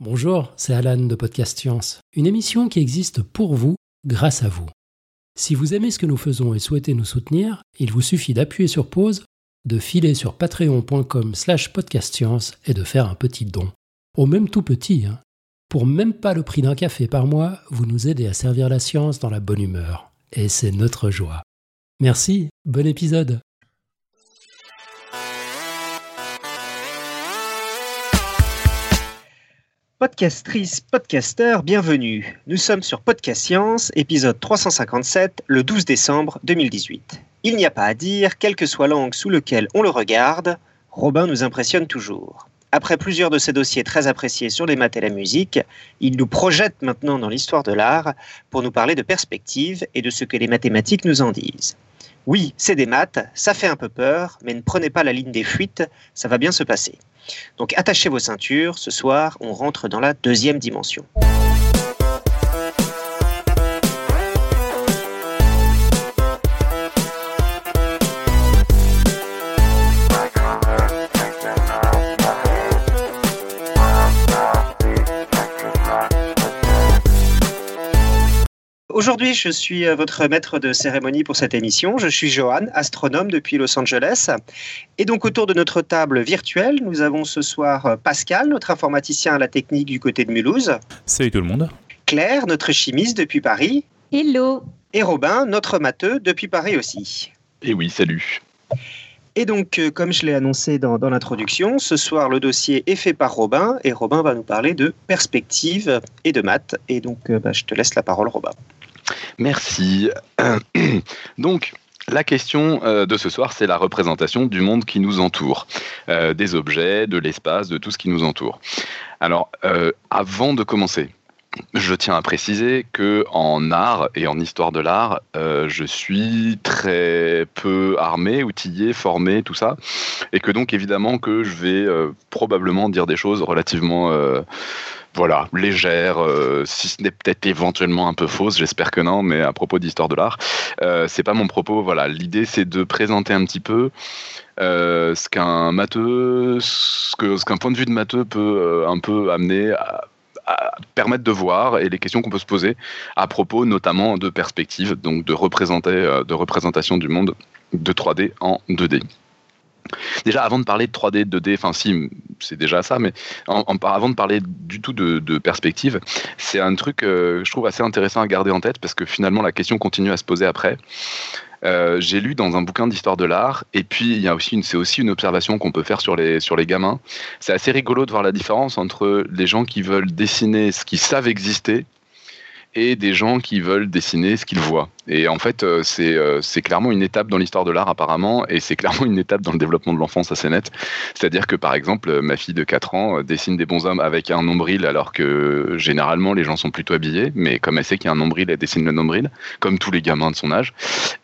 Bonjour, c'est Alan de Podcast Science, une émission qui existe pour vous, grâce à vous. Si vous aimez ce que nous faisons et souhaitez nous soutenir, il vous suffit d'appuyer sur pause, de filer sur patreon.com slash podcastscience et de faire un petit don. Au même tout petit, hein. Pour même pas le prix d'un café par mois, vous nous aidez à servir la science dans la bonne humeur. Et c'est notre joie. Merci, bon épisode Podcastrice, podcasteur, bienvenue. Nous sommes sur Podcast Science, épisode 357, le 12 décembre 2018. Il n'y a pas à dire, quelle que soit l'angle sous lequel on le regarde, Robin nous impressionne toujours. Après plusieurs de ses dossiers très appréciés sur les maths et la musique, il nous projette maintenant dans l'histoire de l'art pour nous parler de perspective et de ce que les mathématiques nous en disent. Oui, c'est des maths, ça fait un peu peur, mais ne prenez pas la ligne des fuites, ça va bien se passer. Donc attachez vos ceintures, ce soir on rentre dans la deuxième dimension. Aujourd'hui, je suis euh, votre maître de cérémonie pour cette émission. Je suis Johan, astronome depuis Los Angeles. Et donc, autour de notre table virtuelle, nous avons ce soir euh, Pascal, notre informaticien à la technique du côté de Mulhouse. Salut tout le monde. Claire, notre chimiste depuis Paris. Hello. Et Robin, notre matheux depuis Paris aussi. Et oui, salut. Et donc, euh, comme je l'ai annoncé dans, l'introduction, ce soir, le dossier est fait par Robin et Robin va nous parler de perspective et de maths. Et donc, bah, je te laisse la parole, Robin. Merci. Donc, la question euh, de ce soir, c'est la représentation du monde qui nous entoure, euh, des objets, de l'espace, de tout ce qui nous entoure. Alors, euh, avant de commencer, je tiens à préciser que en art et en histoire de l'art, je suis très peu armé, outillé, formé, tout ça, et que donc évidemment que je vais probablement dire des choses relativement voilà, légère, euh, si ce n'est peut-être éventuellement un peu fausse, j'espère que non, mais à propos d'histoire de l'art, euh, c'est pas mon propos. Voilà, l'idée c'est de présenter un petit peu euh, ce qu'un ce point de vue de matheux peut un peu amener à, permettre de voir et les questions qu'on peut se poser à propos notamment de perspective, donc de de représentation du monde de 3D en 2D. Déjà, avant de parler de 3D, 2D, enfin si, c'est déjà ça, mais avant de parler du tout de, perspective, c'est un truc euh, que je trouve assez intéressant à garder en tête parce que finalement la question continue à se poser après. Euh, j'ai lu dans un bouquin d'histoire de l'art, et puis il y a aussi c'est aussi une observation qu'on peut faire sur les, sur les gamins. C'est assez rigolo de voir la différence entre les gens qui veulent dessiner ce qu'ils savent exister et des gens qui veulent dessiner ce qu'ils voient. Et en fait, euh, euh, c'est clairement une étape dans l'histoire de l'art apparemment, et c'est clairement une étape dans le développement de l'enfance assez net. C'est-à-dire que par exemple, ma fille de 4 ans euh, dessine des bonshommes avec un nombril, alors que généralement les gens sont plutôt habillés, mais comme elle sait qu'il y a un nombril, elle dessine le nombril, comme tous les gamins de son âge.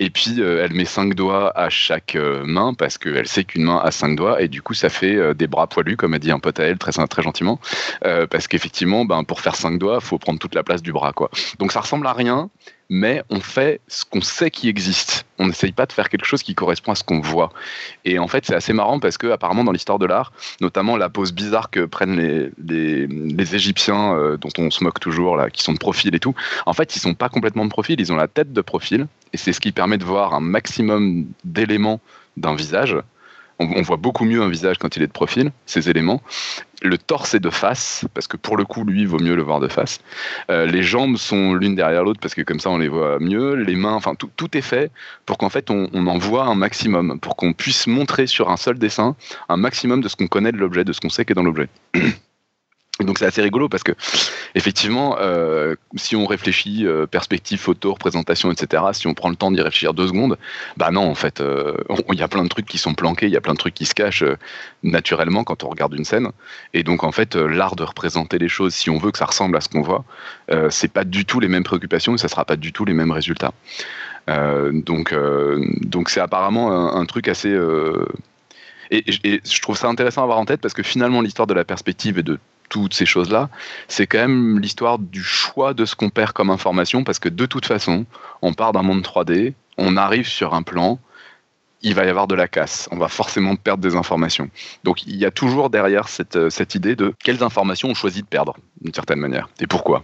Et puis elle met 5 doigts à chaque main, parce qu'elle sait qu'une main a 5 doigts, et du coup ça fait des bras poilus, comme a dit un pote à elle très, très gentiment, parce qu'effectivement, ben, pour faire 5 doigts, il faut prendre toute la place du bras. Quoi. Donc ça ressemble à rien, mais on fait ce qu'on sait qui existe. On n'essaye pas de faire quelque chose qui correspond à ce qu'on voit. Et en fait, c'est assez marrant parce que, apparemment, dans l'histoire de l'art, notamment la pose bizarre que prennent les, Égyptiens, euh, dont on se moque toujours, là, qui sont de profil et tout, en fait, ils sont pas complètement de profil, ils ont la tête de profil. Et c'est ce qui permet de voir un maximum d'éléments d'un visage on, voit beaucoup mieux un visage quand il est de profil, ces éléments. Le torse est de face, parce que pour le coup, lui, il vaut mieux le voir de face. Euh, les jambes sont l'une derrière l'autre, parce que comme ça, on les voit mieux. Les mains, enfin, tout, est fait pour qu'en fait, on, on, en voit un maximum, pour qu'on puisse montrer sur un seul dessin un maximum de ce qu'on connaît de l'objet, de ce qu'on sait qu'est dans l'objet. Donc c'est assez rigolo parce que effectivement, euh, si on réfléchit euh, perspective, photo, représentation, etc., si on prend le temps d'y réfléchir deux secondes, bah non, en fait, euh, il y a plein de trucs qui sont planqués, il y a plein de trucs qui se cachent naturellement quand on regarde une scène. Et donc en fait, l'art de représenter les choses, si on veut que ça ressemble à ce qu'on voit, c'est pas du tout les mêmes préoccupations et ça sera pas du tout les mêmes résultats. donc donc c'est apparemment un, truc assez et, et, je trouve ça intéressant à avoir en tête parce que finalement l'histoire de la perspective et de toutes ces choses-là, c'est quand même l'histoire du choix de ce qu'on perd comme information, parce que de toute façon, on part d'un monde 3D, on arrive sur un plan, il va y avoir de la casse. On va forcément perdre des informations. Donc il y a toujours derrière cette, euh, cette idée de quelles informations on choisit de perdre, d'une certaine manière, et pourquoi.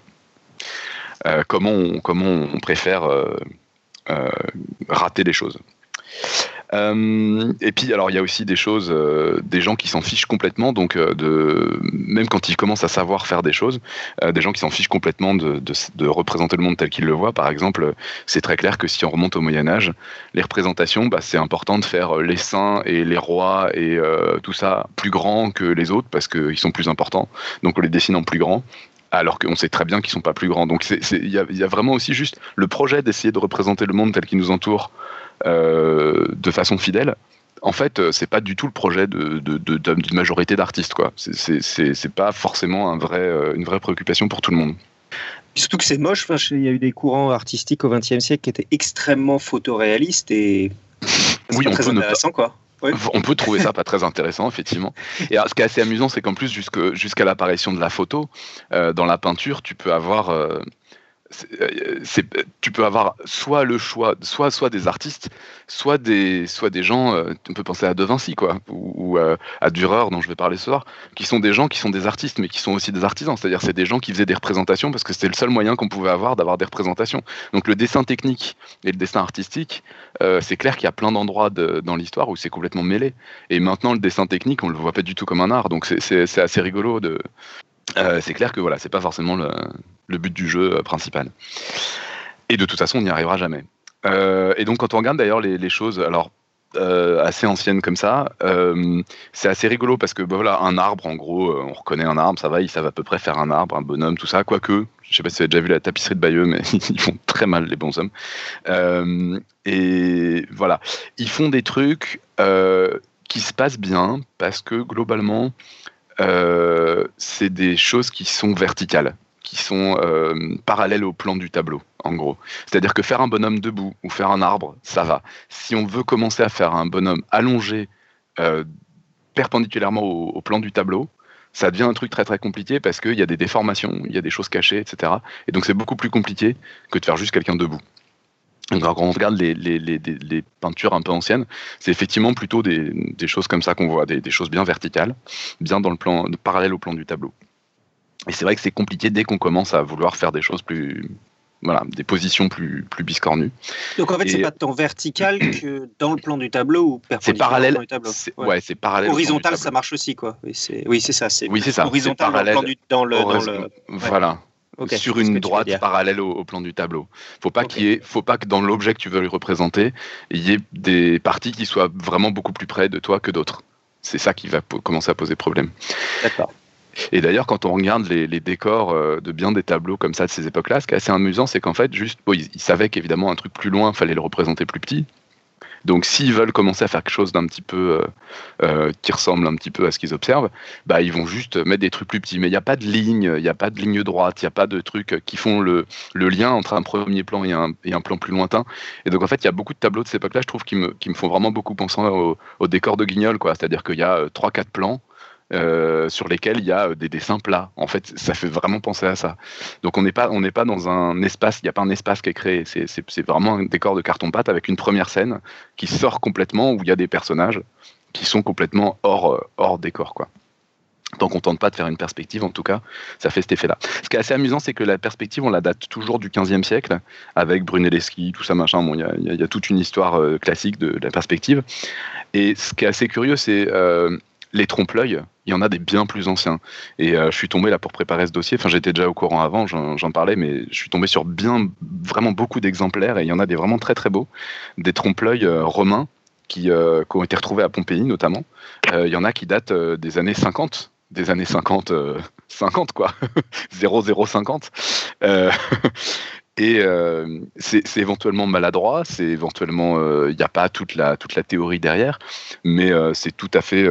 Euh, comment, on, comment on préfère euh, rater les choses. Euh, et puis, alors, il y a aussi des choses, euh, des gens qui s'en fichent complètement, donc euh, de, même quand ils commencent à savoir faire des choses, des gens qui s'en fichent complètement de, représenter le monde tel qu'ils le voient. Par exemple, c'est très clair que si on remonte au Moyen Âge, les représentations, bah, c'est important de faire les saints et les rois et tout ça plus grands que les autres parce qu'ils sont plus importants. Donc, on les dessine en plus grand alors qu'on sait très bien qu'ils sont pas plus grands. Donc il y, a vraiment aussi juste le projet d'essayer de représenter le monde tel qu'il nous entoure de façon fidèle, en fait, euh, c'est pas du tout le projet d'une de, de, majorité d'artistes. quoi. C'est pas forcément un vrai, euh, une vraie préoccupation pour tout le monde. Surtout que c'est moche. Enfin, il y a eu des courants artistiques au XXe siècle qui étaient extrêmement photoréalistes et oui, on très peut intéressant, quoi. On peut trouver ça pas très intéressant, effectivement. Et alors, ce qui est assez amusant, c'est qu'en plus, jusqu'à l'apparition de la photo, dans la peinture, tu peux avoir euh, tu peux avoir soit le choix, soit, soit des artistes, soit des, soit des gens, euh, on peut penser à De Vinci, quoi, ou, euh, à Dürer, dont je vais parler ce soir, qui sont des gens qui sont des artistes, mais qui sont aussi des artisans. C'est-à-dire, c'est des gens qui faisaient des représentations parce que c'était le seul moyen qu'on pouvait avoir d'avoir des représentations. Donc, le dessin technique et le dessin artistique, c'est clair qu'il y a plein d'endroits dans l'histoire où c'est complètement mêlé. Et maintenant, le dessin technique, on le voit pas du tout comme un art. Donc, c'est assez rigolo de, euh, c'est clair que voilà, c'est pas forcément le, but du jeu euh, principal. Et de toute façon, on n'y arrivera jamais. Euh, et donc, quand on regarde d'ailleurs les, choses, alors assez anciennes comme ça, c'est assez rigolo parce que bah, voilà, un arbre, en gros, on reconnaît un arbre, ça va, ils savent à peu près faire un arbre, un bonhomme, tout ça, quoique. Je sais pas si vous avez déjà vu la tapisserie de Bayeux, mais ils font très mal les bons hommes. et voilà, ils font des trucs qui se passent bien parce que globalement, c'est des choses qui sont verticales, qui sont euh, parallèles au plan du tableau, en gros. C'est-à-dire que faire un bonhomme debout ou faire un arbre, ça va. Si on veut commencer à faire un bonhomme allongé euh, perpendiculairement au, plan du tableau, ça devient un truc très très compliqué parce qu'il y a des déformations, il y a des choses cachées, etc. Et donc c'est beaucoup plus compliqué que de faire juste quelqu'un debout. Donc, quand on regarde les, les, les, les, peintures un peu anciennes, c'est effectivement plutôt des, des, choses comme ça qu'on voit, des, des, choses bien verticales, bien dans le plan, parallèle au plan du tableau. Et c'est vrai que c'est compliqué dès qu'on commence à vouloir faire des choses plus, voilà, des positions plus, plus biscornues. Donc en fait, c'est pas tant vertical que dans le plan du tableau ou C'est parallèle. Ouais, c'est parallèle. Horizontal, ça marche aussi, quoi. Oui, c'est ça. C'est oui, c'est ça. Horizontal dans le, plan du, dans le, dans le... Voilà sur une droite parallèle au, plan du tableau. Faut pas qu'il y faut pas que dans l'objet que tu veux lui représenter, il y ait des parties qui soient vraiment beaucoup plus près de toi que d'autres. C'est ça qui va commencer à poser problème. D'accord. Et d'ailleurs, quand on regarde les, décors euh, de bien des tableaux comme ça de ces époques-là, ce qui est assez amusant, c'est qu'en fait, juste, ils, ils, savaient qu'évidemment un truc plus loin, fallait le représenter plus petit. Donc s'ils veulent commencer à faire quelque chose d'un petit peu euh, euh, qui ressemble un petit peu à ce qu'ils observent, bah ils vont juste mettre des trucs plus petits. Mais il n'y a pas de ligne, il n'y a pas de ligne droite, il n'y a pas de trucs qui font le, lien entre un premier plan et un, plan plus lointain. Et donc en fait, il y a beaucoup de tableaux de cette époque-là, je trouve, qui me, qui me font vraiment beaucoup penser au, au décor de Guignol, quoi. C'est-à-dire qu'il y a euh, trois, quatre plans euh, sur lesquels il y a euh, des dessins plats. En fait, ça fait vraiment penser à ça. Donc on n'est pas, on n'est pas dans un espace, il n'y a pas un espace qui est créé. C'est vraiment un décor de carton-pâte avec une première scène qui sort complètement où il y a des personnages qui sont complètement hors, euh, hors décor, quoi. Tant qu'on tente pas de faire une perspective, en tout cas, ça fait cet effet-là. Ce qui est assez amusant, c'est que la perspective, on la date toujours du 15e siècle, avec Brunelleschi, tout ça, machin. Il y, y a, toute une histoire classique de, la perspective. Et ce qui est assez curieux, c'est les trompe-l'œil, il y en a des bien plus anciens. Et euh, je suis tombé là pour préparer ce dossier. Enfin, j'étais déjà au courant avant, j'en parlais, mais je suis tombé sur bien, vraiment beaucoup d'exemplaires et il y en a des vraiment très très beaux. Des trompe-l'œil euh, romains qui, euh, qui, ont été retrouvés à Pompéi notamment. il y en a qui datent des années 50, des années 50, 50 quoi, 0050. Et euh, c'est éventuellement maladroit, c'est éventuellement, il euh, n'y a pas toute la, toute la théorie derrière, mais euh, c'est tout à fait,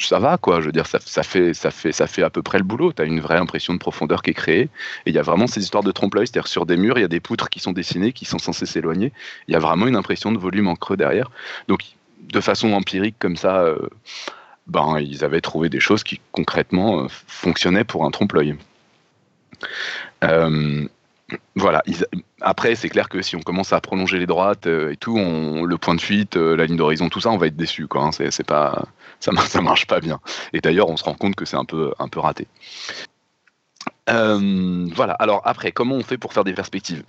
ça va quoi. Je veux dire, ça, fait, ça fait, ça fait à peu près le boulot. Tu as une vraie impression de profondeur qui est créée, et il y a vraiment ces histoires de trompe-l'œil, c'est-à-dire sur des murs, il y a des poutres qui sont dessinées, qui sont censées s'éloigner. Il y a vraiment une impression de volume en creux derrière. Donc, de façon empirique comme ça, ben ils avaient trouvé des choses qui concrètement fonctionnaient pour un trompe-l'œil. Voilà. après, c'est clair que si on commence à prolonger les droites euh, et tout, le point de fuite, euh, la ligne d'horizon, tout ça, on va être déçu. Hein. c'est, pas, ça, ça marche pas bien. Et d'ailleurs, on se rend compte que c'est un peu, un peu raté. voilà. Alors après, comment on fait pour faire des perspectives?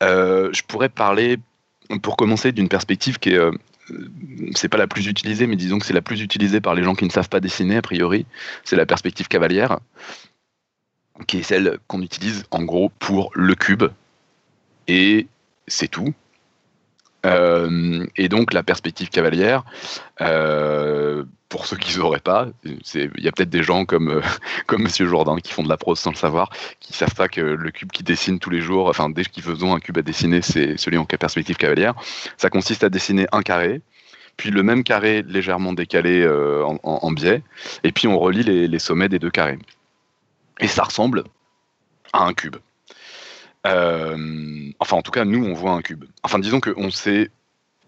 Je pourrais parler, pour commencer, d'une perspective qui est c'est pas la plus utilisée, mais disons que c'est la plus utilisée par les gens qui ne savent pas dessiner, a priori. C'est la perspective cavalière qui est celle qu'on utilise en gros pour le cube. Et c'est tout. Euh, et donc la perspective cavalière, euh, pour ceux qui ne sauraient pas, il y a peut-être des gens comme, euh, comme Monsieur Jourdain qui font de la prose sans le savoir, qui savent pas que le cube qui dessine tous les jours, enfin dès qu'ils faisons un cube à dessiner, c'est celui en perspective cavalière. Ça consiste à dessiner un carré, puis le même carré légèrement décalé en, biais, et puis on relie les sommets des deux carrés. Et ça ressemble à un cube. Euh, enfin, en tout cas, nous, on voit un cube. Enfin, disons qu'on s'est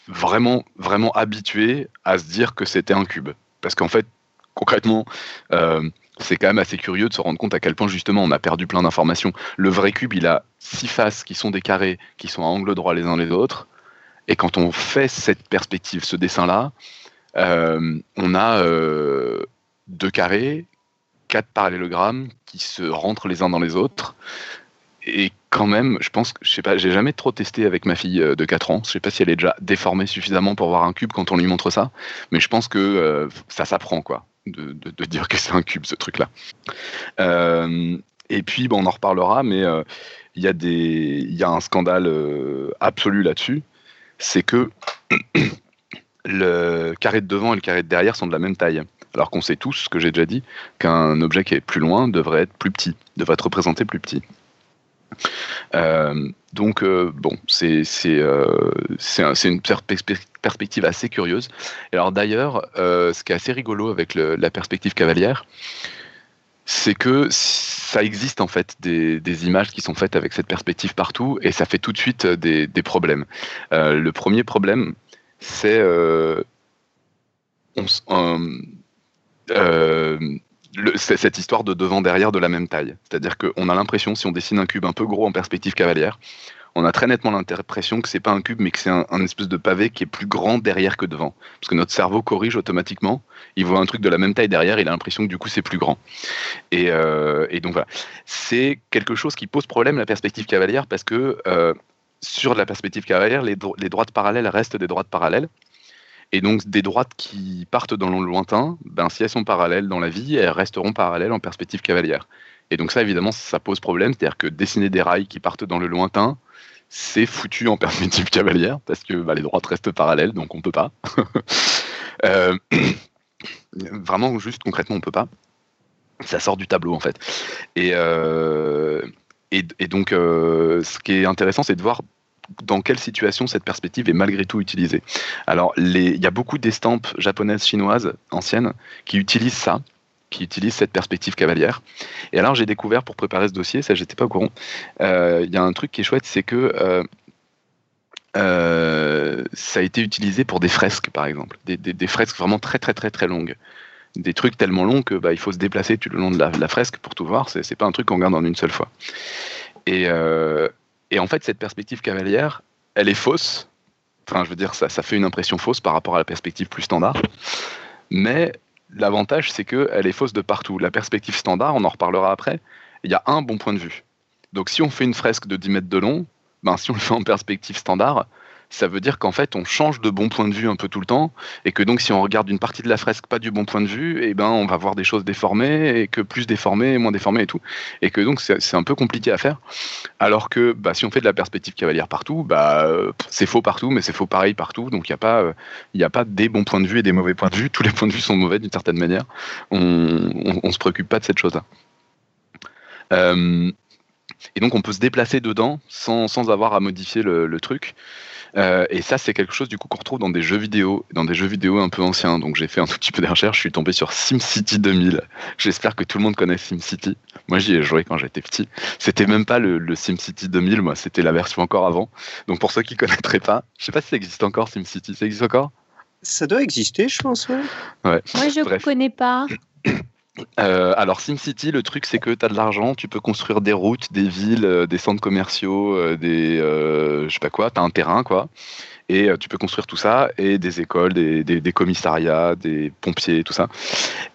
vraiment, vraiment habitué à se dire que c'était un cube. Parce qu'en fait, concrètement, euh, c'est quand même assez curieux de se rendre compte à quel point, justement, on a perdu plein d'informations. Le vrai cube, il a six faces qui sont des carrés, qui sont à angle droit les uns les autres. Et quand on fait cette perspective, ce dessin-là, euh, on a deux carrés quatre parallélogrammes qui se rentrent les uns dans les autres. Et quand même, je pense que, je sais pas, j'ai jamais trop testé avec ma fille euh, de 4 ans. Je sais pas si elle est déjà déformée suffisamment pour voir un cube quand on lui montre ça. Mais je pense que euh, ça s'apprend, quoi, de, dire que c'est un cube, ce truc-là. Euh, et puis, bon, on en reparlera, mais il y, a des, y a un scandale absolu là-dessus. C'est que le carré de devant et le carré de derrière sont de la même taille alors qu'on sait tous, ce que j'ai déjà dit, qu'un objet qui est plus loin devrait être plus petit, devrait être représenté plus petit. Euh, donc, euh, bon, c'est euh, une perspective assez curieuse. Et alors d'ailleurs, ce qui est assez rigolo avec la perspective cavalière, c'est que ça existe en fait des, images qui sont faites avec cette perspective partout, et ça fait tout de suite des, des problèmes. le premier problème, c'est euh, cette histoire de devant-derrière de la même taille. C'est-à-dire qu'on a l'impression, si on dessine un cube un peu gros en perspective cavalière, on a très nettement l'impression que c'est pas un cube, mais que c'est un, espèce de pavé qui est plus grand derrière que devant. Parce que notre cerveau corrige automatiquement. Il voit un truc de la même taille derrière, il a l'impression que du coup c'est plus grand. Et, euh, donc voilà. C'est quelque chose qui pose problème la perspective cavalière parce que euh, sur la perspective cavalière, les, les droites parallèles restent des droites parallèles. Et donc, des droites qui partent dans le lointain, ben, si elles sont parallèles dans la vie, elles resteront parallèles en perspective cavalière. Et donc, ça, évidemment, ça pose problème. C'est-à-dire que dessiner des rails qui partent dans le lointain, c'est foutu en perspective cavalière, parce que bah, les droites restent parallèles, donc on peut pas. Euh, vraiment, juste concrètement, on peut pas. Ça sort du tableau, en fait. Et, euh, et, donc, euh, ce qui est intéressant, c'est de voir dans quelle situation cette perspective est malgré tout utilisée. Alors, il y a beaucoup d'estampes japonaises, chinoises, anciennes, qui utilisent ça, qui utilisent cette perspective cavalière. Et alors, j'ai découvert pour préparer ce dossier, ça, j'étais pas au courant, euh, il y a un truc qui est chouette, c'est que euh, euh, ça a été utilisé pour des fresques, par exemple, des, fresques vraiment très, très, très, très longues des trucs tellement longs que bah, il faut se déplacer tout le long de la, fresque pour tout voir. C'est pas un truc qu'on regarde en une seule fois. Et, et en fait, cette perspective cavalière, elle est fausse. Enfin, je veux dire, ça, ça fait une impression fausse par rapport à la perspective plus standard. Mais l'avantage, c'est qu'elle est fausse de partout. La perspective standard, on en reparlera après, il y a un bon point de vue. Donc si on fait une fresque de 10 mètres de long, ben, si on le fait en perspective standard, ça veut dire qu'en fait on change de bon point de vue un peu tout le temps et que donc si on regarde une partie de la fresque pas du bon point de vue, et eh ben on va voir des choses déformées et que plus déformées, moins déformées et tout, et que donc c'est un peu compliqué à faire. Alors que bah, si on fait de la perspective cavalière partout, bah c'est faux partout, mais c'est faux pareil partout, donc il n'y a pas il a pas des bons points de vue et des mauvais points de vue. Tous les points de vue sont mauvais d'une certaine manière. On, on, se préoccupe pas de cette chose-là. Euh, et donc on peut se déplacer dedans sans, sans avoir à modifier le truc. Euh, et ça, c'est quelque chose du coup qu'on retrouve dans des jeux vidéo, dans des jeux vidéo un peu anciens. Donc j'ai fait un tout petit peu de recherche, je suis tombé sur SimCity 2000. J'espère que tout le monde connaît SimCity. Moi, j'y ai joué quand j'étais petit. C'était même pas le, SimCity 2000, moi, c'était la version encore avant. Donc pour ceux qui connaîtraient pas, je sais pas si ça existe encore SimCity. Ça existe encore? Ça doit exister, je pense. Ouais. ouais. Moi, je ne connais pas. Euh, alors SimCity, le truc c'est que tu as de l'argent, tu peux construire des routes, des villes, euh, des centres commerciaux, euh, des je sais pas quoi, tu as un terrain quoi. Et tu peux construire tout ça, et des écoles, des, commissariats, des pompiers, tout ça.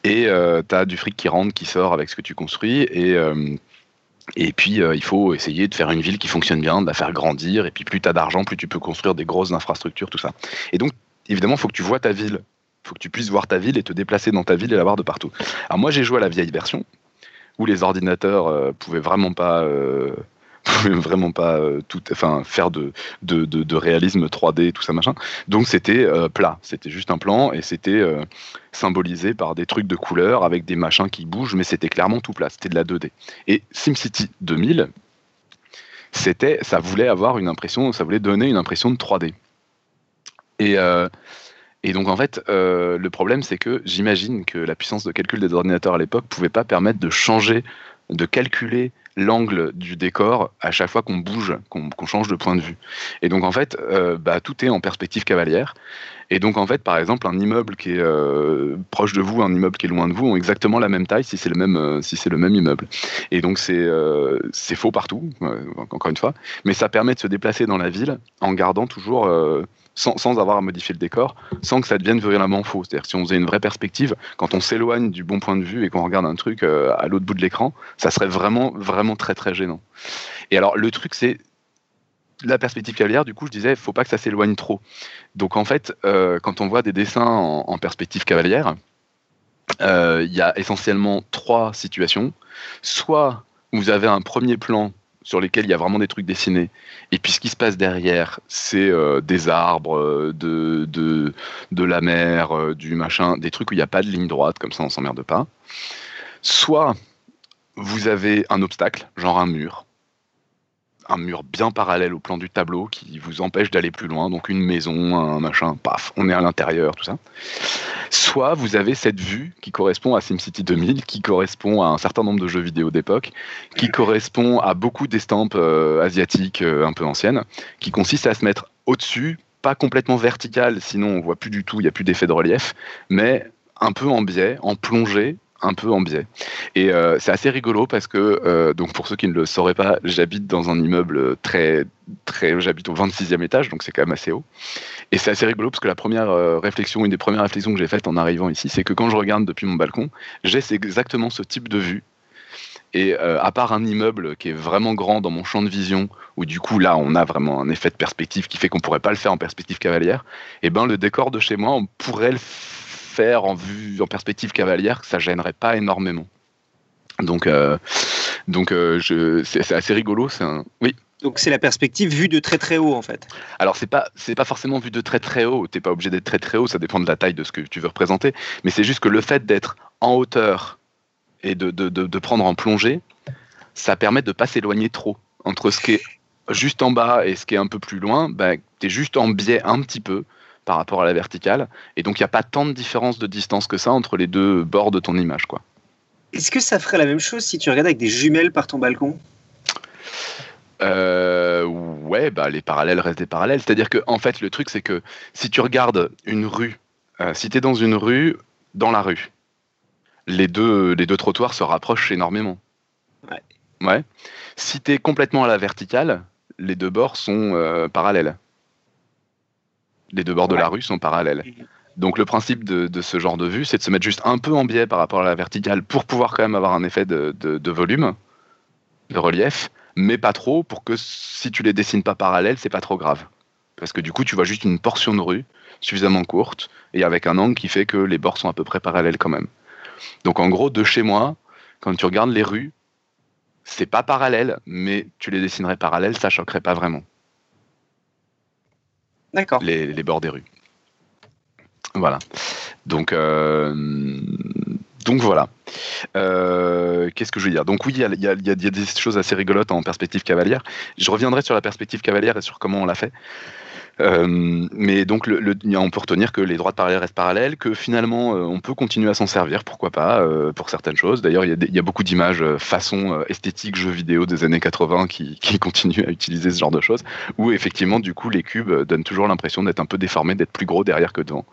Et tu as du fric qui rentre, qui sort avec ce que tu construis. Et, et puis, il faut essayer de faire une ville qui fonctionne bien, de la faire grandir. Et puis, plus tu as d'argent, plus tu peux construire des grosses infrastructures, tout ça. Et donc, évidemment, il faut que tu vois ta ville faut que tu puisses voir ta ville et te déplacer dans ta ville et la voir de partout. Alors moi j'ai joué à la vieille version où les ordinateurs euh, pouvaient vraiment pas euh, vraiment pas euh, tout enfin faire de de, de, réalisme 3D tout ça machin. Donc c'était plat, c'était juste un plan et c'était symbolisé par des trucs de couleurs avec des machins qui bougent mais c'était clairement tout plat, c'était de la 2D. Et SimCity 2000 c'était ça voulait avoir une impression, ça voulait donner une impression de 3D. Et et donc en fait, euh, le problème c'est que j'imagine que la puissance de calcul des ordinateurs à l'époque pouvait pas permettre de changer, de calculer l'angle du décor à chaque fois qu'on bouge, qu'on change de point de vue. Et donc en fait, euh, bah, tout est en perspective cavalière. Et donc en fait, par exemple, un immeuble qui est euh, proche de vous, un immeuble qui est loin de vous, ont exactement la même taille si c'est le même si c'est le même immeuble. Et donc c'est c'est faux partout, encore une fois, mais ça permet de se déplacer dans la ville en gardant toujours sans, avoir à modifier le décor, sans que ça devienne véritablement faux. C'est-à-dire si on faisait une vraie perspective, quand on s'éloigne du bon point de vue et qu'on regarde un truc euh, à l'autre bout de l'écran, ça serait vraiment, vraiment très, très gênant. Et alors, le truc, c'est la perspective cavalière, du coup, je disais, faut pas que ça s'éloigne trop. Donc, en fait, euh, quand on voit des dessins en, perspective cavalière, euh, il y a essentiellement trois situations. Soit vous avez un premier plan sur lesquels il y a vraiment des trucs dessinés. Et puis ce qui se passe derrière, c'est euh, des arbres, euh, de, de, la mer, euh, du machin, des trucs où il n'y a pas de ligne droite, comme ça on s'emmerde pas. Soit vous avez un obstacle, genre un mur, un mur bien parallèle au plan du tableau qui vous empêche d'aller plus loin, donc une maison, un machin, paf, on est à l'intérieur, tout ça. Soit vous avez cette vue qui correspond à SimCity 2000, qui correspond à un certain nombre de jeux vidéo d'époque, qui correspond à beaucoup d'estampes euh, asiatiques euh, un peu anciennes, qui consiste à se mettre au-dessus, pas complètement vertical, sinon on voit plus du tout, il n'y a plus d'effet de relief, mais un peu en biais, en plongée, un peu en biais. Et euh, c'est assez rigolo parce que, euh, donc pour ceux qui ne le sauraient pas, j'habite dans un immeuble très, très, j'habite au 26e étage, donc c'est quand même assez haut. Et c'est assez rigolo parce que la première euh, réflexion, une des premières réflexions que j'ai faites en arrivant ici, c'est que quand je regarde depuis mon balcon, j'ai exactement ce type de vue. Et à part un immeuble qui est vraiment grand dans mon champ de vision, où du coup là on a vraiment un effet de perspective qui fait qu'on pourrait pas le faire en perspective cavalière, et eh ben le décor de chez moi on pourrait le faire en vue, en perspective cavalière, ça gênerait pas énormément. Donc, euh, donc euh, c'est assez rigolo. C'est un... Oui. Donc c'est la perspective vue de très très haut en fait. Alors c'est pas c'est pas forcément vue de très très haut. T'es pas obligé d'être très très haut. Ça dépend de la taille de ce que tu veux représenter. Mais c'est juste que le fait d'être en hauteur et de, de, de, prendre en plongée, ça permet de pas s'éloigner trop entre ce qui est juste en bas et ce qui est un peu plus loin. Ben, tu es juste en biais un petit peu par rapport à la verticale. Et donc, il n'y a pas tant de différence de distance que ça entre les deux bords de ton image. quoi. Est-ce que ça ferait la même chose si tu regardais avec des jumelles par ton balcon? Euh, ouais, bah, les parallèles restent des parallèles. C'est-à-dire que, en fait, le truc, c'est que si tu regardes une rue, euh, si tu es dans une rue, dans la rue, les deux, les deux trottoirs se rapprochent énormément. Ouais. ouais. Si tu es complètement à la verticale, les deux bords sont euh, parallèles les deux bords de la rue sont parallèles. Donc le principe de, ce genre de vue, c'est de se mettre juste un peu en biais par rapport à la verticale pour pouvoir quand même avoir un effet de, volume, de relief, mais pas trop pour que si tu les dessines pas parallèles, c'est pas trop grave. Parce que du coup, tu vois juste une portion de rue suffisamment courte et avec un angle qui fait que les bords sont à peu près parallèles quand même. Donc en gros, de chez moi, quand tu regardes les rues, c'est pas parallèle, mais tu les dessinerais parallèles, ça choquerait pas vraiment. Les, bords des rues. Voilà. Donc, euh, donc voilà. Euh, qu'est-ce que je veux dire? Donc oui, il y, a, des choses assez rigolotes en perspective cavalière. Je reviendrai sur la perspective cavalière et sur comment on l'a fait. Euh, mais donc, on peut retenir que les droites parallèles restent parallèles, que finalement, euh, on peut continuer à s'en servir, pourquoi pas, euh, pour certaines choses. D'ailleurs, il y, a beaucoup d'images façon esthétique jeux vidéo des années 80 qui, continuent à utiliser ce genre de choses, où effectivement, du coup, les cubes donnent toujours l'impression d'être un peu déformés, d'être plus gros derrière que devant.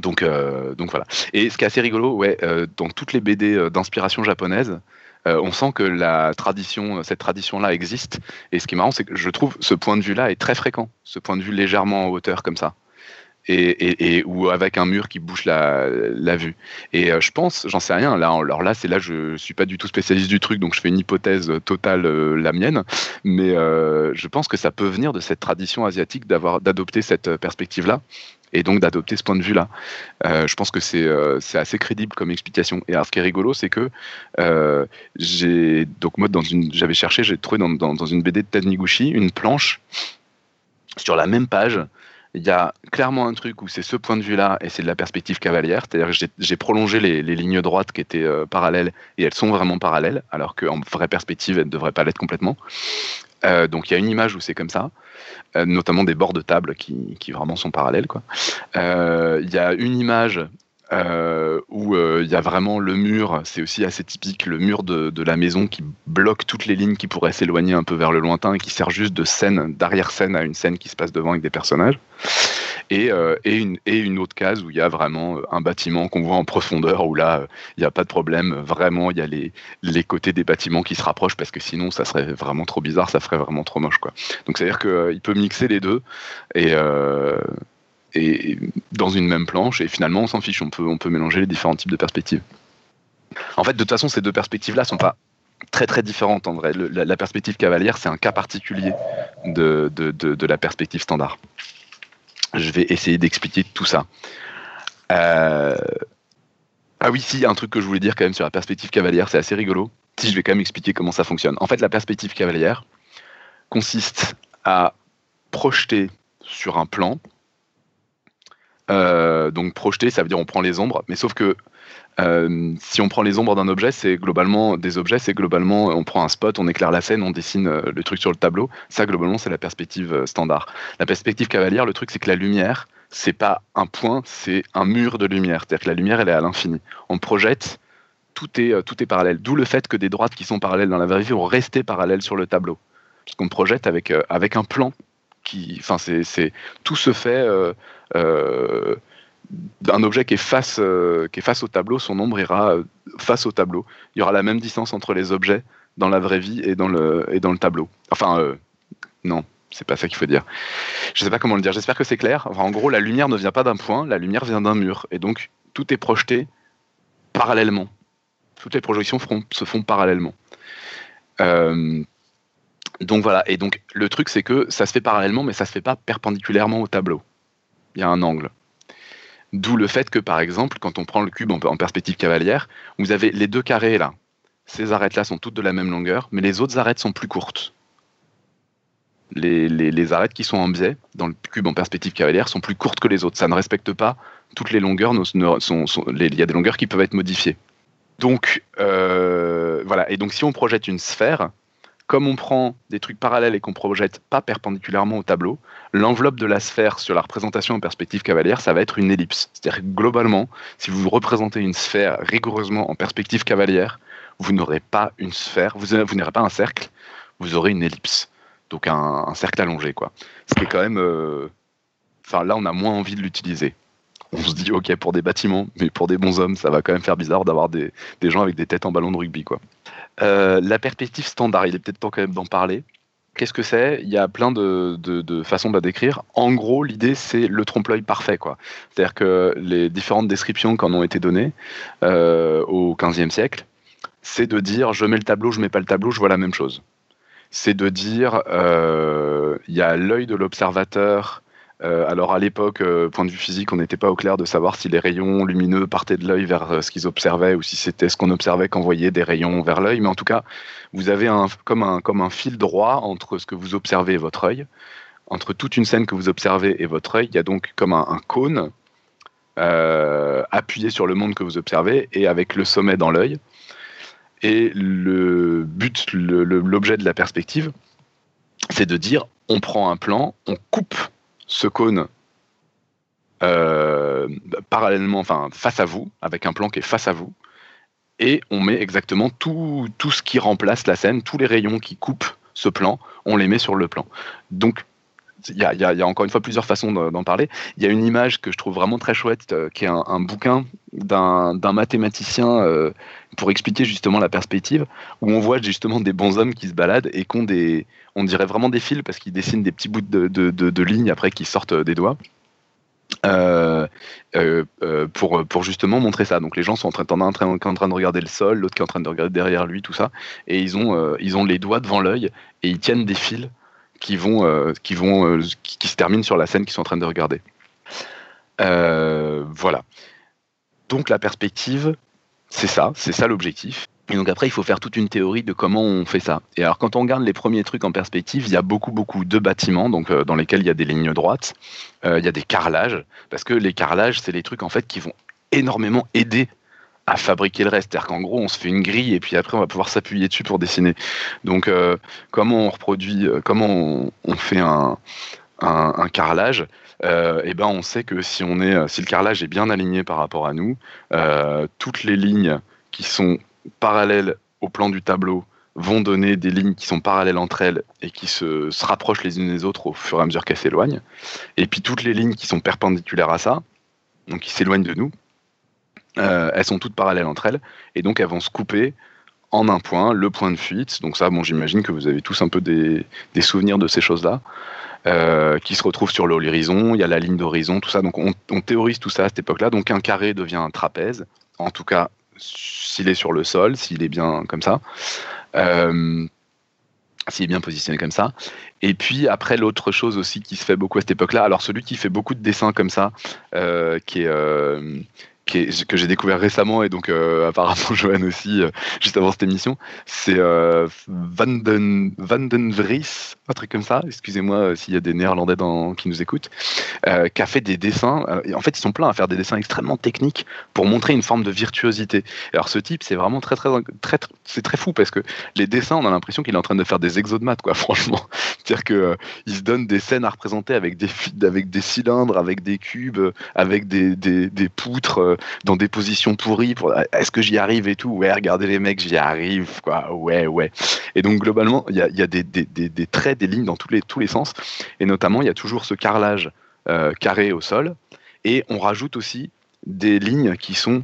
Donc, voilà. Et ce qui est assez rigolo, ouais, dans toutes les BD d'inspiration japonaise, on sent que la tradition, cette tradition-là existe. Et ce qui est marrant, c'est que je trouve ce point de vue-là est très fréquent, ce point de vue légèrement en hauteur comme ça. Et, ou avec un mur qui bouche la, vue. Et je pense, j'en sais rien. Là, alors là, c'est là, je suis pas du tout spécialiste du truc, donc je fais une hypothèse totale, la mienne. Mais je pense que ça peut venir de cette tradition asiatique d'avoir d'adopter cette perspective-là et donc d'adopter ce point de vue-là. Euh, je pense que euh, c'est assez crédible comme explication. Et alors, ce qui est rigolo, c'est que euh, j'ai donc moi dans une j'avais cherché, j'ai trouvé dans, dans, une BD de Ted Niguchi une planche sur la même page. Il y a clairement un truc où c'est ce point de vue-là et c'est de la perspective cavalière, c'est-à-dire j'ai prolongé les, lignes droites qui étaient parallèles et elles sont vraiment parallèles, alors qu'en vraie perspective, elles ne devraient pas l'être complètement. Euh, donc il y a une image où c'est comme ça, euh, notamment des bords de table qui, qui vraiment sont parallèles. Euh, il y a une image où il y a vraiment le mur, c'est aussi assez typique, le mur de, la maison qui bloque toutes les lignes qui pourraient s'éloigner un peu vers le lointain et qui sert juste de scène, d'arrière-scène à une scène qui se passe devant avec des personnages et, euh, une, autre case où il y a vraiment euh, un bâtiment qu'on voit en profondeur, où là, euh, il n'y a pas de problème, vraiment, il y a les, les côtés des bâtiments qui se rapprochent, parce que sinon, ça serait vraiment trop bizarre, ça ferait vraiment trop moche. Quoi. Donc, c'est-à-dire qu'il peut mixer les deux, et, et dans une même planche, et finalement, on s'en fiche, on peut, on peut mélanger les différents types de perspectives. En fait, de toute façon, ces deux perspectives-là sont pas très très différentes en vrai. la, perspective cavalière, c'est un cas particulier de, de, de, la perspective standard. Je vais essayer d'expliquer tout ça. Euh, ah oui, si, un truc que je voulais dire quand même sur la perspective cavalière, c'est assez rigolo. Si je vais quand même expliquer comment ça fonctionne. En fait, la perspective cavalière consiste à projeter sur un plan. Euh, donc projeter, ça veut dire on prend les ombres, mais sauf que euh, si on prend les ombres d'un objet, c'est globalement des objets, c'est globalement on prend un spot, on éclaire la scène, on dessine euh, le truc sur le tableau. Ça globalement c'est la perspective standard. La perspective cavalière, le truc c'est que la lumière, c'est pas un point, c'est un mur de lumière. C'est-à-dire que la lumière elle est à l'infini. On projette, tout est tout est parallèle. D'où le fait que des droites qui sont parallèles dans la vraie vie vont rester parallèles sur le tableau, parce qu'on projette avec avec un plan qui, enfin c'est tout se fait d'un objet qui est, face, euh, qui est face au tableau, son ombre ira euh, face au tableau. Il y aura la même distance entre les objets dans la vraie vie et dans le, tableau. Enfin, euh, non, c'est pas ça qu'il faut dire. Je sais pas comment le dire, j'espère que c'est clair. en gros, la lumière ne vient pas d'un point, la lumière vient d'un mur. Et donc, tout est projeté parallèlement. Toutes les projections se font parallèlement. donc voilà, et donc le truc c'est que ça se fait parallèlement, mais ça se fait pas perpendiculairement au tableau. Il y a un angle. D'où le fait que, par exemple, quand on prend le cube en, perspective cavalière, vous avez les deux carrés là. Ces arêtes-là sont toutes de la même longueur, mais les autres arêtes sont plus courtes. Les, arêtes qui sont en biais dans le cube en perspective cavalière sont plus courtes que les autres. Ça ne respecte pas toutes les longueurs. il y a des longueurs qui peuvent être modifiées. Donc euh, voilà. Et donc si on projette une sphère, comme on prend des trucs parallèles et qu'on projette pas perpendiculairement au tableau, l'enveloppe de la sphère sur la représentation en perspective cavalière, ça va être une ellipse. C'est-à-dire globalement, si vous représentez une sphère rigoureusement en perspective cavalière, vous n'aurez pas une sphère, vous, n'aurez pas un cercle, vous aurez une ellipse. Donc un, cercle allongé, quoi. Ce quand même... Euh, enfin, là, on a moins envie de l'utiliser. On se dit, ok, pour des bâtiments, mais pour des bons hommes, ça va quand même faire bizarre d'avoir des, des gens avec des têtes en ballon de rugby, quoi. Euh, la perspective standard, il est peut-être temps quand même d'en parler. Qu'est-ce que c'est? Il y a plein de, façons de la décrire. En gros, l'idée, c'est le trompe-l'œil parfait. C'est-à-dire que les différentes descriptions qui en ont été données euh, au XVe siècle, c'est de dire je mets le tableau, je mets pas le tableau, je vois la même chose. C'est de dire euh, il y a l'œil de l'observateur euh, alors à l'époque, euh, point de vue physique, on n'était pas au clair de savoir si les rayons lumineux partaient de l'œil vers euh, ce qu'ils observaient ou si c'était ce qu'on observait qu'envoyait des rayons vers l'œil. Mais en tout cas, vous avez un, comme, un, comme un fil droit entre ce que vous observez et votre œil. Entre toute une scène que vous observez et votre œil, il y a donc comme un, cône appuyé sur le monde que vous observez et avec le sommet dans l'œil. Et le but, l'objet de la perspective, c'est de dire on prend un plan, on coupe ce cône euh, parallèlement, enfin face à vous, avec un plan qui est face à vous, et on met exactement tout, tout ce qui remplace la scène, tous les rayons qui coupent ce plan, on les met sur le plan. Donc il y a, encore une fois plusieurs façons d'en parler. Il y a une image que je trouve vraiment très chouette, euh, qui est un, bouquin d'un mathématicien euh, pour expliquer justement la perspective, où on voit justement des bons hommes qui se baladent et qui ont des, on dirait vraiment des fils parce qu'ils dessinent des petits bouts de, lignes après qui sortent des doigts. pour, pour justement montrer ça. Donc les gens sont en train, en train, en train de regarder le sol, l'autre qui est en train de regarder derrière lui, tout ça, et ils ont, ils ont les doigts devant l'œil et ils tiennent des fils qui vont, euh, qui, vont euh, qui, se terminent sur la scène qu'ils sont en train de regarder. Euh, voilà. Donc la perspective, c'est ça, c'est ça l'objectif. Et donc après, il faut faire toute une théorie de comment on fait ça. Et alors quand on regarde les premiers trucs en perspective, il y a beaucoup beaucoup de bâtiments, donc dans lesquels il y a des lignes droites, il y a des carrelages, parce que les carrelages, c'est les trucs en fait qui vont énormément aider à fabriquer le reste. C'est-à-dire qu'en gros, on se fait une grille et puis après, on va pouvoir s'appuyer dessus pour dessiner. Donc, euh, comment on reproduit, euh, comment on, fait un, carrelage euh, et eh ben on sait que est, si le carrelage est bien aligné par rapport à nous, toutes les lignes qui sont parallèles au plan du tableau vont donner des lignes qui sont parallèles entre elles et qui se rapprochent les unes des autres au fur et à mesure qu'elles s'éloignent. Et puis toutes les lignes qui sont perpendiculaires à ça, donc qui s'éloignent de nous, euh, elles sont toutes parallèles entre elles, et donc elles vont se couper en un point, le point de fuite. Donc ça, bon, j'imagine que vous avez tous un peu des, souvenirs de ces choses-là, euh, qui se retrouvent sur l'horizon, il y a la ligne d'horizon, tout ça. Donc on, théorise tout ça à cette époque-là. Donc un carré devient un trapèze, en tout cas s'il est sur le sol, s'il est bien comme ça. Euh, s'il est bien positionné comme ça. Et puis après, l'autre chose aussi qui se fait beaucoup à cette époque-là, alors celui qui fait beaucoup de dessins comme ça, que j'ai découvert récemment et donc euh, apparemment Johan aussi euh, juste avant cette émission, c'est euh, Van, den, Van den Vries, un truc comme ça, excusez-moi s'il y a des néerlandais qui nous écoutent, qui a fait des dessins, en fait ils sont pleins à faire des dessins extrêmement techniques pour montrer une forme de virtuosité. Alors ce type c'est vraiment très très, très, c'est très fou parce que les dessins on a l'impression qu'il est en train de faire des exos de maths quoi franchement. C'est-à-dire que il se donne des scènes à représenter avec des, avec des cylindres, avec des cubes, avec des, des, des poutres dans des positions pourries pour est-ce que j'y arrive et tout? Ouais regardez les mecs j'y arrive quoi. Ouais ouais. Et donc globalement il y a, des, traits des lignes dans tous les tous les sens. Et notamment il y a toujours ce carrelage euh, carré au sol. Et on rajoute aussi des lignes qui sont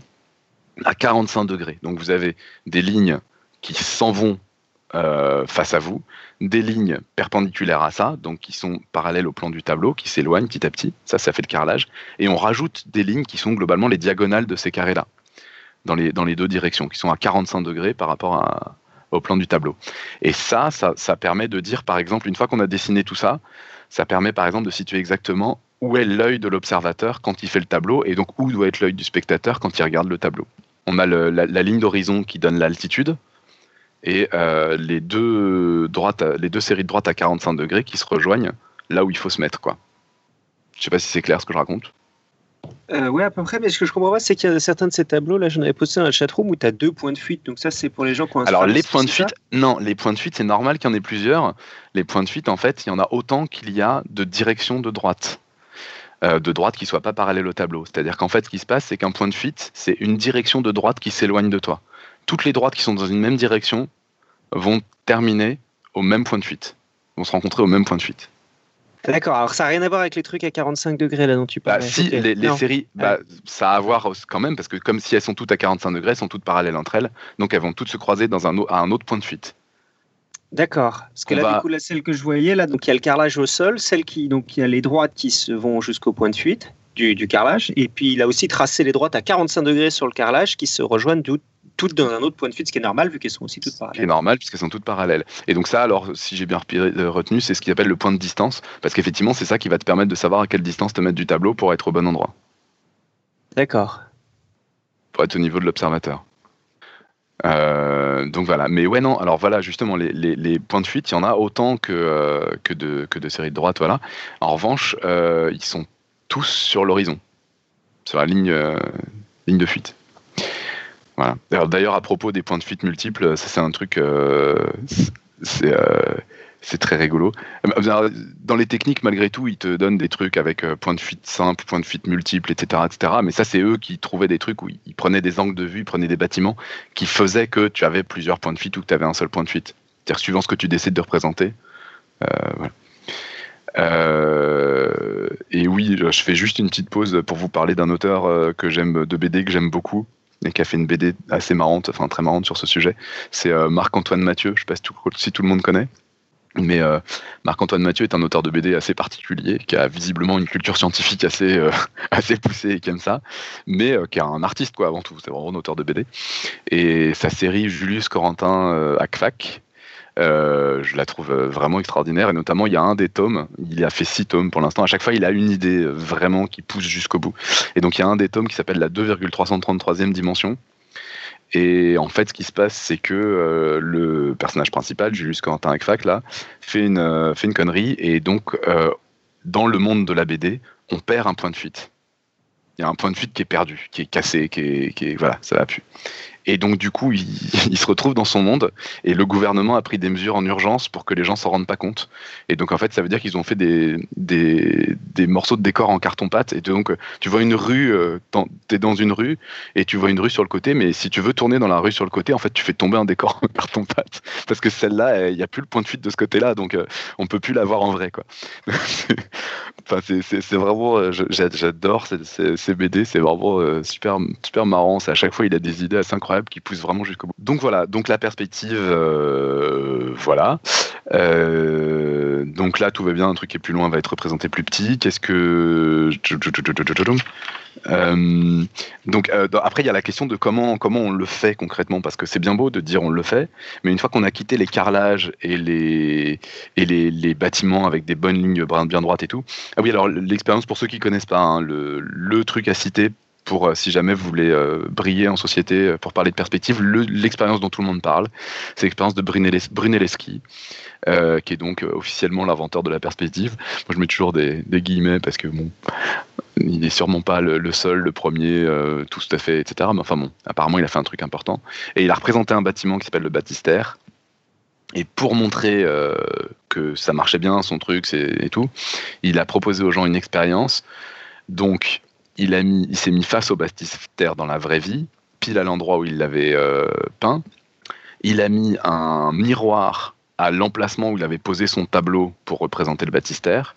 à 45 degrés. Donc vous avez des lignes qui s'en vont euh, face à vous, des lignes perpendiculaires à ça, donc qui sont parallèles au plan du tableau, qui s'éloignent petit à petit. Ça, ça fait le carrelage. Et on rajoute des lignes qui sont globalement les diagonales de ces carrés-là, dans les, dans les deux directions, qui sont à 45 degrés par rapport au plan du tableau. Et ça, ça, ça permet de dire, par exemple, une fois qu'on a dessiné tout ça, ça permet par exemple de situer exactement où est l'œil de l'observateur quand il fait le tableau, et donc où doit être l'œil du spectateur quand il regarde le tableau. On a la ligne d'horizon qui donne l'altitude, et euh, les, deux droites, les deux séries de droites à 45 degrés qui se rejoignent là où il faut se mettre. Quoi. Je sais pas si c'est clair ce que je raconte. Euh, oui, à peu près, mais ce que je comprends pas, c'est qu'il y a certains de ces tableaux, là, j'en avais posté dans la chatroom où tu as deux points de fuite, donc ça, c'est pour les gens qui ont un Alors, les points de fuite, non, les points de fuite, c'est normal qu'il y en ait plusieurs. Les points de fuite, en fait, il y en a autant qu'il y a de directions de droite. Euh, de droite qui ne soient pas parallèles au tableau. C'est-à-dire qu'en fait, ce qui se passe, c'est qu'un point de fuite, c'est une direction de droite qui s'éloigne de toi toutes les droites qui sont dans une même direction vont terminer au même point de fuite, vont se rencontrer au même point de fuite. D'accord, alors ça n'a rien à voir avec les trucs à 45 degrés là dont tu bah, parles. si, les, séries, bah, ça a à voir quand même, parce que comme si elles sont toutes à 45 degrés, elles sont toutes parallèles entre elles, donc elles vont toutes se croiser dans un, à un autre point de fuite. D'accord. Parce que là, du coup, là, celle que je voyais, là, donc il y a le carrelage au sol, celle qui, donc il y a les droites qui se vont jusqu'au point de fuite du, du, carrelage, et puis il a aussi tracé les droites à 45 degrés sur le carrelage qui se rejoignent toutes dans un autre point de fuite, ce qui est normal vu qu'elles sont aussi toutes parallèles. Ce qui est normal puisqu'elles sont toutes parallèles. Et donc ça, alors, si j'ai bien euh, retenu, c'est ce qu'il appelle le point de distance, parce qu'effectivement, c'est ça qui va te permettre de savoir à quelle distance te mettre du tableau pour être au bon endroit. D'accord. Pour être au niveau de l'observateur. Euh, donc voilà, mais ouais non, alors voilà justement les, points de fuite, il y en a autant que, euh, que, de, que de séries de droite, voilà. En revanche, ils sont tous sur l'horizon, sur la ligne, ligne de fuite. D'ailleurs, à propos des points de fuite multiples, ça c'est un truc, euh, euh, c'est très rigolo. Euh, dans les techniques, malgré tout, ils te donnent des trucs avec points de fuite simple, points de fuite multiples, etc., etc. Mais ça, c'est eux qui trouvaient des trucs où ils prenaient des angles de vue, ils prenaient des bâtiments qui faisaient que tu avais plusieurs points de fuite ou que tu avais un seul point de fuite. C'est-à-dire suivant ce que tu décides de représenter. et oui, je fais juste une petite pause pour vous parler d'un auteur de BD que j'aime beaucoup et qui a fait une BD assez marrante, enfin très marrante sur ce sujet. C'est Marc-Antoine Mathieu. Je ne sais pas si tout, le monde connaît. Mais euh, Marc-Antoine Mathieu est un auteur de BD assez particulier, qui a visiblement une culture scientifique assez, euh, poussée et qui aime ça, mais euh, qui est un artiste quoi avant tout, c'est vraiment un auteur de BD. Et sa série Julius Corentin à CFAC, je la trouve vraiment extraordinaire, et notamment il y a un des tomes, il a fait six tomes pour l'instant, à chaque fois il a une idée vraiment qui pousse jusqu'au bout. Et donc il y a un des tomes qui s'appelle la 2,333e dimension, et en fait, ce qui se passe, c'est que euh, le personnage principal, Julius Quentin Ekfak, là, fait une, euh, connerie. Et donc, euh, dans le monde de la BD, on perd un point de fuite. Il y a un point de fuite qui est perdu, qui est cassé, qui est, qui est voilà, ça va plus. Et donc, du coup, il, se retrouve dans son monde et le gouvernement a pris des mesures en urgence pour que les gens s'en rendent pas compte. Et donc, en fait, ça veut dire qu'ils ont fait des, des, morceaux de décor en carton-pâte. Et donc, tu vois une rue, euh, tu es dans une rue et tu vois une rue sur le côté, mais si tu veux tourner dans la rue sur le côté, en fait, tu fais tomber un décor en carton-pâte. Parce que celle-là, il n'y a plus le point de fuite de ce côté-là, donc euh, on peut plus la voir en vrai. Quoi. enfin, c'est vraiment, euh, j'adore ces, ces, BD, c'est vraiment super, super marrant. À chaque fois, il a des idées assez incroyables qui pousse vraiment jusqu'au bout. Donc voilà, donc la perspective, euh, voilà. Euh, donc là, tout va bien, un truc qui est plus loin va être représenté plus petit. Qu'est-ce que... Euh, donc après il y a la question de comment comment on le fait concrètement parce que c'est bien beau de dire on le fait mais une fois qu'on a quitté les carrelages et les et les, bâtiments avec des bonnes lignes bien droites et tout ah oui alors l'expérience pour ceux qui connaissent pas hein, le, le truc à citer pour euh, si jamais vous voulez euh, briller en société, euh, pour parler de perspective, l'expérience dont tout le monde parle, c'est l'expérience de Brunelleschi, qui est donc officiellement l'inventeur de la perspective. Moi, je mets toujours des, guillemets parce que bon, il n'est sûrement pas le, seul, le premier, tout à fait, etc. Mais enfin bon, apparemment, il a fait un truc important. Et il a représenté un bâtiment qui s'appelle le baptistère. Et pour montrer que ça marchait bien, son truc et tout, il a proposé aux gens une expérience. Donc, il, s'est mis face au baptistère dans la vraie vie, pile à l'endroit où il l'avait euh, peint. Il a mis un miroir à l'emplacement où il avait posé son tableau pour représenter le baptistère.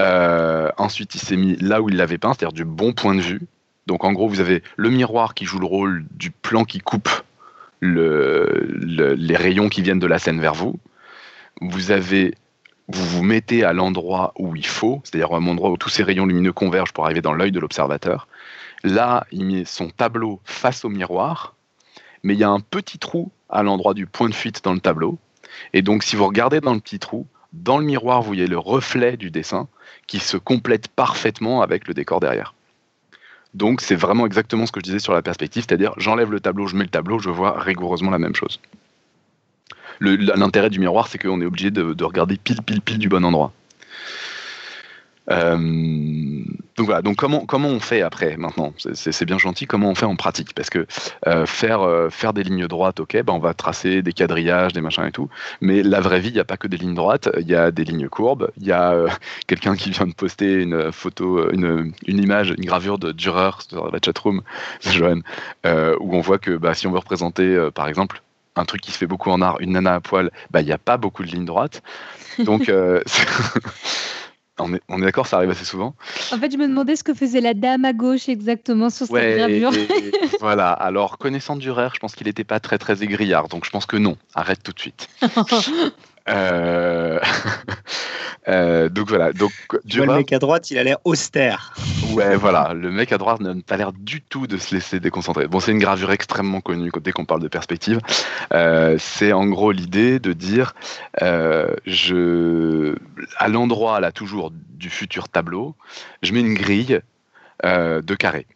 Euh, ensuite, il s'est mis là où il l'avait peint, c'est-à-dire du bon point de vue. Donc, en gros, vous avez le miroir qui joue le rôle du plan qui coupe les rayons qui viennent de la scène vers vous. Vous avez vous vous mettez à l'endroit où il faut, c'est-à-dire un endroit où tous ces rayons lumineux convergent pour arriver dans l'œil de l'observateur. Là, il met son tableau face au miroir, mais il y a un petit trou à l'endroit du point de fuite dans le tableau. Et donc, si vous regardez dans le petit trou, dans le miroir, vous voyez le reflet du dessin qui se complète parfaitement avec le décor derrière. Donc, c'est vraiment exactement ce que je disais sur la perspective, c'est-à-dire j'enlève le tableau, je mets le tableau, je vois rigoureusement la même chose. L'intérêt du miroir, c'est qu'on est obligé de, regarder pile, pile, pile du bon endroit. Euh, donc voilà, comment, on fait après maintenant? C'est bien gentil, comment on fait en pratique? Parce que euh, faire, euh, faire des lignes droites, ok, ben on va tracer des quadrillages, des machins et tout, mais la vraie vie, il n'y a pas que des lignes droites, il y a des lignes courbes, il y a quelqu'un qui vient de poster une photo, une, une, image, une gravure de Dürer sur la chatroom, Johan, où on voit que bah, si on veut représenter, par exemple, un truc qui se fait beaucoup en art, une nana à poil, bah il n'y a pas beaucoup de lignes droites. Donc euh, on est, on est d'accord, ça arrive assez souvent. En fait, je me demandais ce que faisait la dame à gauche exactement sur cette gravure. voilà, alors connaissant Durer, je pense qu'il n'était pas très très aigriard, donc je pense que non, arrête tout de suite. Euh, euh, donc voilà. Donc, le mec à droite, il a l'air austère. Ouais, voilà. Le mec à droite n'a pas l'air du tout de se laisser déconcentrer. Bon, c'est une gravure extrêmement connue dès qu'on parle de perspective. Euh, c'est en gros l'idée de dire, je, à l'endroit là toujours du futur tableau, je mets une grille de carré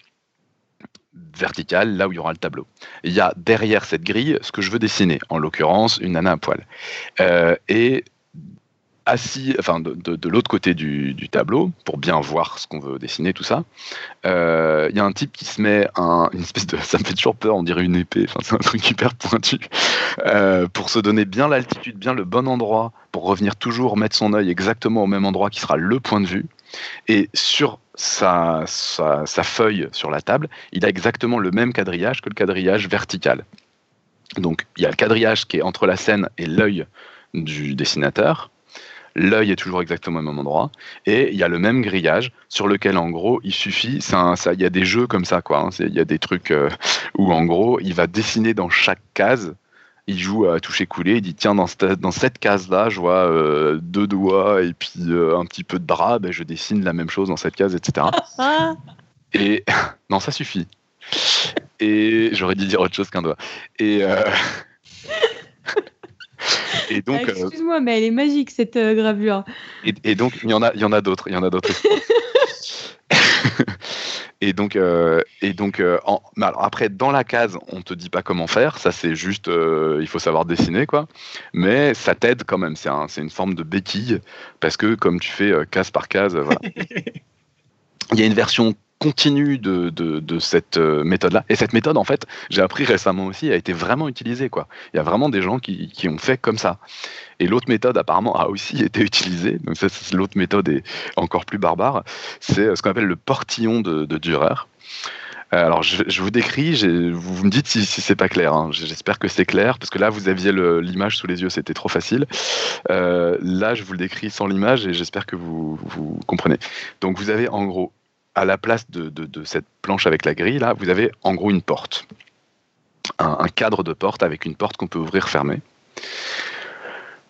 verticale, là où il y aura le tableau. Il y a derrière cette grille ce que je veux dessiner, en l'occurrence une nana à poil. Euh, et assis, enfin de, l'autre côté du, tableau, pour bien voir ce qu'on veut dessiner, tout ça, euh, il y a un type qui se met un, une espèce de, ça me fait toujours peur, on dirait une épée, enfin c'est un truc hyper pointu, euh, pour se donner bien l'altitude, bien le bon endroit, pour revenir toujours mettre son œil exactement au même endroit qui sera le point de vue. Et sur sa, feuille sur la table, il a exactement le même quadrillage que le quadrillage vertical. Donc il y a le quadrillage qui est entre la scène et l'œil du dessinateur. l'œil est toujours exactement au même endroit, et il y a le même grillage sur lequel en gros il suffit, ça, il y a des jeux comme ça quoi, hein. il y a des trucs euh, où en gros il va dessiner dans chaque case il joue à toucher couler, il dit tiens dans cette, dans cette case-là, je vois euh, deux doigts et puis euh, un petit peu de bras, ben, je dessine la même chose dans cette case, etc. et non, ça suffit. Et j'aurais dû dire autre chose qu'un doigt. Et, euh, et donc. Ah, excuse-moi, mais elle est magique cette gravure. Et, donc il y en a, il y en a d'autres, il y en a d'autres. Et donc, euh, et donc euh, après, dans la case, on te dit pas comment faire. Ça, c'est juste, euh, il faut savoir dessiner, quoi. Mais ça t'aide quand même. C'est un, une forme de béquille parce que comme tu fais case par case, voilà. il y a une version continue de, cette méthode-là. Et cette méthode, en fait, j'ai appris récemment aussi, a été vraiment utilisée, quoi. Il y a vraiment des gens qui, qui ont fait comme ça. Et l'autre méthode, apparemment, a aussi été utilisée. Donc, ça, l'autre méthode est encore plus barbare. C'est euh, ce qu'on appelle le portillon de, Dürer. Euh, alors, je, vous décris, vous, me dites si, si c'est pas clair. Hein. J'espère que c'est clair, parce que là, vous aviez l'image sous les yeux, c'était trop facile. Euh, là, je vous le décris sans l'image et j'espère que vous, vous, comprenez. Donc, vous avez en gros, à la place de, cette planche avec la grille, là, vous avez en gros une porte. Un, un cadre de porte avec une porte qu'on peut ouvrir, fermer.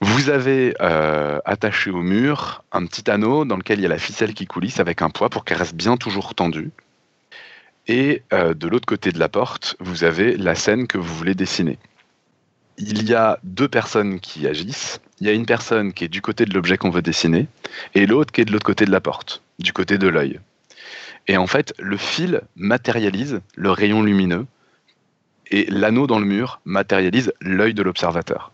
Vous avez euh, attaché au mur un petit anneau dans lequel il y a la ficelle qui coulisse avec un poids pour qu'elle reste bien toujours tendue. Et euh, de l'autre côté de la porte, vous avez la scène que vous voulez dessiner. Il y a deux personnes qui agissent. Il y a une personne qui est du côté de l'objet qu'on veut dessiner et l'autre qui est de l'autre côté de la porte, du côté de l'œil. Et en fait, le fil matérialise le rayon lumineux et l'anneau dans le mur matérialise l'œil de l'observateur.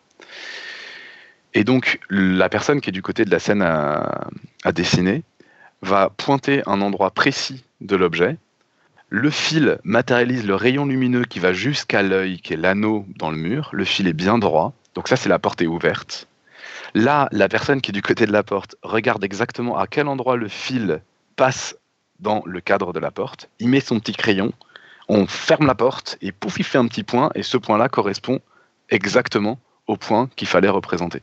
Et donc, la personne qui est du côté de la scène à, dessiner va pointer un endroit précis de l'objet. Le fil matérialise le rayon lumineux qui va jusqu'à l'œil, qui est l'anneau dans le mur. Le fil est bien droit. Donc ça, c'est la porte est ouverte. Là, la personne qui est du côté de la porte regarde exactement à quel endroit le fil passe dans le cadre de la porte. Il met son petit crayon, on ferme la porte et pouf, il fait un petit point et ce point-là correspond exactement au point qu'il fallait représenter.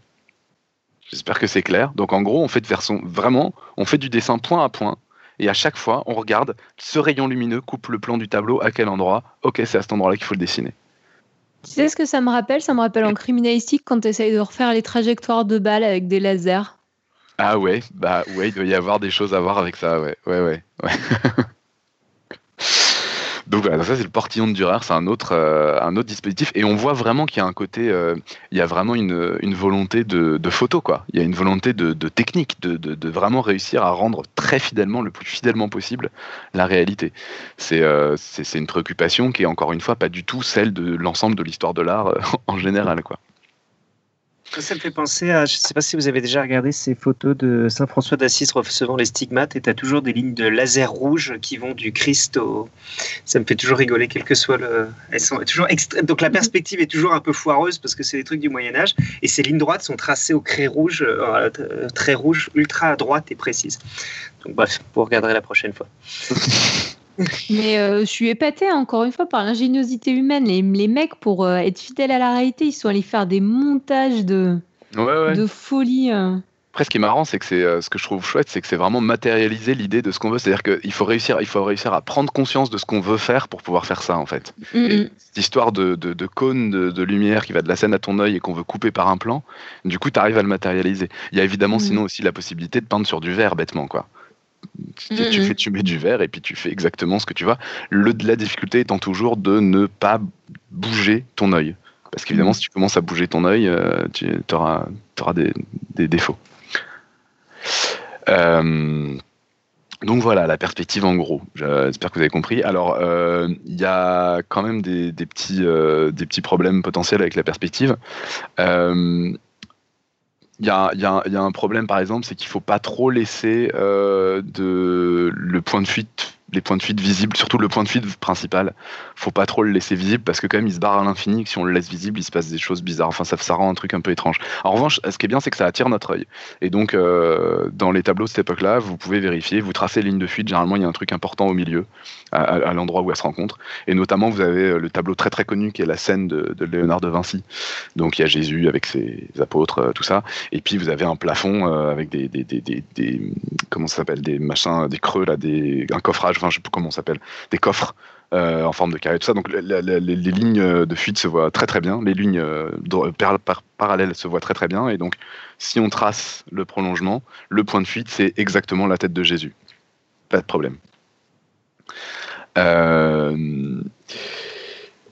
J'espère que c'est clair. Donc en gros, on fait de version vraiment, on fait du dessin point à point. Et à chaque fois, on regarde ce rayon lumineux coupe le plan du tableau à quel endroit. Ok, c'est à cet endroit-là qu'il faut le dessiner. Tu sais ce que ça me rappelle? Ça me rappelle en criminalistique quand tu essayes de refaire les trajectoires de balles avec des lasers. Ah ouais, bah ouais, il doit y avoir des choses à voir avec ça, ouais, ouais, ouais. Donc voilà, ça c'est le portillon de Dürer, c'est un autre, euh, un autre dispositif. Et on voit vraiment qu'il y a un côté, euh, il y a vraiment une, volonté de, photo, quoi. Il y a une volonté de, technique, de, de, vraiment réussir à rendre très fidèlement, le plus fidèlement possible, la réalité. Euh, c'est c'est une préoccupation qui est encore une fois pas du tout celle de l'ensemble de l'histoire de l'art en général, quoi. Ça me fait penser à, je ne sais pas si vous avez déjà regardé ces photos de Saint François d'Assise recevant les stigmates, et tu as toujours des lignes de laser rouge qui vont du Christ au. Ça me fait toujours rigoler, quel que soit le. Elles sont toujours Donc la perspective est toujours un peu foireuse parce que c'est des trucs du Moyen-Âge, et ces lignes droites sont tracées au crayon rouge, euh, rouge, ultra droite et précise. Donc bref, vous regarderez la prochaine fois. Mais euh, je suis épatée encore une fois par l'ingéniosité humaine. Les, les mecs, pour euh, être fidèles à la réalité, ils sont allés faire des montages de, de folie. Euh. Après, ce qui est marrant, c'est que c'est ce que je trouve chouette, c'est que c'est vraiment matérialiser l'idée de ce qu'on veut. C'est-à-dire qu'il faut réussir, il faut réussir à prendre conscience de ce qu'on veut faire pour pouvoir faire ça, en fait. cette histoire de, de, de cône de, lumière qui va de la scène à ton œil et qu'on veut couper par un plan, du coup, tu arrives à le matérialiser. Il y a évidemment sinon aussi la possibilité de peindre sur du verre, bêtement, quoi. Tu, fais, tu mets du verre et puis tu fais exactement ce que tu vois. Le, la difficulté étant toujours de ne pas bouger ton œil. Parce qu'évidemment, mm-hmm. si tu commences à bouger ton œil, euh, tu auras, des, des, défauts. Euh, donc voilà, la perspective en gros. J'espère que vous avez compris. Alors, euh, il y a quand même des, des petits, des petits problèmes potentiels avec la perspective. Il y a, un problème, par exemple, c'est qu'il ne faut pas trop laisser euh, le point de fuite les points de fuite visibles, surtout le point de fuite principal. Faut pas trop le laisser visible parce que quand même il se barre à l'infini. Si on le laisse visible, il se passe des choses bizarres. Enfin, ça, ça rend un truc un peu étrange. En revanche, ce qui est bien, c'est que ça attire notre œil. Et donc, euh, dans les tableaux de cette époque-là, vous pouvez vérifier, vous tracez ligne de fuite. Généralement, il y a un truc important au milieu, à, l'endroit où elles se rencontrent. Et notamment, vous avez euh, le tableau très très connu qui est la scène de, Léonard de Vinci. Donc, il y a Jésus avec ses apôtres, euh, tout ça. Et puis, vous avez un plafond avec des, des, des, des comment ça s'appelle, des machins, des creux là, des un coffrage enfin je sais pas comment on s'appelle, des coffres euh, en forme de carré, tout ça. Donc les, lignes de fuite se voient très très bien, les lignes euh, parallèles se voient très très bien. Et donc si on trace le prolongement, le point de fuite c'est exactement la tête de Jésus. Pas de problème. Euh,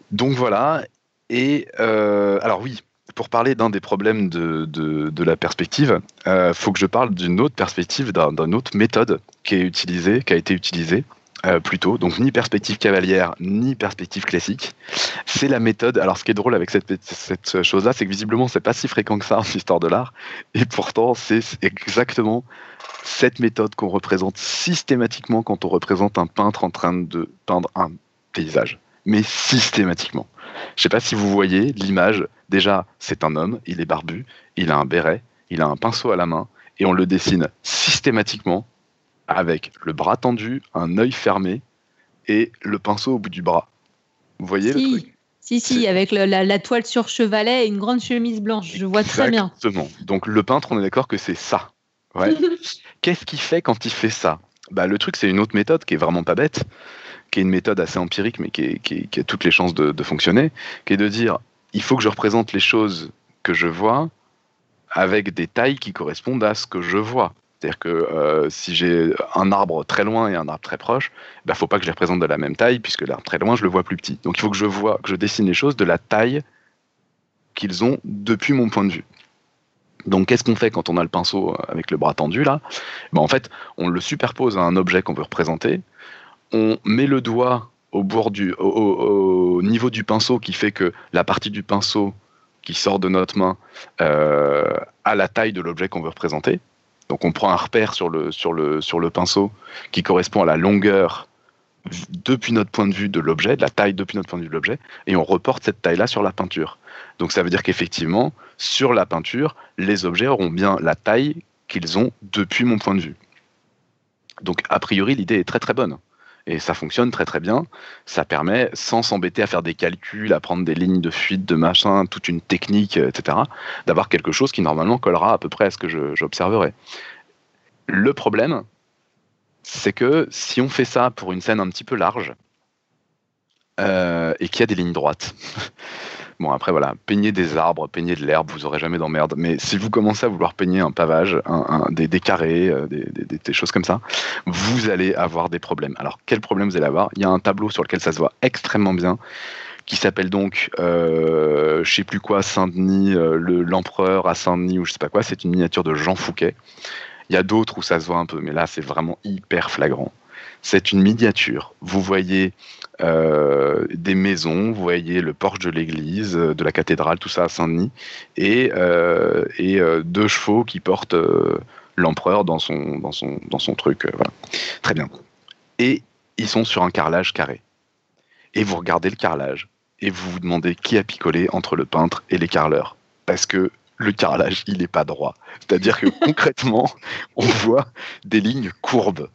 donc voilà. Et alors oui, pour parler d'un des problèmes de, de, la perspective, il faut que je parle d'une autre perspective, d'une autre méthode qui est utilisée, qui a été utilisée, euh, plutôt, donc ni perspective cavalière, ni perspective classique. C'est la méthode. Alors, ce qui est drôle avec cette, cette chose-là, c'est que visiblement, c'est pas si fréquent que ça en histoire de l'art, et pourtant, c'est exactement cette méthode qu'on représente systématiquement quand on représente un peintre en train de peindre un paysage, mais systématiquement. Je sais pas si vous voyez l'image. Déjà, c'est un homme, il est barbu, il a un béret, il a un pinceau à la main, et on le dessine systématiquement avec le bras tendu, un œil fermé et le pinceau au bout du bras. Vous voyez le truc? Si, si, avec la, toile sur chevalet et une grande chemise blanche. Je vois très bien. Exactement. Donc le peintre, on est d'accord que c'est ça. Qu'est-ce qu'il fait quand il fait ça? Bah, Le truc, c'est une autre méthode qui est vraiment pas bête, qui est une méthode assez empirique, mais qui, a toutes les chances de, de, fonctionner, qui est de dire, il faut que je représente les choses que je vois avec des tailles qui correspondent à ce que je vois. C'est-à-dire que euh, si j'ai un arbre très loin et un arbre très proche, il ben, ne faut pas que je les représente de la même taille, puisque l'arbre très loin, je le vois plus petit. Donc il faut que je vois, que je dessine les choses de la taille qu'ils ont depuis mon point de vue. Donc qu'est-ce qu'on fait quand on a le pinceau avec le bras tendu là? Ben, En fait, on le superpose à un objet qu'on veut représenter, on met le doigt au, du, au, niveau du pinceau qui fait que la partie du pinceau qui sort de notre main euh, a la taille de l'objet qu'on veut représenter. Donc on prend un repère sur le, pinceau qui correspond à la longueur depuis notre point de vue de l'objet, de la taille depuis notre point de vue de l'objet, et on reporte cette taille-là sur la peinture. Donc ça veut dire qu'effectivement, sur la peinture, les objets auront bien la taille qu'ils ont depuis mon point de vue. Donc a priori, l'idée est très très bonne. Et ça fonctionne très très bien. Ça permet, sans s'embêter à faire des calculs, à prendre des lignes de fuite, de machin, toute une technique, etc., d'avoir quelque chose qui normalement collera à peu près à ce que j'observerai. Le problème, c'est que si on fait ça pour une scène un petit peu large, euh, et qu'il y a des lignes droites, Bon, après, voilà, peigner des arbres, peigner de l'herbe, vous aurez jamais d'emmerde. Mais si vous commencez à vouloir peigner un pavage, des, carrés, euh, des, choses comme ça, vous allez avoir des problèmes. Alors, quel problème vous allez avoir? Il y a un tableau sur lequel ça se voit extrêmement bien qui s'appelle donc, euh, je sais plus quoi, Saint-Denis, euh, l'empereur à Saint-Denis ou je sais pas quoi. C'est une miniature de Jean Fouquet. Il y a d'autres où ça se voit un peu, mais là, c'est vraiment hyper flagrant. C'est une miniature. Vous voyez euh, des maisons, vous voyez le porche de l'église, euh, de la cathédrale, tout ça à Saint-Denis, et, euh, deux chevaux qui portent l'empereur dans son, truc. Très bien. Et ils sont sur un carrelage carré. Et vous regardez le carrelage, et vous vous demandez qui a picolé entre le peintre et les carreleurs. Parce que le carrelage, il n'est pas droit. C'est-à-dire que concrètement, on voit des lignes courbes.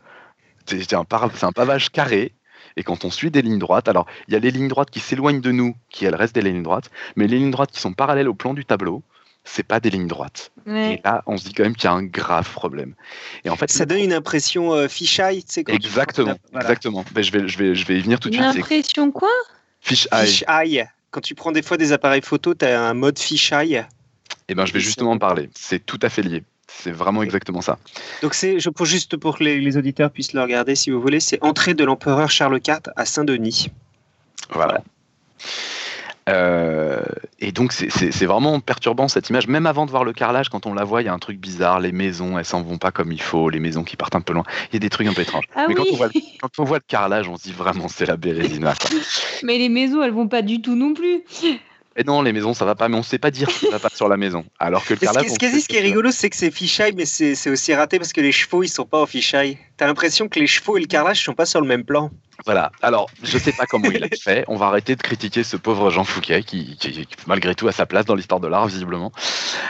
C'est un, un pavage carré et quand on suit des lignes droites, alors il y a les lignes droites qui s'éloignent de nous, qui elles restent des lignes droites, mais les lignes droites qui sont parallèles au plan du tableau, c'est pas des lignes droites. Et là, on se dit quand même qu'il y a un grave problème. Et en fait, ça donne une impression euh, fisheye, c'est quand Exactement, exactement. Ben, je vais, je vais, je vais y venir tout de suite. Une impression quoi? Fisheye. Quand tu prends des fois des appareils photo, tu as un mode fisheye. Eh ben, je vais justement en parler. C'est tout à fait lié. C'est vraiment exactement ça. Donc c'est, je pour juste pour que les, auditeurs puissent le regarder, si vous voulez, c'est entrée de l'empereur Charles IV à Saint-Denis. Voilà. Euh, et donc c'est vraiment perturbant cette image. Même avant de voir le carrelage, quand on la voit, il y a un truc bizarre. Les maisons, elles s'en vont pas comme il faut. Les maisons qui partent un peu loin. Il y a des trucs un peu étranges. Ah Mais quand, on voit, quand, on voit, le carrelage, on se dit vraiment c'est la Bérésina. Mais les maisons, elles vont pas du tout non plus. Et non, les maisons, ça va pas, mais on sait pas dire qui va pas sur la maison. Alors que le carrelage. Ce, qui, ce qui est rigolo, c'est que c'est fisheye, mais c'est aussi raté parce que les chevaux, ils sont pas au fisheye. T'as l'impression que les chevaux et le carrelage sont pas sur le même plan. Voilà. Alors, je sais pas comment il a fait. On va arrêter de critiquer ce pauvre Jean Fouquet qui, qui, malgré tout, a sa place dans l'histoire de l'art, visiblement.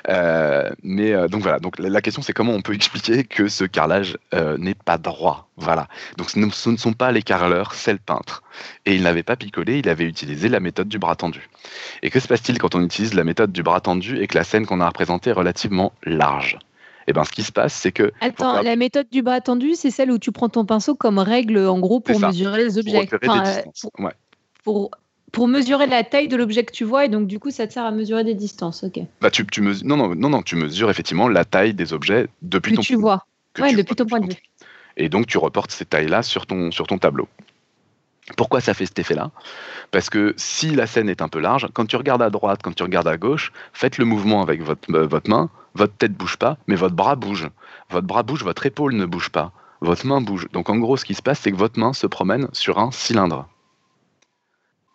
Euh, mais euh, donc voilà. Donc la question, c'est comment on peut expliquer que ce carrelage euh, n'est pas droit? Voilà. Donc ce ne, ce ne sont pas les carreleurs, c'est le peintre. Et il n'avait pas picolé, il avait utilisé la méthode du bras tendu. Et que se passe-t-il quand on utilise la méthode du bras tendu et que la scène qu'on a représentée est relativement large? Et eh ben, ce qui se passe, c'est que. Attends, la méthode du bras tendu, c'est celle où tu prends ton pinceau comme règle, en gros, pour mesurer les objets. Pour, pour, pour, mesurer la taille de l'objet que tu vois, et donc, du coup, ça te sert à mesurer des distances. Ok. Bah, tu, tu mesures, non, non, non, non, tu mesures effectivement la taille des objets depuis que tu vois. Ouais, depuis ton point de vue. Et donc, tu reportes ces tailles-là sur ton, sur ton tableau. Pourquoi ça fait cet effet-là? Parce que si la scène est un peu large, quand tu regardes à droite, quand tu regardes à gauche, faites le mouvement avec votre, euh, votre main, votre tête bouge pas, mais votre bras bouge. Votre bras bouge, votre épaule ne bouge pas. Votre main bouge. Donc en gros, ce qui se passe, c'est que votre main se promène sur un cylindre.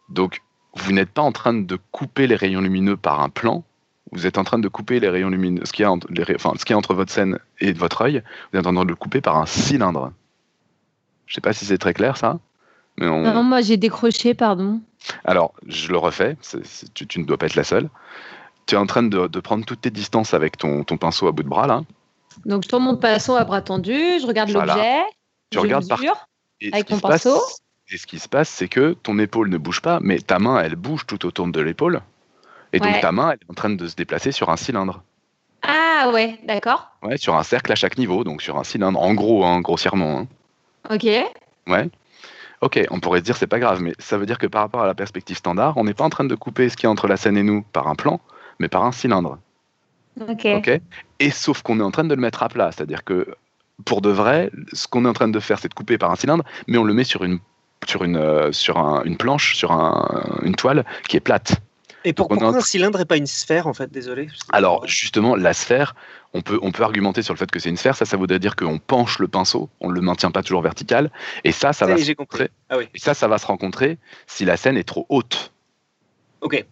Donc vous n'êtes pas en train de couper les rayons lumineux par un plan, vous êtes en train de couper les rayons lumineux, ce qui est, enfin, ce qui est entre votre scène et votre œil, vous êtes en train de le couper par un cylindre. Je ne sais pas si c'est très clair ça. Non, moi j'ai décroché, pardon. Alors, je le refais, tu, ne dois pas être la seule. Tu es en train de, prendre toutes tes distances avec ton, ton, pinceau à bout de bras, là. Donc, je tourne mon pinceau à bras tendu, je regarde l'objet, tu regardes par... avec mon pinceau. et ce qui se passe, c'est que ton épaule ne bouge pas, mais ta main, elle bouge tout autour de l'épaule. Et donc, ta main, elle est en train de se déplacer sur un cylindre. Ah ouais, d'accord. Ouais, sur un cercle à chaque niveau, donc sur un cylindre, en gros, hein, grossièrement. Hein. Ok. Ouais. Ok, on pourrait se dire c'est pas grave, mais ça veut dire que par rapport à la perspective standard, on n'est pas en train de couper ce qui est entre la scène et nous par un plan, mais par un cylindre. Ok. et sauf qu'on est en train de le mettre à plat, c'est-à-dire que pour de vrai, ce qu'on est en train de faire, c'est de couper par un cylindre, mais on le met sur une sur une euh, sur une planche, sur une toile qui est plate. Et pourquoi un cylindre et pas une sphère en fait? Désolé. Alors justement, la sphère, on peut, on peut argumenter sur le fait que c'est une sphère. Ça, ça voudrait dire qu'on penche le pinceau, on ne le maintient pas toujours vertical. Et ça, ça, va se rencontrer. Ah oui. Et ça, ça va se rencontrer si la scène est trop haute. Ok.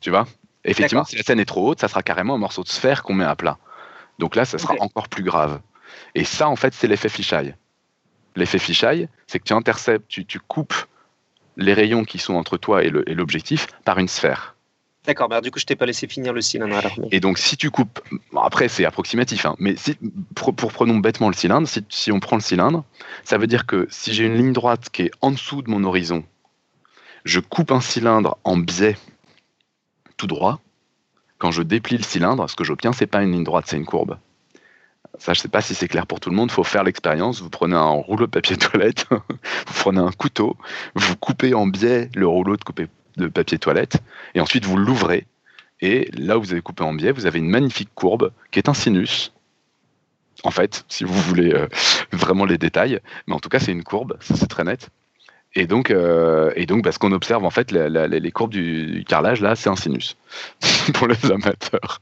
Tu vois? Effectivement, si la scène est trop haute, ça sera carrément un morceau de sphère qu'on met à plat. Donc là, ça sera encore plus grave. Et ça, en fait, c'est l'effet fisheye. L'effet fisheye, c'est que tu interceptes, tu, tu coupes les rayons qui sont entre toi et l'objectif par une sphère. D'accord, mais du coup, je t'ai pas laissé finir le cylindre. Et donc, si tu coupes, après, c'est approximatif, hein, mais si, pour, prenons bêtement le cylindre, si, si, on prend le cylindre, ça veut dire que si j'ai une ligne droite qui est en dessous de mon horizon, je coupe un cylindre en biais tout droit. Quand je déplie le cylindre, ce que j'obtiens, c'est pas une ligne droite, c'est une courbe. Ça, je sais pas si c'est clair pour tout le monde. Il faut faire l'expérience. Vous prenez un rouleau de papier toilette, vous prenez un couteau, vous coupez en biais le rouleau de de papier toilette, et ensuite vous l'ouvrez, et là où vous avez coupé en biais, vous avez une magnifique courbe qui est un sinus. En fait, si vous voulez euh, vraiment les détails, mais en tout cas c'est une courbe, c'est très net. Et donc, euh, et donc bah, qu'on observe en fait, les courbes du, carrelage là, c'est un sinus pour les amateurs.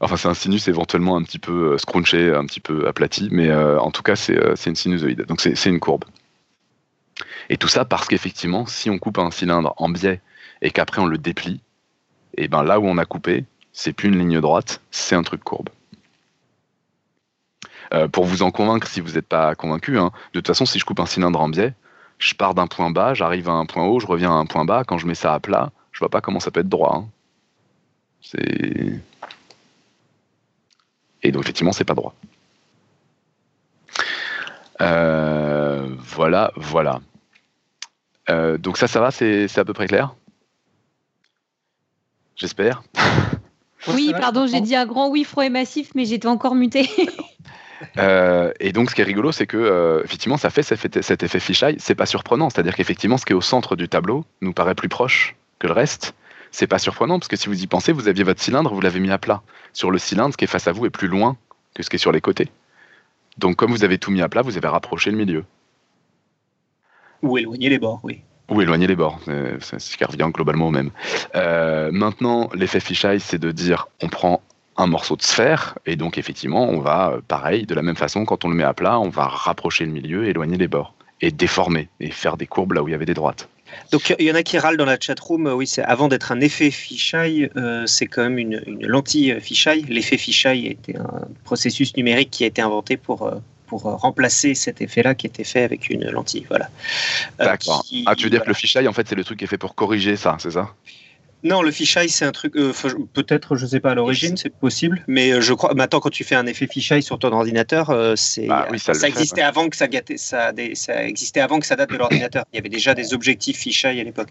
Enfin, c'est un sinus éventuellement un petit peu euh, scrunché, un petit peu aplati, mais en tout cas, c'est une sinusoïde. Donc, c'est une courbe. Et tout ça parce qu'effectivement, si on coupe un cylindre en biais et qu'après on le déplie, et ben là où on a coupé, c'est plus une ligne droite, c'est un truc courbe. Euh, pour vous en convaincre, si vous n'êtes pas convaincu, hein, de toute façon, si je coupe un cylindre en biais, je pars d'un point bas, j'arrive à un point haut, je reviens à un point bas. Quand je mets ça à plat, je vois pas comment ça peut être droit. Hein. C'est et donc effectivement, c'est pas droit. Euh, voilà, voilà. Euh, donc ça, ça va, c'est à peu près clair? J'espère. Oui, pardon, j'ai dit un grand oui froid et massif, mais j'étais encore muté. Euh, et donc, ce qui est rigolo, c'est que euh, effectivement, ça fait cet effet fisheye. C'est pas surprenant, c'est-à-dire qu'effectivement, ce qui est au centre du tableau nous paraît plus proche que le reste. C'est pas surprenant parce que si vous y pensez, vous aviez votre cylindre, vous l'avez mis à plat. Sur le cylindre, ce qui est face à vous est plus loin que ce qui est sur les côtés. Donc, comme vous avez tout mis à plat, vous avez rapproché le milieu. Ou éloigner les bords, oui. Ou éloigner les bords, c'est ce qui revient globalement au même. Euh, maintenant, l'effet fisheye, c'est de dire on prend un morceau de sphère, et donc effectivement, on va, euh, pareil, de la même façon, quand on le met à plat, on va rapprocher le milieu, éloigner les bords, et déformer, et faire des courbes là où il y avait des droites. Donc il y en a qui râlent dans la chatroom, oui, c'est avant d'être un effet fisheye, euh, c'est quand même une, lentille fisheye. L'effet fisheye était un processus numérique qui a été inventé pour, euh, pour remplacer cet effet-là qui était fait avec une lentille. Voilà. D'accord. ah, tu veux dire que le fisheye, en fait, c'est le truc qui est fait pour corriger ça, c'est ça? Non, le fisheye, c'est un truc. Euh, peut-être, je sais pas à l'origine, c'est possible, mais euh, je crois. Maintenant, quand tu fais un effet fisheye sur ton ordinateur, euh, c'est. Bah ça, existait avant que ça, ça, ça, existait avant que ça date de l'ordinateur. Il y avait déjà des objectifs fisheye à l'époque,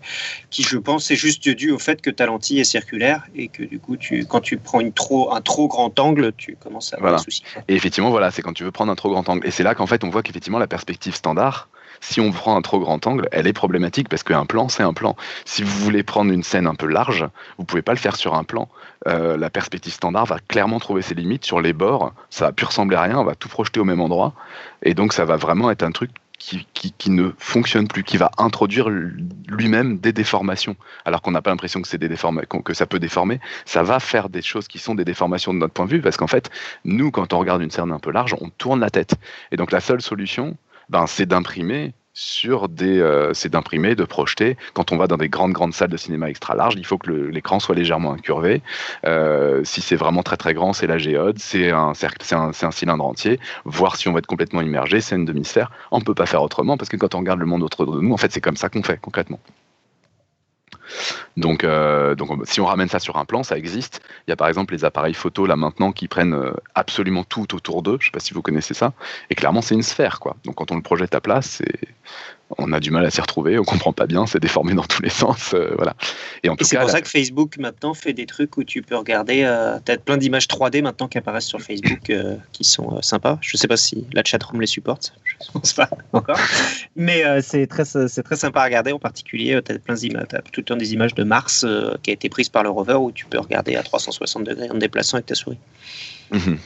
qui, je pense, est juste dû au fait que ta lentille est circulaire et que du coup, tu, quand tu prends une trop, un trop grand angle, tu commences à avoir des soucis. Et effectivement, voilà, c'est quand tu veux prendre un trop grand angle. Et c'est là qu'en fait, on voit qu'effectivement, la perspective standard si on prend un trop grand angle, elle est problématique parce qu'un plan, c'est un plan. Si vous voulez prendre une scène un peu large, vous pouvez pas le faire sur un plan. Euh, la perspective standard va clairement trouver ses limites sur les bords. Ça va plus ressembler à rien. On va tout projeter au même endroit. Et donc, ça va vraiment être un truc qui, qui, ne fonctionne plus, qui va introduire lui-même des déformations, alors qu'on n'a pas l'impression que, que ça peut déformer, ça va faire des choses qui sont des déformations de notre point de vue, parce qu'en fait, nous, quand on regarde une scène un peu large, on tourne la tête. Et donc la seule solution, ben, c'est d'imprimer sur des, euh, c'est d'imprimer, de projeter. Quand on va dans des grandes grandes salles de cinéma extra larges, il faut que l'écran soit légèrement incurvé. Euh, si c'est vraiment très très grand, c'est la géode, c'est un cercle, c'est un, cylindre entier. Voir si on va être complètement immergé, c'est une demi-sphère. On peut pas faire autrement parce que quand on regarde le monde autour de nous, en fait, c'est comme ça qu'on fait concrètement. Donc, euh, donc, si on ramène ça sur un plan, ça existe. Il y a par exemple les appareils photo là maintenant qui prennent euh, absolument tout autour d'eux. Je ne sais pas si vous connaissez ça. Et clairement, c'est une sphère, quoi. Donc, quand on le projette à place, c'est on a du mal à s'y retrouver, on comprend pas bien, c'est déformé dans tous les sens, euh, voilà. Et, c'est pour ça que Facebook maintenant fait des trucs où tu peux regarder, euh, peut-être plein d'images 3D maintenant qui apparaissent sur Facebook qui sont sympas. Je sais pas si la chatroom les supporte, je pense pas encore, mais c'est très c'est très sympa à regarder. En particulier, tu as plein d'images, tout des images de Mars qui a été prise par le rover où tu peux regarder à 360 degrés en déplaçant avec ta souris. Mhm.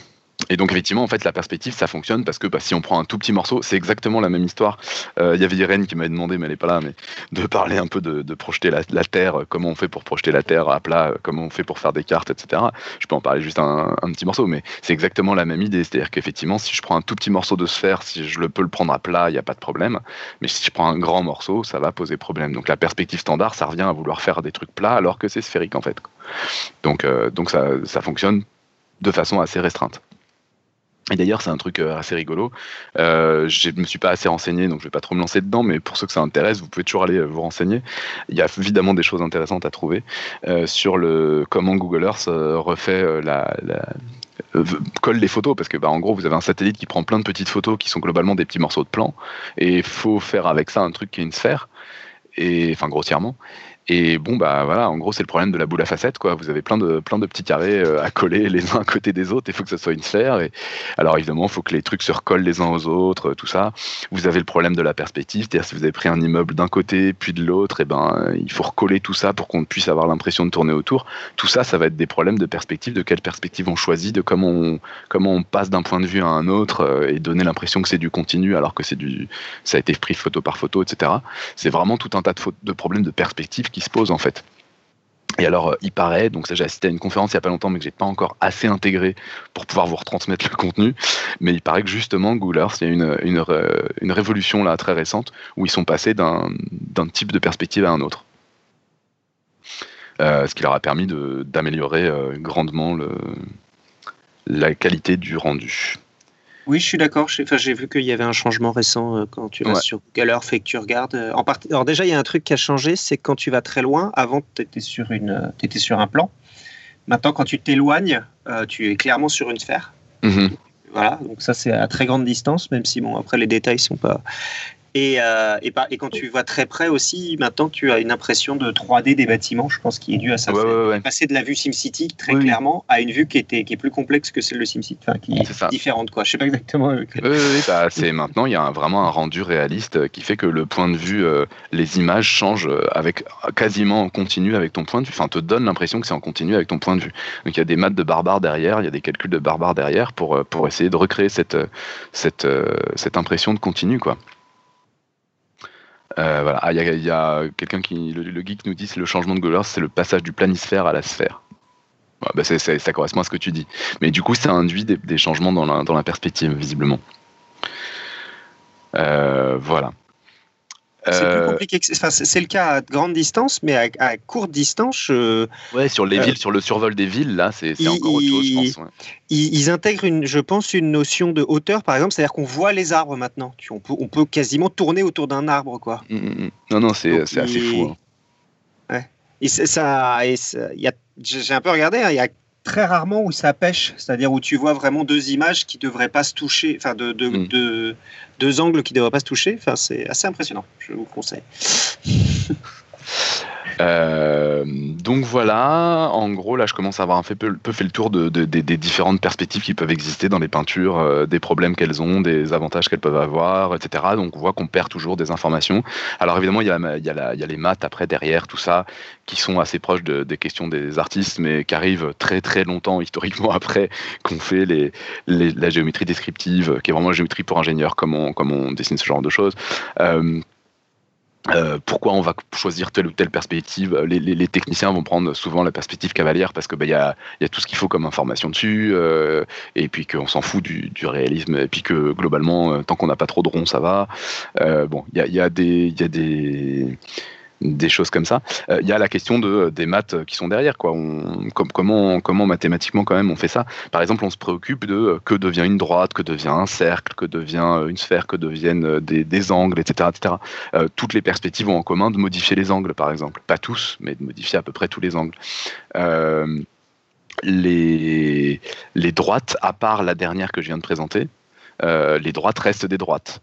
Et donc effectivement, en fait, la perspective, ça fonctionne parce que bah, si on prend un tout petit morceau, c'est exactement la même histoire. Euh, il y avait Irène qui m'avait demandé, mais elle n'est pas là, mais de parler un peu de, projeter la, Terre, euh, comment on fait pour projeter la Terre à plat, euh, comment on fait pour faire des cartes, etc. Je peux en parler juste un, petit morceau, mais c'est exactement la même idée. C'est-à-dire qu'effectivement, si je prends un tout petit morceau de sphère, si je le peux le prendre à plat, il n'y a pas de problème. Mais si je prends un grand morceau, ça va poser problème. Donc la perspective standard, ça revient à vouloir faire des trucs plats alors que c'est sphérique en fait. Donc, donc ça fonctionne de façon assez restreinte. Et d'ailleurs, c'est un truc euh, assez rigolo. Euh, je ne me suis pas assez renseigné, donc je ne vais pas trop me lancer dedans, mais pour ceux que ça intéresse, vous pouvez toujours aller euh, vous renseigner. Il y a évidemment des choses intéressantes à trouver sur le comment Google Earth refait la, colle les photos parce que bah, en gros vous avez un satellite qui prend plein de petites photos qui sont globalement des petits morceaux de plan et faut faire avec ça un truc qui est une sphère et enfin grossièrement et bon, bah voilà, en gros, c'est le problème de la boule à facettes, quoi. Vous avez plein de, plein de petits carrés euh, à coller les uns à côté des autres. Il faut que ça soit une sphère. Et alors, évidemment, il faut que les trucs se recollent les uns aux autres, tout ça. Vous avez le problème de la perspective, c'est-à-dire si vous avez pris un immeuble d'un côté puis de l'autre, et eh ben, il faut recoller tout ça pour qu'on puisse avoir l'impression de tourner autour. Tout ça, ça va être des problèmes de perspective, de quelle perspective on choisit, de comment on, comment on passe d'un point de vue à un autre euh, et donner l'impression que c'est du continu alors que c'est du, ça a été pris photo par photo, etc. C'est vraiment tout un tas de, de problèmes de perspective qui se pose en fait. Et alors, euh, il paraît, donc ça j'ai assisté à une conférence il n'y a pas longtemps, mais que j'ai pas encore assez intégré pour pouvoir vous retransmettre le contenu. Mais il paraît que justement, Earth, il y a une, une, une révolution là très récente où ils sont passés d'un type de perspective à un autre. Euh, ce qui leur a permis d'améliorer euh, grandement le, la qualité du rendu. Oui, je suis d'accord. J'ai vu qu'il y avait un changement récent euh, quand tu vas sur Google Earth et que tu regardes. Euh, Alors déjà, il y a un truc qui a changé, c'est quand tu vas très loin. Avant, tu étais, sur une... étais sur un plan. Maintenant, quand tu t'éloignes, euh, tu es clairement sur une sphère. Mhm. Voilà, donc ça c'est à très grande distance, même si bon après les détails sont pas et, euh, et, et, quand tu vois très près aussi, maintenant tu as une impression de 3D des bâtiments, je pense, qui est dû à ça. Passer de la vue SimCity très clairement à une vue qui, était, qui est plus complexe que celle de SimCity, enfin qui est, différente. Quoi. Je sais pas exactement. Euh, oui, bah, c'est maintenant il y a vraiment un rendu réaliste qui fait que le point de vue, euh, les images changent avec quasiment en continu avec ton point de vue. Enfin, te donne l'impression que c'est en continu avec ton point de vue. Donc il y a des maths de barbares derrière, il y a des calculs de barbares derrière pour, pour essayer de recréer cette, cette, cette impression de continu, quoi. Euh, voilà. Ah, il y a, quelqu'un qui, le, geek nous dit, le changement de Gollers, c'est le passage du planisphère à la sphère. Bah, ça correspond à ce que tu dis. Mais du coup, ça induit des, changements dans la, perspective, visiblement. Euh, voilà. C'est plus compliqué. Enfin, c'est le cas à grande distance, mais à, courte distance. Ouais, sur les villes, sur le survol des villes, là, c'est encore autre chose, je pense. Ils, intègrent, une, je pense, une notion de hauteur, par exemple, c'est-à-dire qu'on voit les arbres maintenant. On peut, on peut quasiment tourner autour d'un arbre, quoi. Mmh, mmh, mmh. Non, non, c'est assez fou. Hein. Ouais. Et ça, j'ai un peu regardé, hein, il y a très rarement où ça pêche, c'est-à-dire où tu vois vraiment deux images qui ne devraient pas se toucher, enfin de, de, deux angles qui ne devraient pas se toucher. Enfin, c'est assez impressionnant, je vous conseille. Euh, donc voilà, en gros, là, je commence à avoir un peu, fait le tour de, des différentes perspectives qui peuvent exister dans les peintures, euh, des problèmes qu'elles ont, des avantages qu'elles peuvent avoir, etc. Donc on voit qu'on perd toujours des informations. Alors évidemment, il y a, y a, y a les maths après, derrière, tout ça, qui sont assez proches des questions des artistes, mais qui arrivent très très longtemps, historiquement, après qu'on fait la géométrie descriptive, qui est vraiment la géométrie pour ingénieur, comme on, comme on dessine ce genre de choses. Euh, euh, pourquoi on va choisir telle ou telle perspective les, techniciens vont prendre souvent la perspective cavalière parce que bah, y, a, tout ce qu'il faut comme information dessus euh, et puis qu'on s'en fout du, réalisme et puis que globalement euh, tant qu'on n'a pas trop de ronds ça va. Bon il y a, des y a des des choses comme ça. Il euh, y a la question de, des maths qui sont derrière. Comment, mathématiquement quand même on fait ça? Par exemple, on se préoccupe de euh, que devient une droite, que devient un cercle, que devient euh, une sphère, que deviennent des, des angles, etc. etc. toutes les perspectives ont en commun de modifier les angles, par exemple. Pas tous, mais de modifier à peu près tous les angles. les, les droites, à part la dernière que je viens de présenter, les droites restent des droites.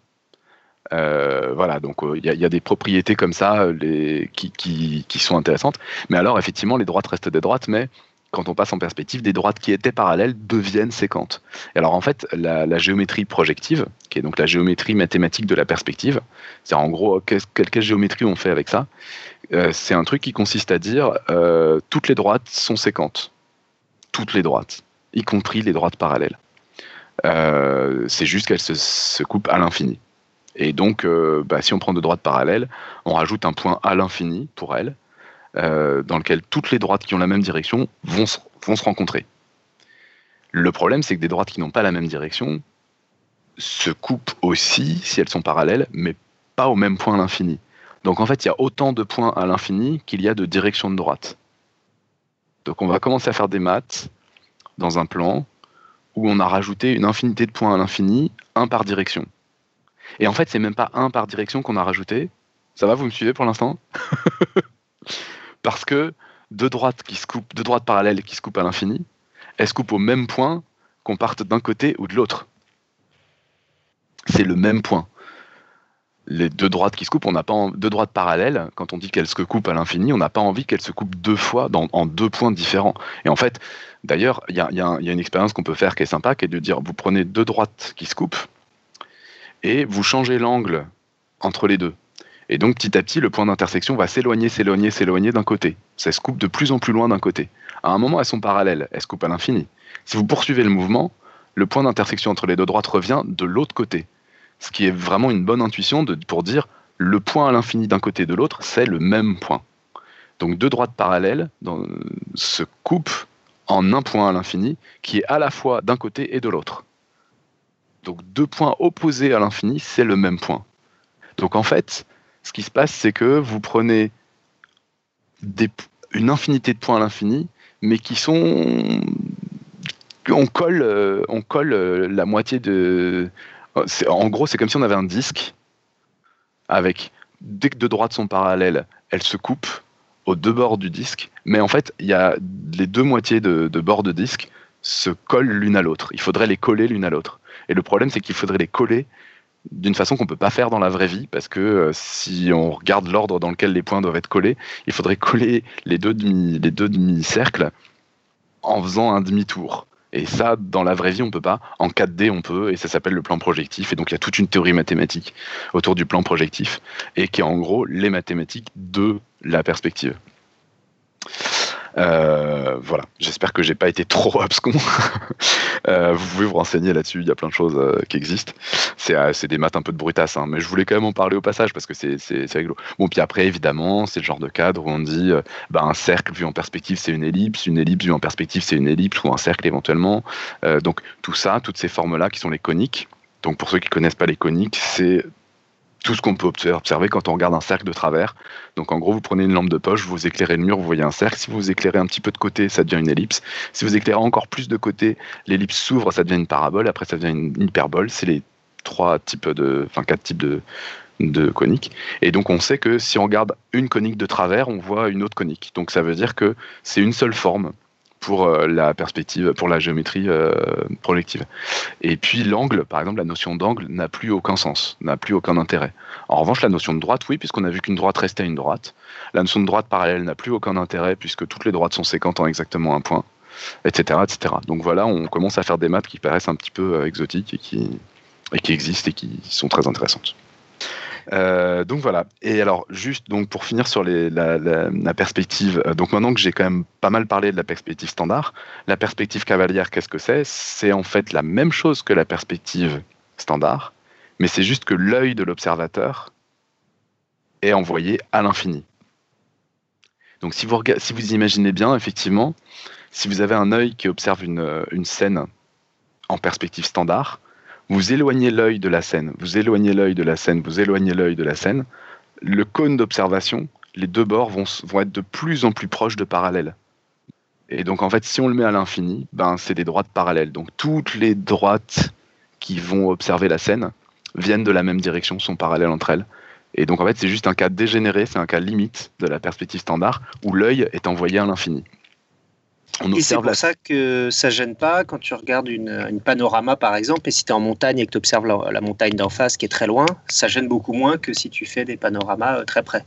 Euh, voilà, donc il euh, y, a des propriétés comme ça les, qui, sont intéressantes. Mais alors, effectivement, les droites restent des droites, mais quand on passe en perspective, des droites qui étaient parallèles deviennent séquentes. Et alors, en fait, la, géométrie projective, qui est donc la géométrie mathématique de la perspective, c'est en gros, quelle, géométrie on fait avec ça euh, C'est un truc qui consiste à dire toutes les droites sont séquentes. Toutes les droites, y compris les droites parallèles. c'est juste qu'elles se coupent à l'infini. Et donc, euh, bah, si on prend deux droites parallèles, on rajoute un point à l'infini pour elles, euh, dans lequel toutes les droites qui ont la même direction vont se, vont se rencontrer. Le problème, c'est que des droites qui n'ont pas la même direction se coupent aussi si elles sont parallèles, mais pas au même point à l'infini. Donc en fait, il y a autant de points à l'infini qu'il y a de directions de droite. Donc on va commencer à faire des maths dans un plan où on a rajouté une infinité de points à l'infini, un par direction. Et en fait, c'est même pas un par direction qu'on a rajouté. Ça va, vous me suivez pour l'instant? Parce que deux droites qui se coupent, deux droites parallèles qui se coupent à l'infini, elles se coupent au même point qu'on parte d'un côté ou de l'autre. C'est le même point. Les deux droites qui se coupent, on n'a pas deux droites parallèles. Quand on dit qu'elles se coupent à l'infini, on n'a pas envie qu'elles se coupent deux fois en deux points différents. Et en fait, d'ailleurs, il y a une expérience qu'on peut faire qui est sympa, qui est de dire vous prenez deux droites qui se coupent, et vous changez l'angle entre les deux. Et donc petit à petit, le point d'intersection va s'éloigner, s'éloigner, s'éloigner d'un côté. Ça se coupe de plus en plus loin d'un côté. À un moment, elles sont parallèles, elles se coupent à l'infini. Si vous poursuivez le mouvement, le point d'intersection entre les deux droites revient de l'autre côté. Ce qui est vraiment une bonne intuition de, pour dire le point à l'infini d'un côté et de l'autre, c'est le même point. Donc deux droites parallèles se coupent en un point à l'infini qui est à la fois d'un côté et de l'autre. Donc deux points opposés à l'infini, c'est le même point. Donc en fait, ce qui se passe, c'est que vous prenez une infinité de points à l'infini, mais qui sont... On colle, euh, on colle euh, la moitié de... En gros, c'est comme si on avait un disque avec, dès que deux droites sont parallèles, elles se coupent aux deux bords du disque, mais en fait, il y a les deux moitiés de, de bords de disque se collent l'une à l'autre. Il faudrait les coller l'une à l'autre. Et le problème, c'est qu'il faudrait les coller d'une façon qu'on ne peut pas faire dans la vraie vie, parce que euh, si on regarde l'ordre dans lequel les points doivent être collés, il faudrait coller les deux demi-cercles en faisant un demi-tour. Et ça, dans la vraie vie, on ne peut pas. En 4D, on peut, et ça s'appelle le plan projectif. Et donc, il y a toute une théorie mathématique autour du plan projectif, et qui est en gros les mathématiques de la perspective. Euh, voilà, j'espère que j'ai pas été trop abscon. euh, vous pouvez vous renseigner là-dessus, il y a plein de choses euh, qui existent. C'est des maths un peu de brutasse, hein, mais je voulais quand même en parler au passage parce que c'est rigolo. Bon, puis après, évidemment, c'est le genre de cadre où on dit bah, un cercle vu en perspective, c'est une ellipse, une ellipse vue en perspective, c'est une ellipse ou un cercle éventuellement. donc tout ça, toutes ces formes-là qui sont les coniques. Donc pour ceux qui connaissent pas les coniques, c'est tout ce qu'on peut observer quand on regarde un cercle de travers. Donc en gros, vous prenez une lampe de poche, vous éclairez le mur, vous voyez un cercle. Si vous éclairez un petit peu de côté, ça devient une ellipse. Si vous éclairez encore plus de côté, l'ellipse s'ouvre, ça devient une parabole. Après, ça devient une hyperbole. C'est les trois types de, enfin quatre types de, de coniques. Et donc on sait que si on regarde une conique de travers, on voit une autre conique. Donc ça veut dire que c'est une seule forme pour euh, la perspective, pour la géométrie euh, projective. Et puis l'angle, par exemple, la notion d'angle n'a plus aucun sens, n'a plus aucun intérêt. En revanche, la notion de droite, oui, puisqu'on a vu qu'une droite restait une droite. La notion de droite parallèle n'a plus aucun intérêt, puisque toutes les droites sont séquentes en exactement un point, etc., etc. Donc voilà, on commence à faire des maths qui paraissent un petit peu euh, exotiques et qui, et qui existent et qui sont très intéressantes. Euh, donc voilà. Et alors, juste donc pour finir sur la, perspective, euh, donc maintenant que j'ai quand même pas mal parlé de la perspective standard, la perspective cavalière, qu'est-ce que c'est? C'est en fait la même chose que la perspective standard, mais c'est juste que l'œil de l'observateur est envoyé à l'infini. Donc si vous, imaginez bien, effectivement, si vous avez un œil qui observe une, une scène en perspective standard, vous éloignez l'œil de la scène, vous éloignez l'œil de la scène, vous éloignez l'œil de la scène, le cône d'observation, les deux bords vont, être de plus en plus proches de parallèles. Et donc en fait, si on le met à l'infini, ben c'est des droites parallèles. Donc toutes les droites qui vont observer la scène viennent de la même direction, sont parallèles entre elles. Et donc en fait, c'est juste un cas dégénéré, c'est un cas limite de la perspective standard où l'œil est envoyé à l'infini et c'est pour ça que ça gêne pas quand tu regardes une, panorama par exemple, et si tu es en montagne et que tu observes la, montagne d'en face qui est très loin, ça gêne beaucoup moins que si tu fais des panoramas euh, très près.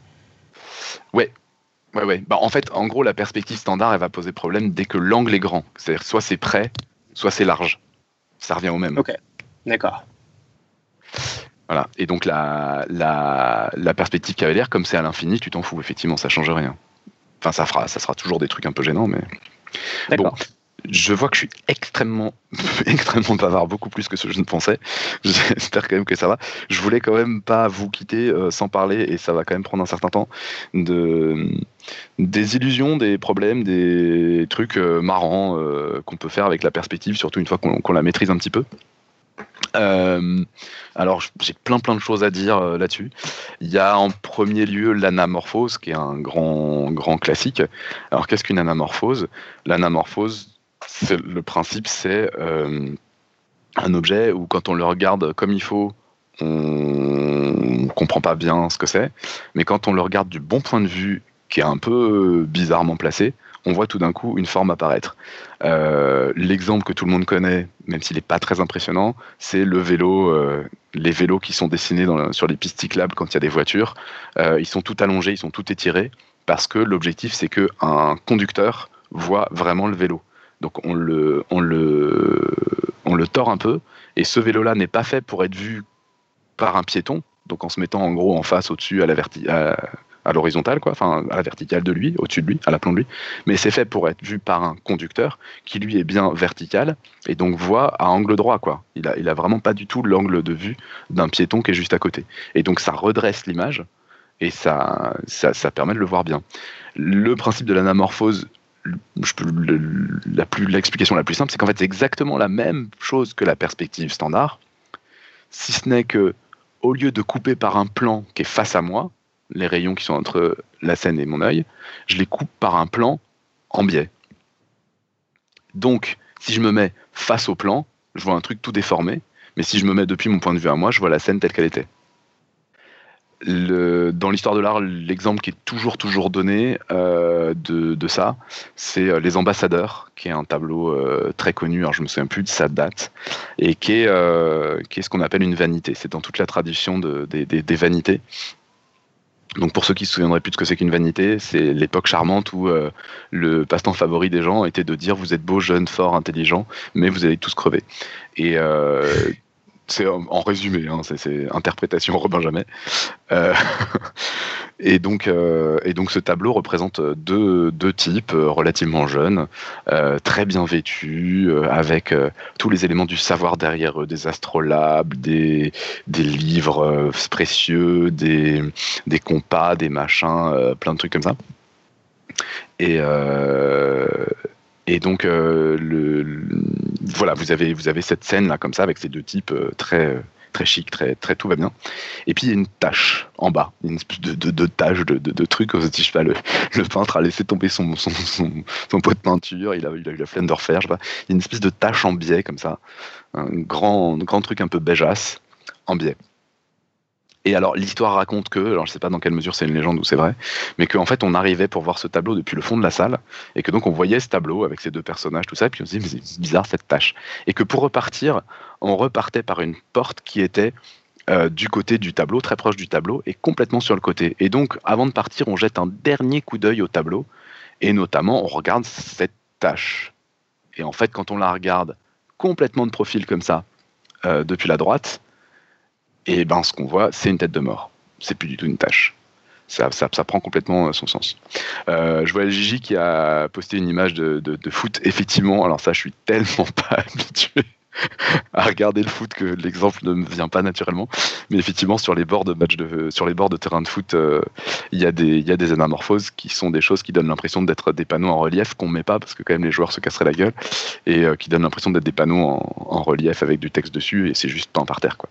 Ouais. Ouais, ouais. Bah, en fait, en gros, la perspective standard, elle va poser problème dès que l'angle est grand. C'est-à-dire soit c'est près, soit c'est large. Ça revient au même. Ok, d'accord. Voilà. Et donc la, la, la perspective cavalière, comme c'est à l'infini, tu t'en fous. Effectivement, ça change rien. Enfin, ça fera, ça sera toujours des trucs un peu gênants, mais. Bon, je vois que je suis extrêmement, extrêmement bavard, beaucoup plus que ce que je ne pensais. J'espère quand même que ça va. Je voulais quand même pas vous quitter euh, sans parler, et ça va quand même prendre un certain temps, de, des illusions, des problèmes, des trucs euh, marrants euh, qu'on peut faire avec la perspective, surtout une fois qu'on la maîtrise un petit peu. Euh, alors, j'ai plein plein de choses à dire euh, là-dessus. Il y a en premier lieu l'anamorphose, qui est un grand grand classique. Alors, qu'est-ce qu'une anamorphose? L'anamorphose, le principe, c'est euh, un objet où quand on le regarde comme il faut, on comprend pas bien ce que c'est, mais quand on le regarde du bon point de vue, qui est un peu bizarrement placé, on voit tout d'un coup une forme apparaître. Euh, l'exemple que tout le monde connaît, même s'il n'est pas très impressionnant, c'est le vélo, euh, les vélos qui sont dessinés sur les pistes cyclables quand il y a des voitures. Euh, ils sont tout allongés, ils sont tout étirés, parce que l'objectif c'est qu'un conducteur voit vraiment le vélo. Donc on le, on le, on le tord un peu, et ce vélo-là n'est pas fait pour être vu par un piéton, donc en se mettant en gros en face, au-dessus, à la verticale à l'horizontale, quoi, enfin à la verticale de lui, au-dessus de lui, à l'aplomb de lui. Mais c'est fait pour être vu par un conducteur qui lui est bien vertical et donc voit à angle droit, quoi. Il a, il a vraiment pas du tout l'angle de vue d'un piéton qui est juste à côté. Et donc ça redresse l'image et ça, ça, permet de le voir bien. Le principe de l'anamorphose, l'explication la, la plus simple, c'est qu'en fait c'est exactement la même chose que la perspective standard, si ce n'est que au lieu de couper par un plan qui est face à moi, les rayons qui sont entre la scène et mon œil, je les coupe par un plan en biais. Donc, si je me mets face au plan, je vois un truc tout déformé, mais si je me mets depuis mon point de vue à moi, je vois la scène telle qu'elle était. dans l'histoire de l'art, l'exemple qui est toujours toujours donné euh, de, ça, c'est euh, Les Ambassadeurs, qui est un tableau euh, très connu, alors je me souviens plus de sa date, et qui est, qui est ce qu'on appelle une vanité. C'est dans toute la tradition des vanités. Donc pour ceux qui se souviendraient plus de ce que c'est qu'une vanité, c'est l'époque charmante où euh, le passe-temps favori des gens était de dire vous êtes beau, jeune, fort, intelligent, mais vous allez tous crever. Et euh, c'est en résumé, hein, c'est interprétation Robin Jamais. Euh, et, donc, euh, et donc ce tableau représente deux, deux types euh, relativement jeunes, très bien vêtus, avec tous les éléments du savoir derrière eux, des astrolabes, des, des livres précieux, des, des compas, des machins, plein de trucs comme ça. Et, et donc, euh, le, voilà, vous avez, vous avez cette scène là comme ça avec ces deux types euh, très, très chic, très, très tout va bien. Et puis il y a une tache en bas, une espèce de, tache de, de, de truc. Je sais pas, le, peintre a laissé tomber son, son, pot de peinture, il a, eu la flemme de refaire, sais pas. Il y a une espèce de tache en biais comme ça, un grand, grand truc un peu beigeasse en biais. Et alors l'histoire raconte que, alors je sais pas dans quelle mesure c'est une légende ou c'est vrai, mais qu'en fait on arrivait pour voir ce tableau depuis le fond de la salle, et que donc on voyait ce tableau avec ces deux personnages, tout ça, et puis on se dit mais c'est bizarre cette tâche. Et que pour repartir, on repartait par une porte qui était euh, du côté du tableau, très proche du tableau, et complètement sur le côté. Et donc avant de partir, on jette un dernier coup d'œil au tableau, et notamment on regarde cette tâche. Et en fait quand on la regarde complètement de profil comme ça, euh, depuis la droite, et ben, ce qu'on voit, c'est une tête de mort. C'est plus du tout une tâche. Ça, ça, ça, prend complètement euh, son sens. Euh, je vois Gigi qui a posté une image de, de, foot. Effectivement, alors ça, je suis tellement pas habitué à regarder le foot que l'exemple ne me vient pas naturellement. Mais effectivement, sur les bords de match de, sur les bords de terrain de foot, euh, il y a des, il y a des anamorphoses qui sont des choses qui donnent l'impression d'être des panneaux en relief qu'on met pas parce que quand même les joueurs se casseraient la gueule et qui donnent l'impression d'être des panneaux en, en relief avec du texte dessus et c'est juste peint par terre, quoi.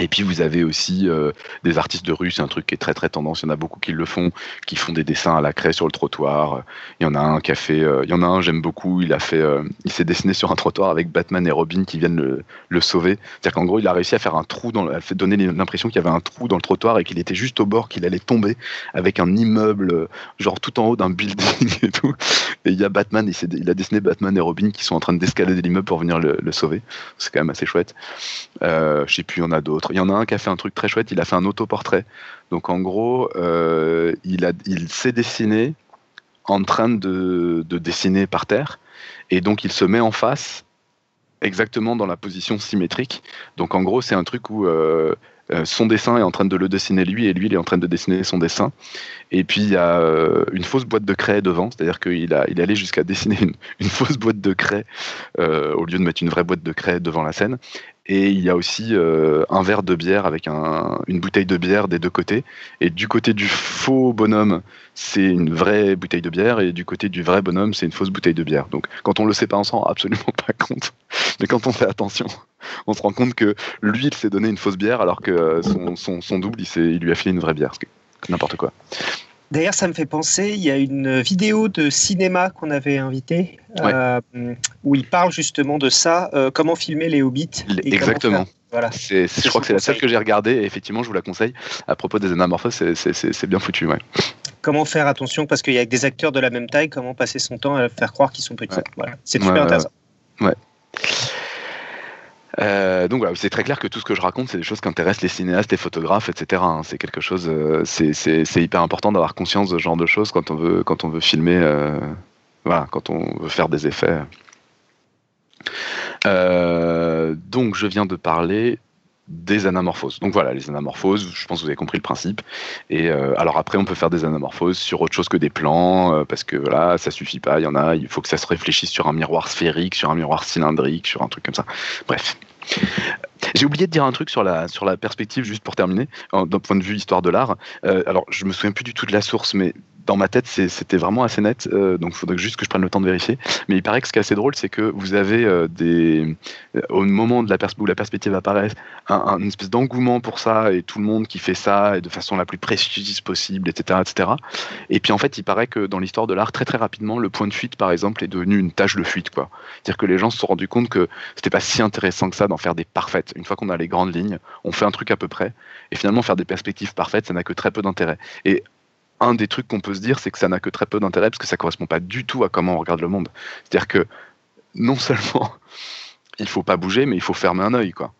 Et puis vous avez aussi euh, des artistes de rue, c'est un truc qui est très très tendance. Il y en a beaucoup qui le font, qui font des dessins à la craie sur le trottoir. Il y en a un qui a fait, euh, il y en a un j'aime beaucoup. Il a fait, euh, il s'est dessiné sur un trottoir avec Batman et Robin qui viennent le, le sauver. C'est-à-dire qu'en gros il a réussi à faire un trou fait donner l'impression qu'il y avait un trou dans le trottoir et qu'il était juste au bord, qu'il allait tomber avec un immeuble genre tout en haut d'un building et tout. Et il y a Batman, il, il, a dessiné Batman et Robin qui sont en train d'escalader l'immeuble pour venir le, le sauver. C'est quand même assez chouette. je sais plus, il y en a d'autres. Il y en a un qui a fait un truc très chouette, il a fait un autoportrait. Donc en gros, euh, il, il s'est dessiné en train de, de, dessiner par terre, et donc il se met en face exactement dans la position symétrique. Donc en gros, c'est un truc où euh, euh, son dessin est en train de le dessiner lui et lui il est en train de dessiner son dessin. Et puis il y a une fausse boîte de craie devant, c'est-à-dire qu'il a, il est allé jusqu'à dessiner une, fausse boîte de craie au lieu de mettre une vraie boîte de craie devant la scène. Et il y a aussi euh, un verre de bière avec un, une bouteille de bière des deux côtés. Et du côté du faux bonhomme, c'est une vraie bouteille de bière. Et du côté du vrai bonhomme, c'est une fausse bouteille de bière. Donc quand on le sait pas, on s'en rend absolument pas compte. Mais quand on fait attention, on se rend compte que lui, il s'est donné une fausse bière alors que son, son, son double, il, il lui a filé une vraie bière. N'importe quoi. D'ailleurs, ça me fait penser, il y a une vidéo de cinéma qu'on avait invité ouais. euh, où il parle justement de ça, euh, comment filmer les hobbits. Exactement. Voilà. C'est, je crois que c'est la seule que j'ai regardée et effectivement, je vous la conseille. À propos des anamorphoses, c'est, bien foutu. Ouais. Comment faire attention parce qu'il y a des acteurs de la même taille, comment passer son temps à faire croire qu'ils sont petits. Ouais. Voilà. C'est super intéressant. Ouais. Euh, donc voilà, c'est très clair que tout ce que je raconte, c'est des choses qui intéressent les cinéastes, les photographes, etc. Hein. C'est quelque chose, euh, c'est hyper important d'avoir conscience de ce genre de choses quand on veut, quand on veut filmer, euh, voilà, quand on veut faire des effets. Donc je viens de parler des anamorphoses. Donc voilà, les anamorphoses, je pense que vous avez compris le principe. Et euh, alors après, on peut faire des anamorphoses sur autre chose que des plans, euh, parce que voilà, ça suffit pas. Il y en a, il faut que ça se réfléchisse sur un miroir sphérique, sur un miroir cylindrique, sur un truc comme ça. Bref. J'ai oublié de dire un truc sur la, sur la perspective, juste pour terminer, d'un point de vue histoire de l'art. Euh, alors, je me souviens plus du tout de la source, mais dans ma tête, c'était vraiment assez net, euh, donc il faudrait juste que je prenne le temps de vérifier. Mais il paraît que ce qui est assez drôle, c'est que vous avez euh, euh, au moment de la où la perspective apparaît, un, un, une espèce d'engouement pour ça et tout le monde qui fait ça et de façon la plus précise possible, etc., etc. Et puis en fait, il paraît que dans l'histoire de l'art, très très rapidement, le point de fuite, par exemple, est devenu une tâche de fuite. C'est-à-dire que les gens se sont rendus compte que c'était pas si intéressant que ça d'en faire des parfaites. Une fois qu'on a les grandes lignes, on fait un truc à peu près, et finalement faire des perspectives parfaites, ça n'a que très peu d'intérêt. Et un des trucs qu'on peut se dire, c'est que ça n'a que très peu d'intérêt parce que ça correspond pas du tout à comment on regarde le monde. C'est-à-dire que non seulement il faut pas bouger, mais il faut fermer un œil, quoi.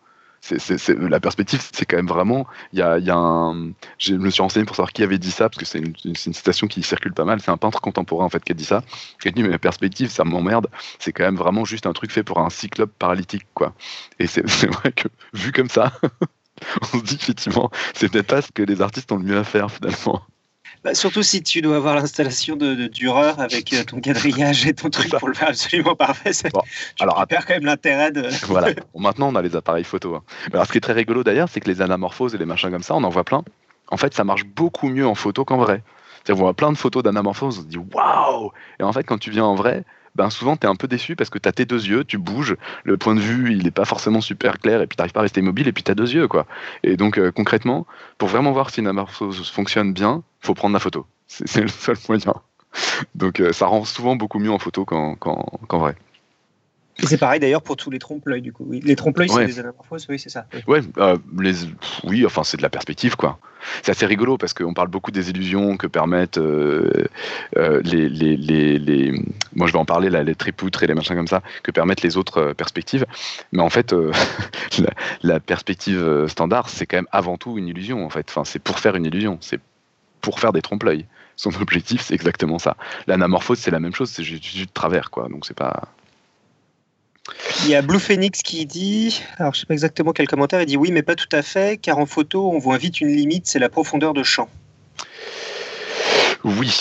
C'est, la perspective, c'est quand même vraiment. Il y a, un. Je me suis renseigné pour savoir qui avait dit ça, parce que c'est une, citation qui circule pas mal. C'est un peintre contemporain en fait qui a dit ça. Qui a dit mais la perspective, ça m'emmerde. C'est quand même vraiment juste un truc fait pour un cyclope paralytique, quoi. Et c'est vrai que vu comme ça, on se dit effectivement, c'est peut-être pas ce que les artistes ont le mieux à faire finalement. Bah, surtout si tu dois avoir l'installation de, de Dureur avec ton quadrillage et ton truc pour le faire absolument parfait. Bon, tu alors, perds quand même l'intérêt de. voilà. Bon, maintenant, on a les appareils photo. Hein. Alors, ce qui est très rigolo d'ailleurs, c'est que les anamorphoses et les machins comme ça, on en voit plein. En fait, ça marche beaucoup mieux en photo qu'en vrai. On voit plein de photos d'anamorphoses, on se dit waouh Et en fait, quand tu viens en vrai, ben souvent tu es un peu déçu parce que tu as tes deux yeux, tu bouges, le point de vue il n'est pas forcément super clair et puis tu pas à rester immobile et puis tu as deux yeux quoi. Et donc euh, concrètement, pour vraiment voir si une anamorphose fonctionne bien, faut prendre la photo. C'est le seul moyen. Donc euh, ça rend souvent beaucoup mieux en photo qu'en vrai. Et c'est pareil d'ailleurs pour tous les trompe-l'œil du coup. Les trompe-l'œil, c'est des anamorphoses, oui, c'est ça. Oui, ouais, euh, les, oui, enfin c'est de la perspective quoi. C'est assez rigolo parce qu'on parle beaucoup des illusions que permettent euh, euh, les, les, les, je vais en parler là, les tripoutres et les machins comme ça, que permettent les autres perspectives. Mais en fait, la, la, perspective standard, c'est quand même avant tout une illusion en fait. Enfin, c'est pour faire une illusion, c'est pour faire des trompe-l'œil. Son objectif, c'est exactement ça. L'anamorphose, c'est la même chose, c'est juste du travers quoi. Donc c'est pas il y a Blue Phoenix qui dit, alors je sais pas exactement quel commentaire, il dit oui, mais pas tout à fait, car en photo, on voit vite une limite, c'est la profondeur de champ. Oui,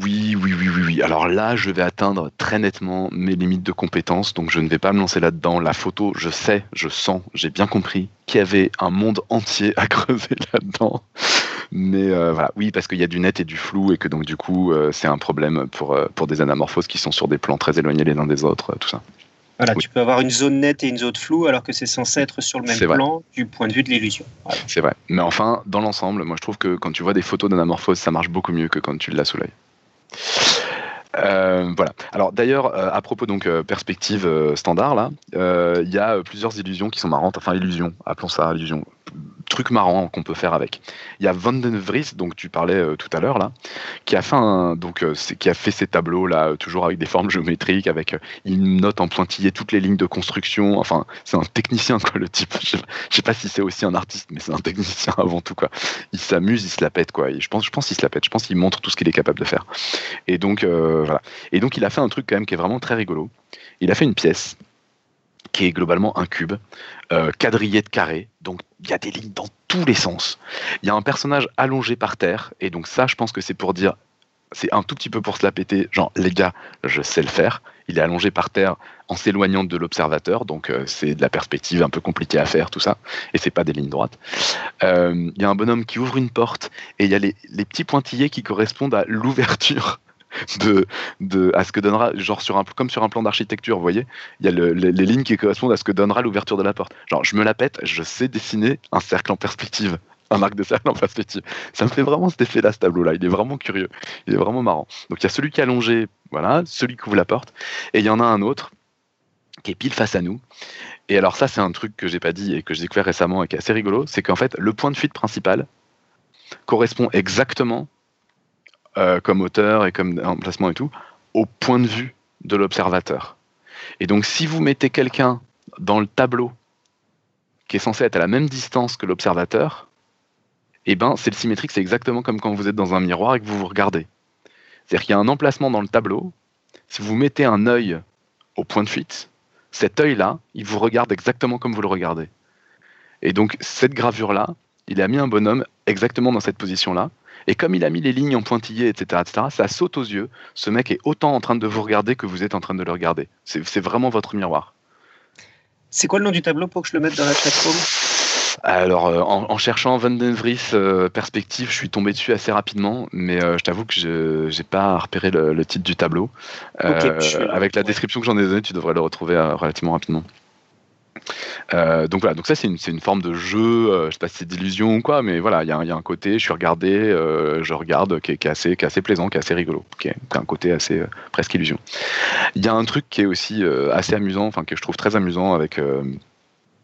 oui, oui, oui, oui, oui. Alors là, je vais atteindre très nettement mes limites de compétences, donc je ne vais pas me lancer là-dedans. La photo, je sais, je sens, j'ai bien compris qu'il y avait un monde entier à creuser là-dedans. Mais euh, voilà, oui, parce qu'il y a du net et du flou, et que donc du coup, euh, c'est un problème pour, euh, pour des anamorphoses qui sont sur des plans très éloignés les uns des autres, tout ça. Voilà, tu peux avoir une zone nette et une zone floue alors que c'est censé être sur le même plan du point de vue de l'illusion. C'est vrai. Mais enfin, dans l'ensemble, moi je trouve que quand tu vois des photos d'anamorphose, ça marche beaucoup mieux que quand tu l'as sous l'œil. Euh, voilà. Alors d'ailleurs, euh, à propos donc euh, perspective standard là, il y a plusieurs illusions qui sont marrantes. Enfin illusions, appelons ça illusion trucs marrants qu'on peut faire avec. Il y a Van den Vries, donc tu parlais euh, tout à l'heure là, qui a fait un, donc euh, qui a fait ces tableaux là, toujours avec des formes géométriques, avec euh, il note en pointillé toutes les lignes de construction. Enfin, c'est un technicien quoi, le type. Je, sais pas si c'est aussi un artiste, mais c'est un technicien avant tout quoi. Il s'amuse, il se la pète quoi. Je pense, je pense qu'il se la pète. Je pense qu'il montre tout ce qu'il est capable de faire. Et donc voilà. Et donc il a fait un truc quand même qui est vraiment très rigolo. Il a fait une pièce qui est globalement un cube, euh, quadrillé de carré, donc il y a des lignes dans tous les sens. Il y a un personnage allongé par terre, et donc ça, je pense que c'est pour dire, c'est un tout petit peu pour se la péter, genre les gars, je sais le faire. Il est allongé par terre en s'éloignant de l'observateur, donc euh, c'est de la perspective un peu compliquée à faire, tout ça, et c'est pas des lignes droites. Euh, il y a un bonhomme qui ouvre une porte, et il y a les petits pointillés qui correspondent à l'ouverture de, à ce que donnera, genre sur un, comme sur un plan d'architecture, vous voyez, il y a les, lignes qui correspondent à ce que donnera l'ouverture de la porte. Genre, je me la pète, je sais dessiner un cercle en perspective, un arc de cercle en perspective. Ça me fait vraiment cet effet-là, ce tableau-là. Il est vraiment curieux, il est vraiment marrant. Donc il y a celui qui est allongé, voilà, celui qui ouvre la porte, et il y en a un autre qui est pile face à nous. Et alors ça, c'est un truc que j'ai pas dit et que j'ai découvert récemment et qui est assez rigolo, c'est qu'en fait, le point de fuite principal correspond exactement euh, comme auteur et comme emplacement et tout, au point de vue de l'observateur. Et donc si vous mettez quelqu'un dans le tableau qui est censé être à la même distance que l'observateur, eh ben c'est le symétrique, c'est exactement comme quand vous êtes dans un miroir et que vous vous regardez. C'est-à-dire qu'il y a un emplacement dans le tableau, si vous mettez un œil au point de fuite, cet œil-là, il vous regarde exactement comme vous le regardez. Et donc cette gravure-là, il a mis un bonhomme exactement dans cette position-là, et comme il a mis les lignes en pointillé, etc., etc., ça saute aux yeux. Ce mec est autant en train de vous regarder que vous êtes en train de le regarder. C'est vraiment votre miroir. C'est quoi le nom du tableau pour que je le mette dans la chatroom? Alors, euh, en, cherchant Van den Vries euh, perspective, je suis tombé dessus assez rapidement, mais euh, je t'avoue que je n'ai pas repéré le, titre du tableau. avec la description que j'en ai donnée, tu devrais le retrouver relativement rapidement. Euh, donc voilà, donc ça c'est une, une, forme de jeu, euh, je sais pas si c'est d'illusion ou quoi, mais voilà, il y, y, a un côté, je suis regardé, euh, je regarde, qui est, qui est, assez, qui est assez plaisant, qui est assez rigolo, qui, est, un côté assez presque illusion. Il y a un truc qui est aussi assez amusant, enfin que je trouve très amusant avec,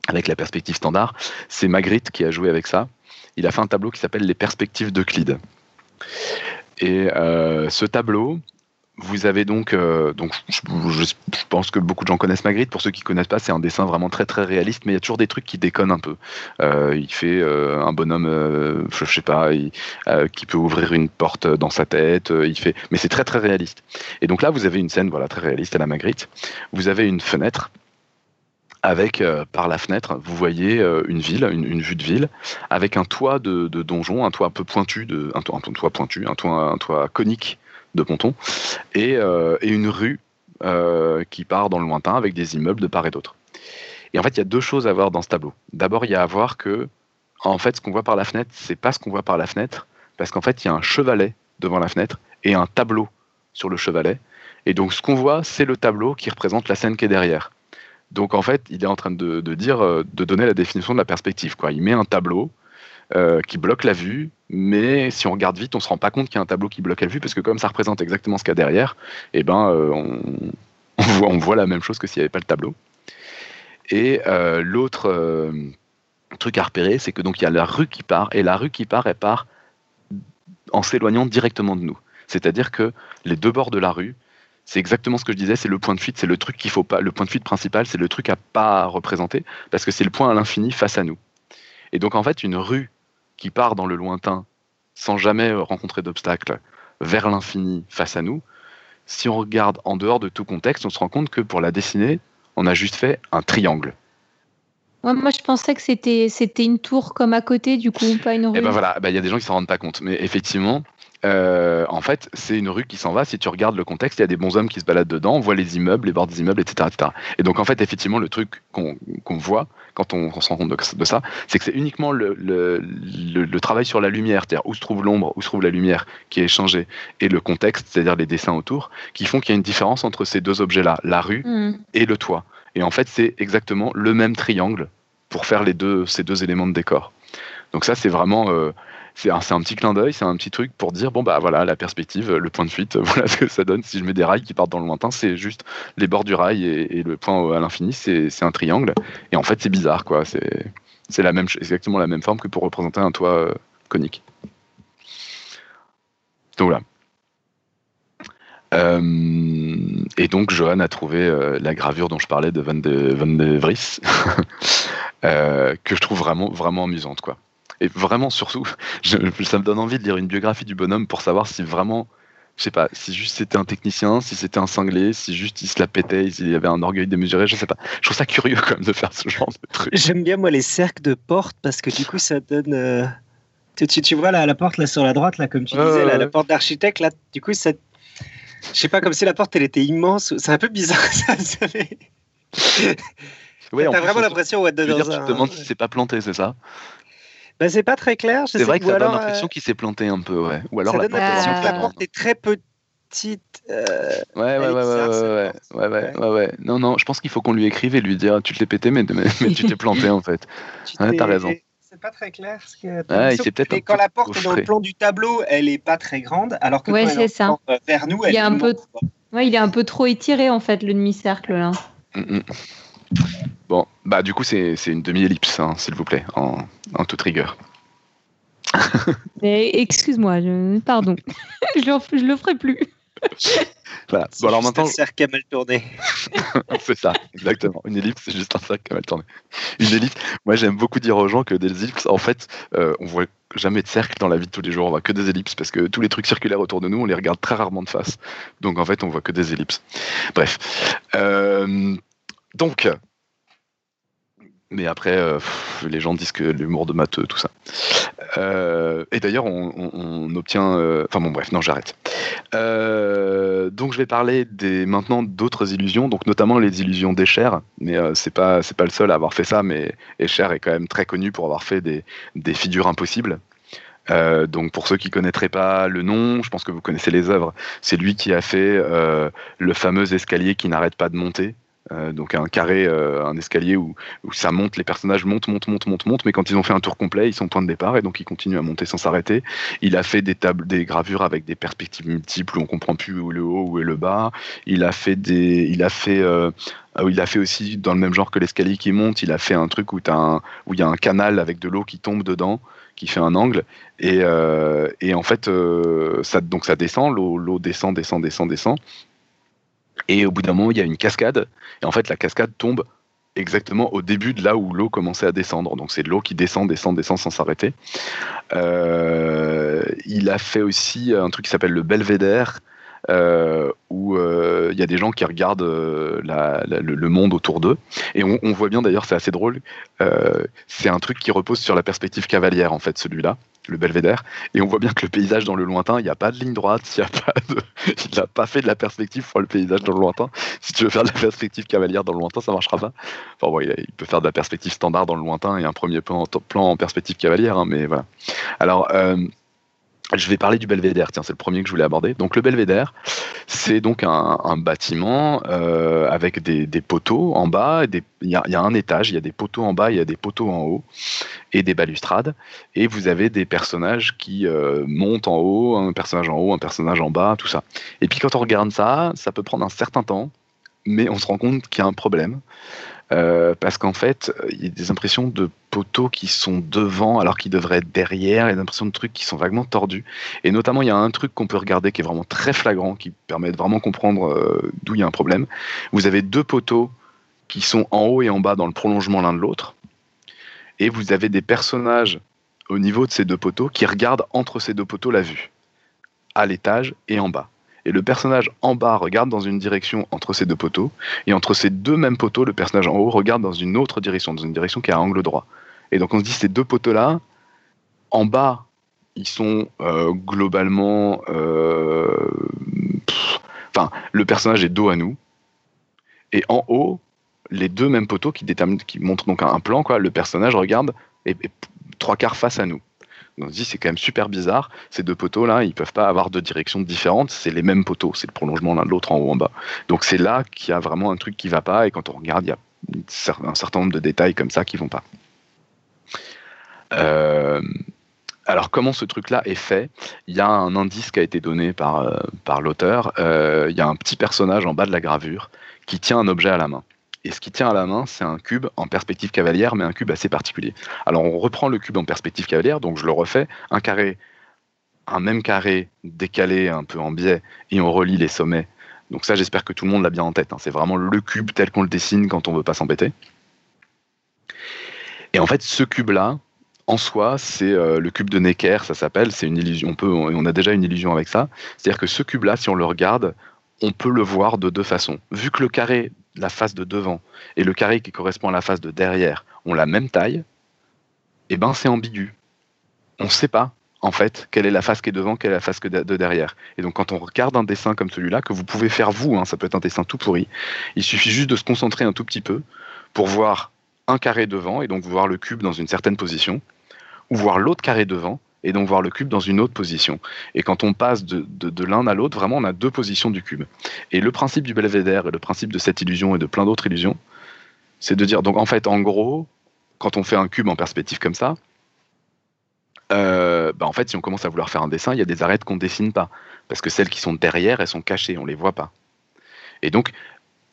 avec la perspective standard, c'est Magritte qui a joué avec ça. Il a fait un tableau qui s'appelle les perspectives d'Euclide. Et ce tableau, vous avez donc, euh, donc je, pense que beaucoup de gens connaissent Magritte. Pour ceux qui connaissent pas, c'est un dessin vraiment très très réaliste, mais il y a toujours des trucs qui déconnent un peu. Euh, il fait euh, un bonhomme, je sais pas, qui peut ouvrir une porte dans sa tête. il fait, mais c'est très très réaliste. Et donc là, vous avez une scène, voilà, très réaliste à la Magritte. Vous avez une fenêtre avec par la fenêtre, vous voyez une ville, une, vue de ville, avec un toit de, donjon, un toit un peu pointu, un toit pointu, un toit, un toit conique de ponton, et, euh, une rue euh, qui part dans le lointain avec des immeubles de part et d'autre. Et en fait, il y a deux choses à voir dans ce tableau. D'abord, il y a à voir que, en fait, ce qu'on voit par la fenêtre, c'est pas ce qu'on voit par la fenêtre, parce qu'en fait, il y a un chevalet devant la fenêtre et un tableau sur le chevalet. Et donc ce qu'on voit, c'est le tableau qui représente la scène qui est derrière. Donc en fait, il est en train de, dire, euh, de donner la définition de la perspective. Il met un tableau euh, qui bloque la vue, mais si on regarde vite, on se rend pas compte qu'il y a un tableau qui bloque la vue, parce que comme ça représente exactement ce qu'il y a derrière, et eh ben, euh, on, voit, la même chose que s'il n'y avait pas le tableau. Et l'autre truc à repérer, c'est que donc il y a la rue qui part, et la rue qui part, elle part en s'éloignant directement de nous. C'est-à-dire que les deux bords de la rue, c'est exactement ce que je disais, c'est le point de fuite, c'est le truc qu'il faut pas, le point de fuite principal, c'est le truc à pas représenter, parce que c'est le point à l'infini face à nous. Et donc en fait, une rue qui part dans le lointain sans jamais rencontrer d'obstacle vers l'infini face à nous, si on regarde en dehors de tout contexte, on se rend compte que pour la dessiner, on a juste fait un triangle. moi, je pensais que c'était c'était une tour comme à côté, du coup, pas une eh ben rue. Et ben voilà, il y a des gens qui s'en rendent pas compte, mais effectivement, euh, en fait, c'est une rue qui s'en va. Si tu regardes le contexte, il y a des bons hommes qui se baladent dedans, on voit les immeubles, les bords des immeubles, etc. Et donc, en fait, effectivement, le truc qu'on voit quand on, se rend compte de, ça, c'est que c'est uniquement le, travail sur la lumière, c'est-à-dire où se trouve l'ombre, où se trouve la lumière qui est échangée, et le contexte, c'est-à-dire les dessins autour, qui font qu'il y a une différence entre ces deux objets-là, la rue mm. et le toit. Et en fait, c'est exactement le même triangle pour faire les deux, ces deux éléments de décor. Donc ça, c'est vraiment... Euh, c'est un, un, petit clin d'œil, c'est un petit truc pour dire bon bah voilà la perspective, le point de fuite, voilà ce que ça donne. Si je mets des rails qui partent dans le lointain, c'est juste les bords du rail et, le point à l'infini, c'est un triangle. Et en fait, c'est bizarre quoi. C'est la même, exactement la même forme que pour représenter un toit euh, conique. Donc voilà. Euh, et donc Johan a trouvé euh, la gravure dont je parlais de Van de, Van de Vries, que je trouve vraiment vraiment amusante quoi. Et vraiment, surtout, ça me donne envie de lire une biographie du bonhomme pour savoir si vraiment, je sais pas, si juste c'était un technicien, si c'était un cinglé, si juste il se la pétait, s'il avait un orgueil démesuré, je sais pas. Je trouve ça curieux quand même de faire ce genre de truc. J'aime bien moi les cercles de porte parce que du coup ça donne. Euh, tu, tu, vois là, la porte là sur la droite, là, comme tu disais, la porte d'architecte, là, du coup, ça. Je sais pas, comme si la porte elle était immense. C'est un peu bizarre ça. ça Ouais, T'as vraiment l'impression, what the Tu te demandes si c'est pas planté, c'est ça? Ben, c'est pas très clair. C'est vrai que, que ça donne l'impression euh, qu'il s'est planté un peu. Ou alors ça la donne l'impression la porte est très petite. Euh, ouais, ouais, ouais, ouais, ouais, ouais, ouais, Non, non, je pense qu'il faut qu'on lui écrive et lui dire tu te l'es pété, mais, tu t'es planté en fait. ouais, t'as raison C'est pas très clair. Parce que, quand la porte dans le plan du tableau, elle est pas très grande, alors que quand elle vers nous, elle est un peu. Il est un peu trop étiré en fait le demi-cercle là. Mm. mm. Bon, bah du coup c'est une demi-ellipse, hein, s'il vous plaît, en, en toute rigueur. Excuse-moi, pardon, je, le, je le ferai plus. Voilà. Bon, alors maintenant. un cercle à mal tourné. c'est ça, exactement. Une ellipse, c'est juste un cercle à mal tourné. Une ellipse. Moi, j'aime beaucoup dire aux gens que des ellipses, en fait, euh, on voit jamais de cercle dans la vie de tous les jours. On voit que des ellipses parce que tous les trucs circulaires autour de nous, on les regarde très rarement de face. Donc, en fait, on voit que des ellipses. Bref. Euh, donc, mais après, euh, les gens disent que l'humour de matheux, tout ça. Euh, et d'ailleurs, on, obtient. Euh, enfin bon, bref, non, j'arrête. donc, je vais parler des, maintenant d'autres illusions, donc notamment les illusions d'Escher. Mais c'est pas c'est pas le seul à avoir fait ça, mais Escher est quand même très connu pour avoir fait des, des figures impossibles. donc pour ceux qui connaîtraient pas le nom, je pense que vous connaissez les œuvres. C'est lui qui a fait le fameux escalier qui n'arrête pas de monter. Euh, donc un carré, euh, un escalier où, ça monte, les personnages montent, montent, montent, montent, montent, mais quand ils ont fait un tour complet, ils sont au point de départ et donc ils continuent à monter sans s'arrêter. Il a fait des tables, des gravures avec des perspectives multiples où on comprend plus où est le haut, où est le bas. Il a fait des, il a fait, euh, il a fait aussi dans le même genre que l'escalier qui monte. Il a fait un truc où il y a un canal avec de l'eau qui tombe dedans qui fait un angle et, et en fait ça donc ça descend l'eau descend descend descend descend et au bout d'un moment, il y a une cascade. Et en fait, la cascade tombe exactement au début de là où l'eau commençait à descendre. Donc c'est de l'eau qui descend, descend, descend sans s'arrêter. Euh, il a fait aussi un truc qui s'appelle le belvédère, euh, où euh, il y a des gens qui regardent le, monde autour d'eux. Et on, voit bien d'ailleurs, c'est assez drôle, c'est un truc qui repose sur la perspective cavalière, en fait, celui-là le belvédère, et on voit bien que le paysage dans le lointain, il n'y a pas de ligne droite, il n'a pas, de... pas fait de la perspective pour le paysage dans le lointain. Si tu veux faire de la perspective cavalière dans le lointain, ça marchera pas. Enfin, il peut faire de la perspective standard dans le lointain et un premier plan, en perspective cavalière, hein, mais voilà. Alors, euh, je vais parler du belvédère, tiens, c'est le premier que je voulais aborder. Donc le belvédère, c'est donc un, bâtiment euh, avec des, poteaux en bas, il y, a un étage, il y a des poteaux en bas, il y a des poteaux en haut, et des balustrades, et vous avez des personnages qui euh, montent en haut, un personnage en haut, un personnage en bas, tout ça. Et puis quand on regarde ça, ça peut prendre un certain temps, mais on se rend compte qu'il y a un problème. Euh, parce qu'en fait, il y a des impressions de poteaux qui sont devant alors qu'ils devraient être derrière, a des impressions de trucs qui sont vaguement tordus. Et notamment, il y a un truc qu'on peut regarder qui est vraiment très flagrant, qui permet de vraiment comprendre euh, d'où il y a un problème. Vous avez deux poteaux qui sont en haut et en bas dans le prolongement l'un de l'autre, et vous avez des personnages au niveau de ces deux poteaux qui regardent entre ces deux poteaux la vue, à l'étage et en bas et le personnage en bas regarde dans une direction entre ces deux poteaux, et entre ces deux mêmes poteaux, le personnage en haut regarde dans une autre direction, dans une direction qui a un angle droit. Et donc on se dit ces deux poteaux-là, en bas, ils sont euh, globalement... Euh, enfin, le personnage est dos à nous, et en haut, les deux mêmes poteaux qui, qui montrent donc un, plan, quoi, le personnage regarde et trois quarts face à nous on se dit c'est quand même super bizarre. Ces deux poteaux là, ils peuvent pas avoir deux directions différentes. C'est les mêmes poteaux, c'est le prolongement l'un de l'autre en haut en bas. Donc c'est là qu'il y a vraiment un truc qui va pas. Et quand on regarde, il y a un certain nombre de détails comme ça qui vont pas. Euh, alors comment ce truc-là est fait? Il y a un indice qui a été donné par, euh, l'auteur. Euh, il y a un petit personnage en bas de la gravure qui tient un objet à la main. Et ce qui tient à la main, c'est un cube en perspective cavalière, mais un cube assez particulier. Alors on reprend le cube en perspective cavalière, donc je le refais, un carré, un même carré décalé un peu en biais, et on relie les sommets. Donc ça, j'espère que tout le monde l'a bien en tête. Hein. C'est vraiment le cube tel qu'on le dessine quand on veut pas s'embêter. Et en fait, ce cube-là, en soi, c'est euh, le cube de Necker, ça s'appelle. C'est une illusion. On peut, on a déjà une illusion avec ça. C'est-à-dire que ce cube-là, si on le regarde, on peut le voir de deux façons. Vu que le carré la face de devant et le carré qui correspond à la face de derrière ont la même taille, eh ben c'est ambigu. On ne sait pas en fait quelle est la face qui est devant, quelle est la face de derrière. Et donc quand on regarde un dessin comme celui-là, que vous pouvez faire vous, hein, ça peut être un dessin tout pourri, il suffit juste de se concentrer un tout petit peu pour voir un carré devant et donc voir le cube dans une certaine position, ou voir l'autre carré devant et donc voir le cube dans une autre position. Et quand on passe de, l'un à l'autre, vraiment, on a deux positions du cube. Et le principe du belvédère et le principe de cette illusion et de plein d'autres illusions, c'est de dire, donc en fait, en gros, quand on fait un cube en perspective comme ça, euh, bah en fait, si on commence à vouloir faire un dessin, il y a des arêtes qu'on ne dessine pas. Parce que celles qui sont derrière, elles sont cachées, on ne les voit pas. Et donc,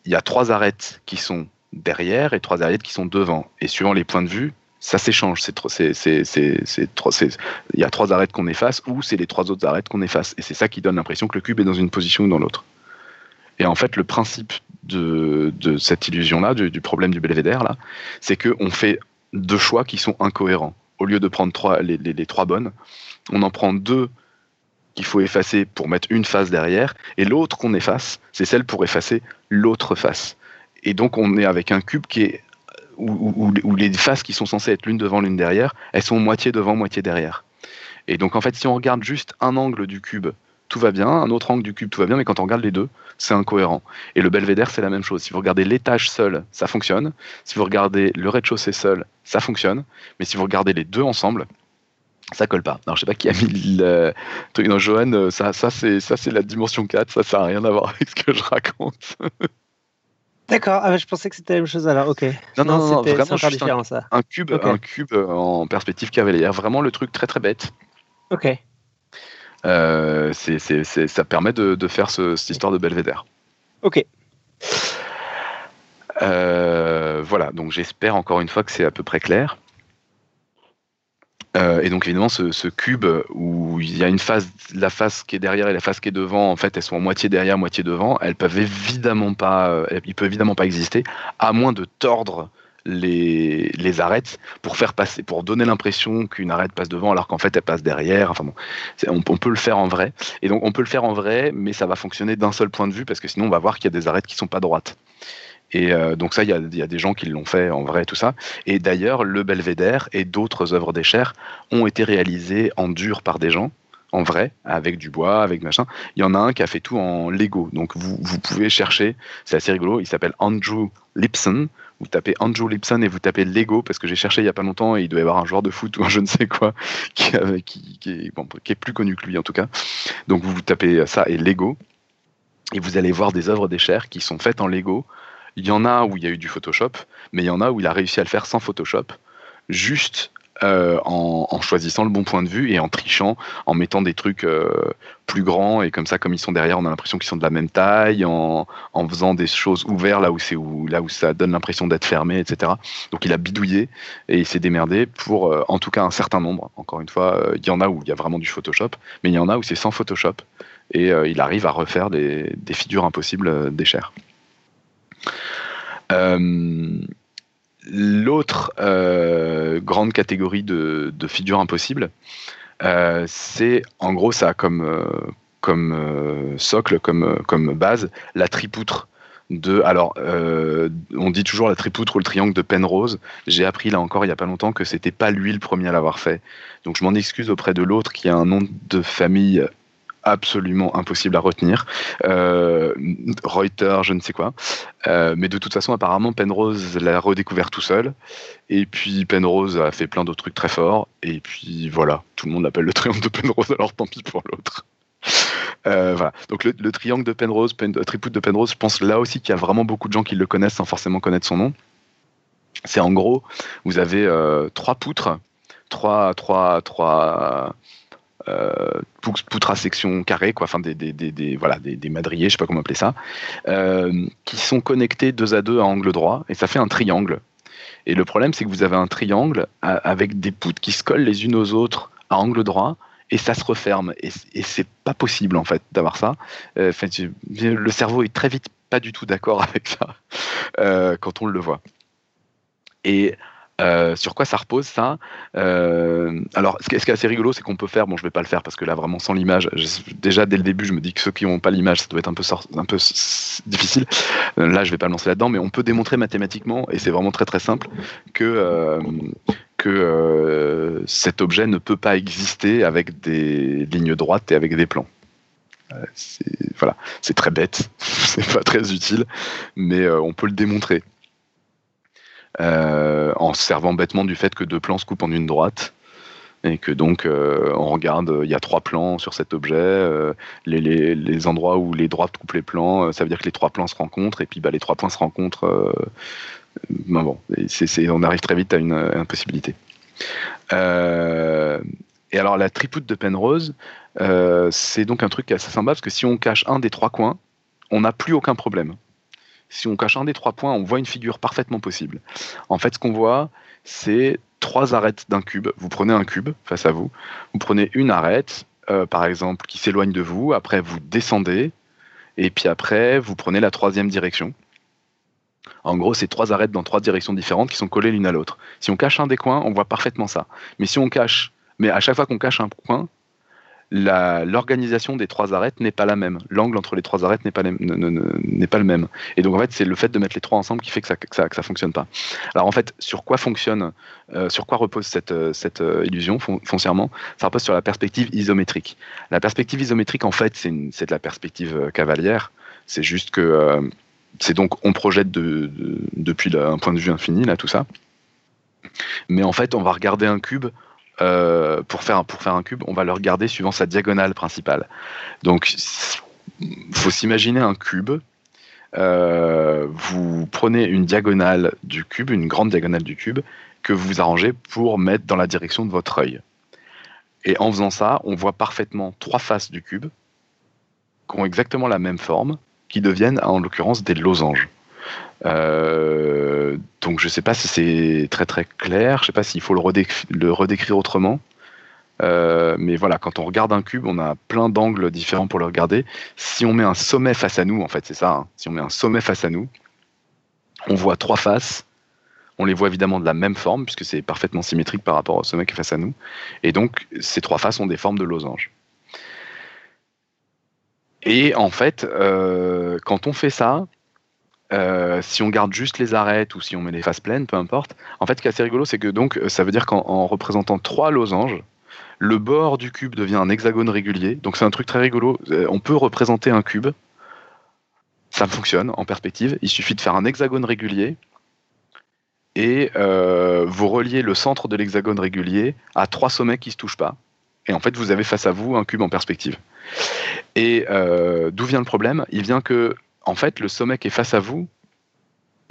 il y a trois arêtes qui sont derrière et trois arêtes qui sont devant. Et suivant les points de vue, ça s'échange. Il y a trois arêtes qu'on efface ou c'est les trois autres arêtes qu'on efface. Et c'est ça qui donne l'impression que le cube est dans une position ou dans l'autre. Et en fait, le principe de, cette illusion-là, du, problème du belvédère, là, c'est qu'on fait deux choix qui sont incohérents. Au lieu de prendre les, les trois bonnes, on en prend deux qu'il faut effacer pour mettre une face derrière, et l'autre qu'on efface, c'est celle pour effacer l'autre face. Et donc on est avec un cube qui est où, les faces qui sont censées être l'une devant, l'une derrière, elles sont moitié devant, moitié derrière. Et donc en fait, si on regarde juste un angle du cube, tout va bien, un autre angle du cube, tout va bien, mais quand on regarde les deux, c'est incohérent. Et le belvédère, c'est la même chose. Si vous regardez l'étage seul, ça fonctionne. Si vous regardez le rez-de-chaussée seul, ça fonctionne. Mais si vous regardez les deux ensemble, ça colle pas. Alors je sais pas qui a mis le truc dans Johan, ça, ça ça c'est la dimension 4, ça ça n'a rien à voir avec ce que je raconte. D'accord, ah, je pensais que c'était la même chose alors, ok. Non, non, non, vraiment juste différent, un, ça. un cube, un cube en perspective cavalière, vraiment le truc très très bête. Ok. Euh, c'est, ça permet de, de faire ce, cette histoire de belvédère. Ok. Euh, voilà, donc j'espère encore une fois que c'est à peu près clair. Euh, et donc évidemment, ce, cube où il y a une face, la face qui est derrière et la face qui est devant, en fait, elles sont moitié derrière, moitié devant. Elles peuvent évidemment pas, euh, il peut évidemment pas exister, à moins de tordre les, les arêtes pour faire passer, pour donner l'impression qu'une arête passe devant alors qu'en fait elle passe derrière. Enfin bon, on, on, peut le faire en vrai. Et donc on peut le faire en vrai, mais ça va fonctionner d'un seul point de vue parce que sinon on va voir qu'il y a des arêtes qui sont pas droites. Et euh, donc ça, il y, a, des gens qui l'ont fait en vrai, tout ça. Et d'ailleurs, le Belvédère et d'autres œuvres d'Escher ont été réalisées en dur par des gens, en vrai, avec du bois, avec machin. Il y en a un qui a fait tout en Lego. Donc vous, pouvez chercher, c'est assez rigolo, il s'appelle Andrew Lipson. Vous tapez Andrew Lipson et vous tapez Lego, parce que j'ai cherché il y a pas longtemps et il doit y avoir un joueur de foot ou un je ne sais quoi qui, est, plus connu que lui en tout cas. Donc vous, tapez ça et Lego. Et vous allez voir des œuvres d'échelle qui sont faites en Lego. Il y en a où il y a eu du Photoshop, mais il y en a où il a réussi à le faire sans Photoshop, juste euh, en, choisissant le bon point de vue et en trichant, en mettant des trucs euh, plus grands et comme ça, comme ils sont derrière, on a l'impression qu'ils sont de la même taille, en, faisant des choses ouvertes là où c'est là où ça donne l'impression d'être fermé, etc. Donc il a bidouillé et il s'est démerdé pour, euh, en tout cas, un certain nombre. Encore une fois, il y en a où il y a vraiment du Photoshop, mais il y en a où c'est sans Photoshop et il arrive à refaire des, des figures impossibles des chairs. L'autre euh, grande catégorie de, figures impossibles, euh, c'est en gros ça comme, euh, comme socle, comme, comme base, la tripoutre. De, alors, on dit toujours la tripoutre ou le triangle de Penrose. J'ai appris là encore il n'y a pas longtemps que c'était pas lui le premier à l'avoir fait. Donc je m'en excuse auprès de l'autre qui a un nom de famille absolument impossible à retenir. Euh, Reuters, je ne sais quoi. Euh, mais de toute façon, apparemment, Penrose l'a redécouvert tout seul. Et puis Penrose a fait plein d'autres trucs très forts. Et puis voilà, tout le monde l'appelle le triangle de Penrose, alors tant pis pour l'autre. Euh, voilà. Donc le, triangle de Penrose, Pen, de Penrose, je pense là aussi qu'il y a vraiment beaucoup de gens qui le connaissent sans forcément connaître son nom. C'est en gros, vous avez trois poutres, trois, trois, trois, euh, poutres à section carrée, quoi, enfin des, des, des, voilà, des, madriers, je sais pas comment appeler ça, euh, qui sont connectés deux à deux à angle droit, et ça fait un triangle. Et le problème, c'est que vous avez un triangle avec des poutres qui se collent les unes aux autres à angle droit, et ça se referme. Et, et c'est pas possible, en fait, d'avoir ça. Euh, le cerveau est très vite pas du tout d'accord avec ça quand on le voit. Et euh, sur quoi ça repose ça? Euh, Alors, ce qui, est, assez rigolo, c'est qu'on peut faire. Bon, je vais pas le faire parce que là, vraiment sans l'image, déjà dès le début, je me dis que ceux qui n'ont pas l'image, ça doit être un peu, difficile. Euh, là, je vais pas me lancer là-dedans, mais on peut démontrer mathématiquement, et c'est vraiment très très simple, que que cet objet ne peut pas exister avec des lignes droites et avec des plans. voilà, c'est très bête, c'est pas très utile, mais on peut le démontrer. Euh, en se servant bêtement du fait que deux plans se coupent en une droite et que donc euh, on regarde, il y a trois plans sur cet objet, euh, les, endroits où les droites coupent les plans, ça veut dire que les trois plans se rencontrent et puis bah, les trois points se rencontrent. Ben bon, on arrive très vite à une impossibilité. et alors la tripoute de Penrose, c'est donc un truc assez sympa parce que si on cache un des trois coins, on n'a plus aucun problème si on cache un des trois points, on voit une figure parfaitement possible. En fait, ce qu'on voit, c'est trois arêtes d'un cube. Vous prenez un cube face à vous, vous prenez une arête, euh, par exemple, qui s'éloigne de vous, après vous descendez, et puis après, vous prenez la troisième direction. En gros, c'est trois arêtes dans trois directions différentes qui sont collées l'une à l'autre. Si on cache un des coins, on voit parfaitement ça. Mais si on cache, mais à chaque fois qu'on cache un coin, l'organisation des trois arêtes n'est pas la même. L'angle entre les trois arêtes n'est pas, le même. Et donc en fait, c'est le fait de mettre les trois ensemble qui fait que ça, ça fonctionne pas. Alors en fait, sur quoi fonctionne, euh, sur quoi repose cette, euh, euh, illusion foncièrement? Ça repose sur la perspective isométrique. La perspective isométrique, en fait, c'est de la perspective cavalière. C'est juste que c'est donc on projette de, depuis un point de vue infini là tout ça. Mais en fait, on va regarder un cube euh, pour, faire, pour faire un cube, on va le regarder suivant sa diagonale principale. Donc, faut s'imaginer un cube. Euh, vous prenez une diagonale du cube, une grande diagonale du cube, que vous arrangez pour mettre dans la direction de votre œil. Et en faisant ça, on voit parfaitement trois faces du cube qui ont exactement la même forme, qui deviennent en l'occurrence des losanges. Euh, donc je ne sais pas si c'est très très clair, je ne sais pas s'il faut le, redécrire autrement. Euh, mais voilà, quand on regarde un cube, on a plein d'angles différents pour le regarder. Si on met un sommet face à nous, en fait, c'est ça. Hein, si on met un sommet face à nous, on voit trois faces. On les voit évidemment de la même forme, puisque c'est parfaitement symétrique par rapport au sommet qui est face à nous. Et donc, ces trois faces ont des formes de losange. Et en fait, euh, quand on fait ça, euh, si on garde juste les arêtes ou si on met les faces pleines, peu importe. En fait, ce qui est assez rigolo, c'est que donc ça veut dire qu'en représentant trois losanges, le bord du cube devient un hexagone régulier. Donc c'est un truc très rigolo. Euh, on peut représenter un cube. Ça fonctionne en perspective. Il suffit de faire un hexagone régulier et euh, vous reliez le centre de l'hexagone régulier à trois sommets qui ne se touchent pas. Et en fait, vous avez face à vous un cube en perspective. Et euh, d'où vient le problème? Il vient que, en fait, le sommet qui est face à vous,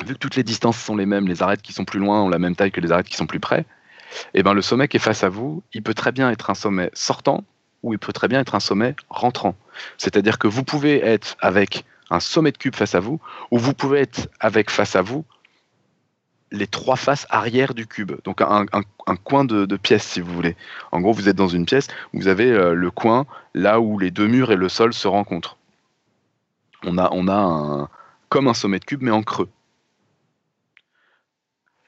vu que toutes les distances sont les mêmes, les arêtes qui sont plus loin ont la même taille que les arêtes qui sont plus près, eh ben le sommet qui est face à vous, il peut très bien être un sommet sortant ou il peut très bien être un sommet rentrant. C'est-à-dire que vous pouvez être avec un sommet de cube face à vous, ou vous pouvez être avec face à vous les trois faces arrière du cube. Donc un, coin de, pièce, si vous voulez. En gros, vous êtes dans une pièce, vous avez euh, le coin là où les deux murs et le sol se rencontrent. On a, on a un, comme un sommet de cube, mais en creux.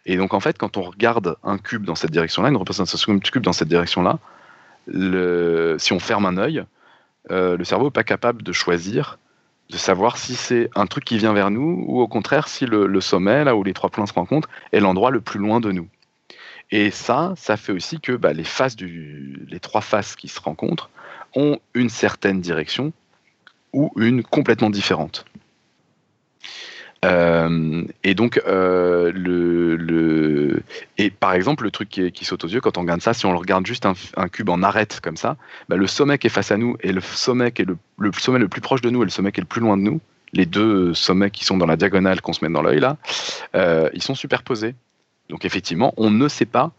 Et donc en fait, quand on regarde un cube dans cette direction-là, une représentation de cube dans cette direction-là, si on ferme un œil, euh, le cerveau n'est pas capable de choisir, de savoir si c'est un truc qui vient vers nous ou au contraire si le, sommet, là où les trois points se rencontrent, est l'endroit le plus loin de nous. Et ça, ça fait aussi que bah, les faces du, les trois faces qui se rencontrent ont une certaine direction ou une complètement différente. Euh, et donc, euh, le, et par exemple, le truc qui, saute aux yeux quand on regarde ça, si on le regarde juste un, cube en arête comme ça, bah, le sommet qui est face à nous et le sommet qui est le, sommet le plus proche de nous et le sommet qui est le plus loin de nous, les deux sommets qui sont dans la diagonale qu'on se met dans l'œil là, euh, ils sont superposés. Donc effectivement, on ne sait pas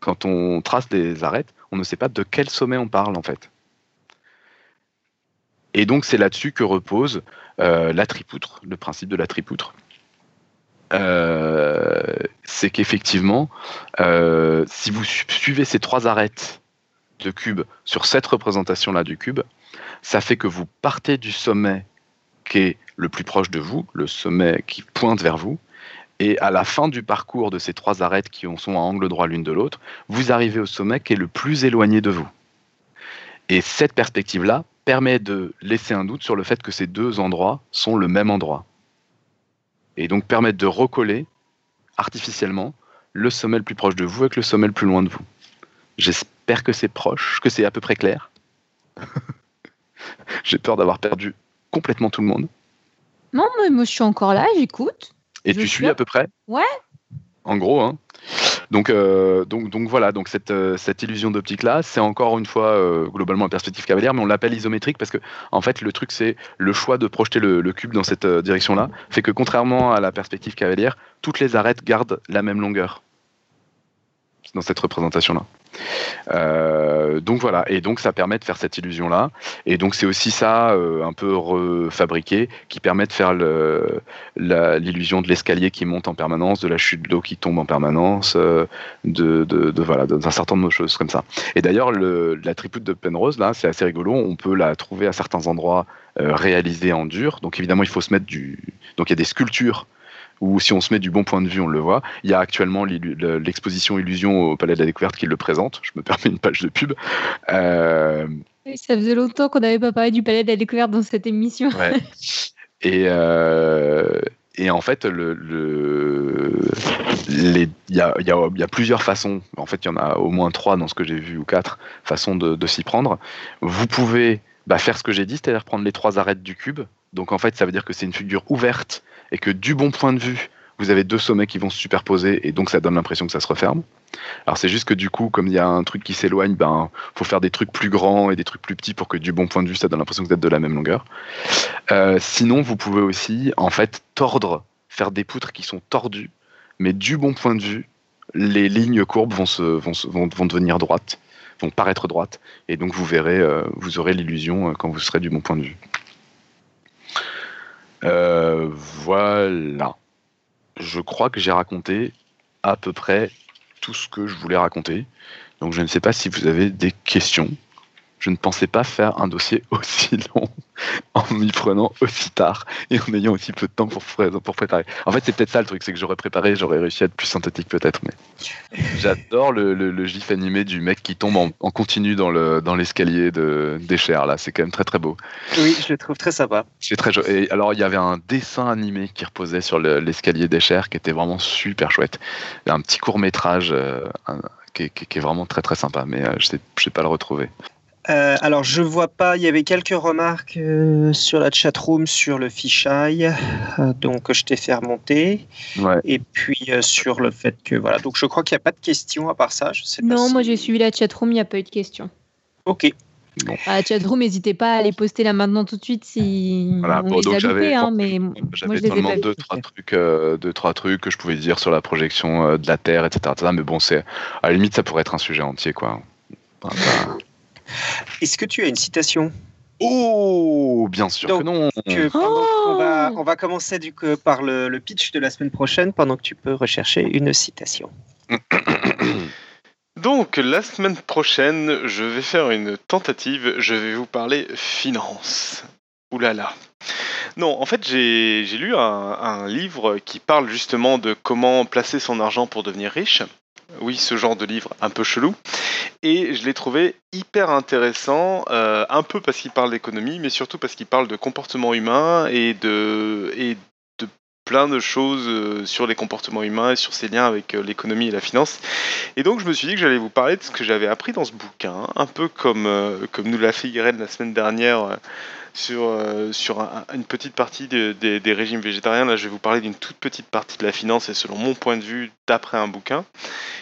quand on trace des arêtes, on ne sait pas de quel sommet on parle en fait. Et donc c'est là-dessus que repose euh, la tripoutre, le principe de la tripoutre. Euh, c'est qu'effectivement, euh, si vous suivez ces trois arêtes de cube sur cette représentation-là du cube, ça fait que vous partez du sommet qui est le plus proche de vous, le sommet qui pointe vers vous, et à la fin du parcours de ces trois arêtes qui sont à angle droit l'une de l'autre, vous arrivez au sommet qui est le plus éloigné de vous. Et cette perspective-là permet de laisser un doute sur le fait que ces deux endroits sont le même endroit. Et donc permettre de recoller artificiellement le sommet le plus proche de vous avec le sommet le plus loin de vous. J'espère que c'est proche, que c'est à peu près clair. J'ai peur d'avoir perdu complètement tout le monde. Non, mais moi je suis encore là, j'écoute. Et tu suis à peu près? Ouais. En gros, hein. Donc, euh, donc, donc voilà, donc cette, euh, illusion d'optique là, c'est encore une fois euh, globalement en perspective cavalière, mais on l'appelle isométrique parce que en fait le truc c'est le choix de projeter le cube dans cette direction là fait que contrairement à la perspective cavalière, toutes les arêtes gardent la même longueur dans cette représentation là. Euh, donc voilà, et donc ça permet de faire cette illusion-là. Et donc c'est aussi ça, euh, un peu refabriqué, qui permet de faire l'illusion de l'escalier qui monte en permanence, de la chute d'eau qui tombe en permanence, euh, de, de, voilà, d'un certain nombre de choses comme ça. Et d'ailleurs, la tripute de Penrose, là, c'est assez rigolo. On peut la trouver à certains endroits réalisés en dur. Donc évidemment, il faut se mettre du. Donc il y a des sculptures ou si on se met du bon point de vue, on le voit. Il y a actuellement l'exposition Illusion au Palais de la Découverte qui le présente. Je me permets une page de pub. Euh, ça faisait longtemps qu'on n'avait pas parlé du Palais de la Découverte dans cette émission. Et, euh, et en fait, le, il y, a, y, a, plusieurs façons. En fait, il y en a au moins trois dans ce que j'ai vu ou quatre façons de, s'y prendre. Vous pouvez bah, faire ce que j'ai dit, c'est-à-dire prendre les trois arêtes du cube. Donc en fait, ça veut dire que c'est une figure ouverte et que du bon point de vue, vous avez deux sommets qui vont se superposer et donc ça donne l'impression que ça se referme. Alors c'est juste que du coup, comme il y a un truc qui s'éloigne, ben faut faire des trucs plus grands et des trucs plus petits pour que du bon point de vue, ça donne l'impression que vous êtes de la même longueur. Euh, sinon, vous pouvez aussi en fait tordre, faire des poutres qui sont tordues, mais du bon point de vue, les lignes courbes vont, se, vont, vont, vont devenir droites, vont paraître droites, et donc vous verrez, euh, vous aurez l'illusion euh, quand vous serez du bon point de vue. Euh, voilà. Je crois que j'ai raconté à peu près tout ce que je voulais raconter. Donc je ne sais pas si vous avez des questions je ne pensais pas faire un dossier aussi long en m'y prenant aussi tard et en ayant aussi peu de temps pour, pour préparer. En fait, c'est peut-être ça le truc, c'est que j'aurais préparé, j'aurais réussi à être plus synthétique peut-être, mais j'adore le, gif animé du mec qui tombe en, continu dans le dans l'escalier de d'Escher là, c'est quand même très très beau. Oui, je le trouve très sympa. C'est très et alors il y avait un dessin animé qui reposait sur l'escalier d'Escher qui était vraiment super chouette. Un petit court métrage, euh, qui est, vraiment très très sympa, mais je sais, je sais pas le retrouver. Euh, alors, je vois pas. Il y avait quelques remarques euh, sur la chatroom sur le fichaille, euh, donc je t'ai fait remonter. Et puis sur le fait que voilà. Donc, je crois qu'il n'y a pas de questions à part ça. Je sais non, moi j'ai suivi la chatroom, il n'y a pas eu de questions. Ok. Bon. la chatroom, n'hésitez pas à les poster là maintenant tout de suite si voilà, on les a loupés, hein, mais j'avais vraiment deux trois trucs, deux trois trucs que je pouvais dire sur la projection de la Terre, etc. Mais bon, c'est à la limite ça pourrait être un sujet entier, quoi. Est-ce que tu as une citation? Oh, bien sûr que non. on, va, commencer du coup par le, pitch de la semaine prochaine pendant que tu peux rechercher une citation. Donc, la semaine prochaine, je vais faire une tentative. Je vais vous parler finance. Ouh là là. Non, en fait, j'ai lu un, livre qui parle justement de comment placer son argent pour devenir riche. Oui, ce genre de livre un peu chelou. Et je l'ai trouvé hyper intéressant, euh, un peu parce qu'il parle d'économie, mais surtout parce qu'il parle de comportement humain et de, et de plein de choses euh, sur les comportements humains et sur ses liens avec euh, l'économie et la finance. Et donc je me suis dit que j'allais vous parler de ce que j'avais appris dans ce bouquin, un peu comme, comme nous l'a fait Irène la semaine dernière sur, sur une petite partie des régimes végétariens. Là, je vais vous parler d'une toute petite partie de la finance et selon mon point de vue, d'après un bouquin.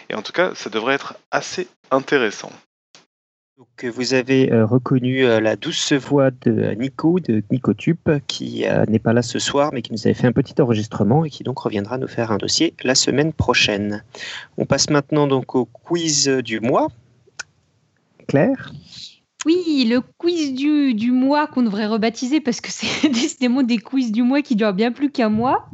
Et en tout cas, ça devrait être assez intéressant. Donc, vous avez euh, reconnu euh, la douce voix de Nico, de Nicotube, qui n'est pas là ce soir, mais qui nous avait fait un petit enregistrement et qui donc reviendra nous faire un dossier la semaine prochaine. On passe maintenant donc au quiz du mois. Claire? Oui, le quiz du, mois qu'on devrait rebaptiser parce que c'est décidément des quiz du mois qui durent bien plus qu'un mois.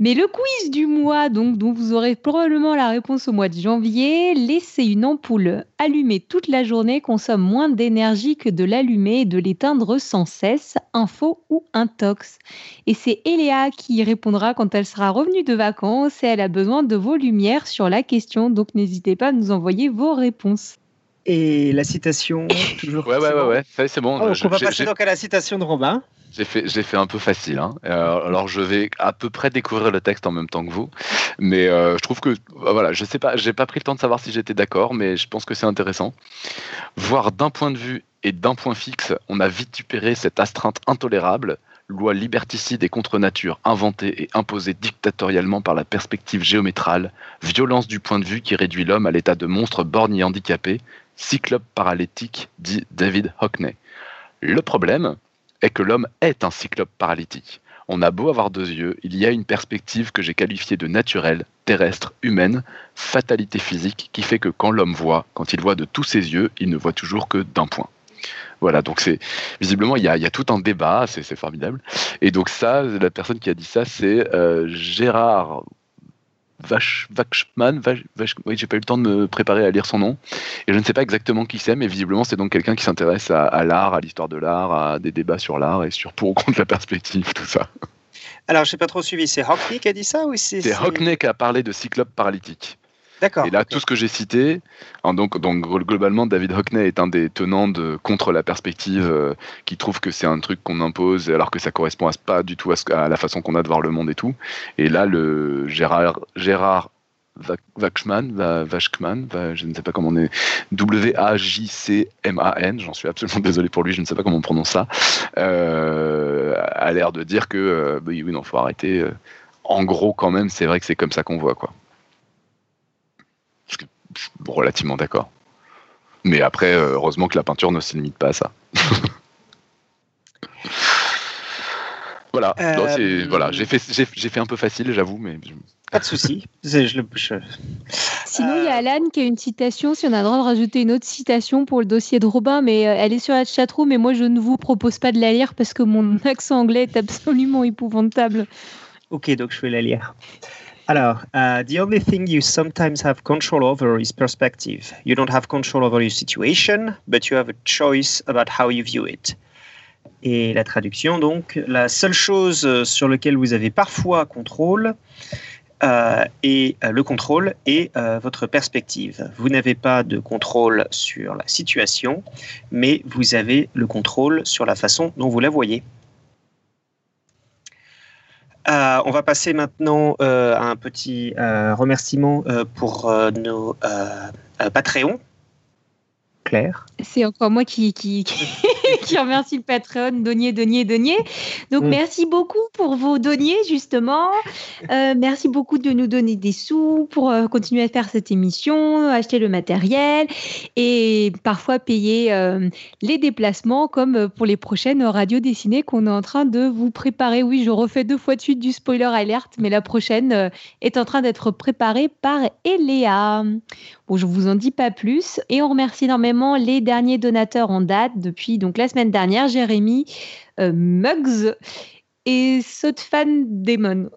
Mais le quiz du mois, donc, dont vous aurez probablement la réponse au mois de janvier, laisser une ampoule allumée toute la journée consomme moins d'énergie que de l'allumer et de l'éteindre sans cesse, info ou intox. Et c'est Eléa qui répondra quand elle sera revenue de vacances et elle a besoin de vos lumières sur la question, donc n'hésitez pas à nous envoyer vos réponses. Et la citation, toujours. Ouais, ouais, ouais, ouais, c'est bon. Oh, on va passer donc à la citation de Robin. J'ai fait, j'ai fait un peu facile. Hein. Euh, alors, je vais à peu près découvrir le texte en même temps que vous, mais euh, je trouve que, bah, voilà, je sais pas, j'ai pas pris le temps de savoir si j'étais d'accord, mais je pense que c'est intéressant. Voir d'un point de vue et d'un point fixe, on a vitupéré cette astreinte intolérable, loi liberticide et contre nature, inventée et imposée dictatorialement par la perspective géométrale, violence du point de vue qui réduit l'homme à l'état de monstre borgne et handicapé, cyclope paralytique, dit David Hockney. Le problème est que l'homme est un cyclope paralytique. On a beau avoir deux yeux, il y a une perspective que j'ai qualifiée de naturelle, terrestre, humaine, fatalité physique, qui fait que quand l'homme voit, quand il voit de tous ses yeux, il ne voit toujours que d'un point. Voilà, donc c'est visiblement il y, a, tout un débat, c'est formidable. Et donc ça, la personne qui a dit ça, c'est euh, Gérard Vachman, oui, j'ai pas eu le temps de me préparer à lire son nom. Et je ne sais pas exactement qui c'est, mais visiblement c'est donc quelqu'un qui s'intéresse à, l'art, à l'histoire de l'art, à des débats sur l'art et sur pour ou contre la perspective, tout ça. Alors, j'ai pas trop suivi. C'est Hockney qui a dit ça ou c'est C'est Hockney qui a parlé de cyclope paralytique. Et là, tout ce que j'ai cité, hein, donc, donc globalement, David Hockney est un des tenants de contre la perspective, euh, qui trouve que c'est un truc qu'on impose alors que ça correspond à, pas du tout à, la façon qu'on a de voir le monde et tout. Et là, le Gérard, Gérard Vachman, Vachman, je ne sais pas comment on est, W-A-J-C-M-A-N, j'en suis absolument désolé pour lui, je ne sais pas comment on prononce ça, euh, a l'air de dire que euh, oui, oui, non, faut arrêter. En gros, quand même, c'est vrai que c'est comme ça qu'on voit, quoi relativement d'accord. Mais après, euh, heureusement que la peinture ne se limite pas à ça. voilà, euh, voilà. j'ai fait, j'ai, fait un peu facile, j'avoue, mais. Pas de souci. Sinon, il y a Alan qui a une citation. Si on a le droit de rajouter une autre citation pour le dossier de Robin, mais euh, elle est sur la chatroom, mais moi, je ne vous propose pas de la lire parce que mon accent anglais est absolument épouvantable. Ok, donc je vais la lire. Alors, uh, the only thing you sometimes have control over is perspective. You don't have control over your situation, but you have a choice about how you view it. Et la traduction, donc, la seule chose euh, sur laquelle vous avez parfois contrôle euh, et euh, le contrôle est euh, votre perspective. Vous n'avez pas de contrôle sur la situation, mais vous avez le contrôle sur la façon dont vous la voyez. Euh, on va passer maintenant euh, à un petit euh, remerciement pour nos Patreon. Claire. C'est encore moi qui, qui, qui, remercie le Patreon, Donier, Donier, Donier. Donc, mm. merci beaucoup pour vos deniers, justement. Euh, merci beaucoup de nous donner des sous pour euh, continuer à faire cette émission, acheter le matériel et parfois payer euh, les déplacements, comme pour les prochaines radios dessinées qu'on est en train de vous préparer. Oui, je refais deux fois de suite du spoiler alert, mais la prochaine est en train d'être préparée par Eléa. Bon, je vous en dis pas plus. Et on remercie énormément les derniers donateurs en date depuis donc la semaine dernière, Jérémy, euh, Muggs et Sotfan Demon.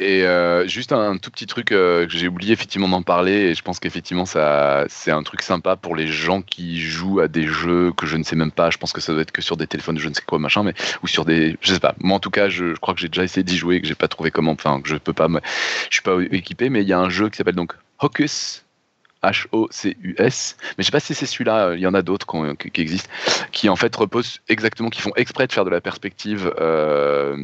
Et euh, juste un, tout petit truc euh, que j'ai oublié effectivement d'en parler, et je pense qu'effectivement ça c'est un truc sympa pour les gens qui jouent à des jeux que je ne sais même pas. Je pense que ça doit être que sur des téléphones, je ne sais quoi machin, mais ou sur des, je sais pas. Moi en tout cas, je, crois que j'ai déjà essayé d'y jouer, que j'ai pas trouvé comment, enfin que je peux pas, je suis pas équipé, mais il y a un jeu qui s'appelle donc Hocus H-O-C-U-S. Mais je sais pas si c'est celui-là, euh, il y en a d'autres qui, existent, qui en fait reposent exactement, qui font exprès de faire de la perspective euh,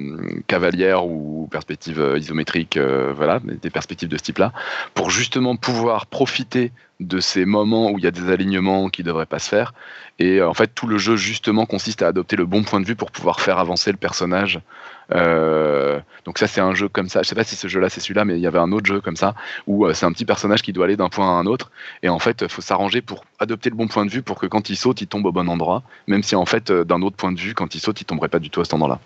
cavalière ou perspective euh, isométrique, voilà, des perspectives de ce type-là, pour justement pouvoir profiter de ces moments où il y a des alignements qui ne devraient pas se faire. Et en fait, tout le jeu justement consiste à adopter le bon point de vue pour pouvoir faire avancer le personnage donc ça c'est un jeu comme ça. Je sais pas si ce jeu-là c'est celui-là, mais il y avait un autre jeu comme ça où euh, c'est un petit personnage qui doit aller d'un point à un autre et en fait faut s'arranger pour adopter le bon point de vue pour que quand il saute il tombe au bon endroit, même si en fait euh, d'un autre point de vue quand il saute il tomberait pas du tout à cet endroit-là.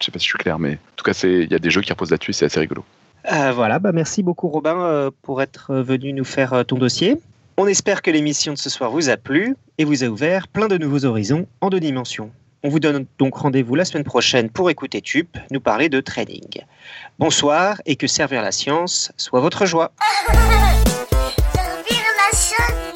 Je sais pas si je suis clair, mais en tout cas il y a des jeux qui reposent là-dessus, c'est assez rigolo. voilà, bah merci beaucoup Robin pour être venu nous faire ton dossier. On espère que l'émission de ce soir vous a plu et vous a ouvert plein de nouveaux horizons en deux dimensions. On vous donne donc rendez-vous la semaine prochaine pour écouter Tube nous parler de trading. Bonsoir et que servir la science soit votre joie.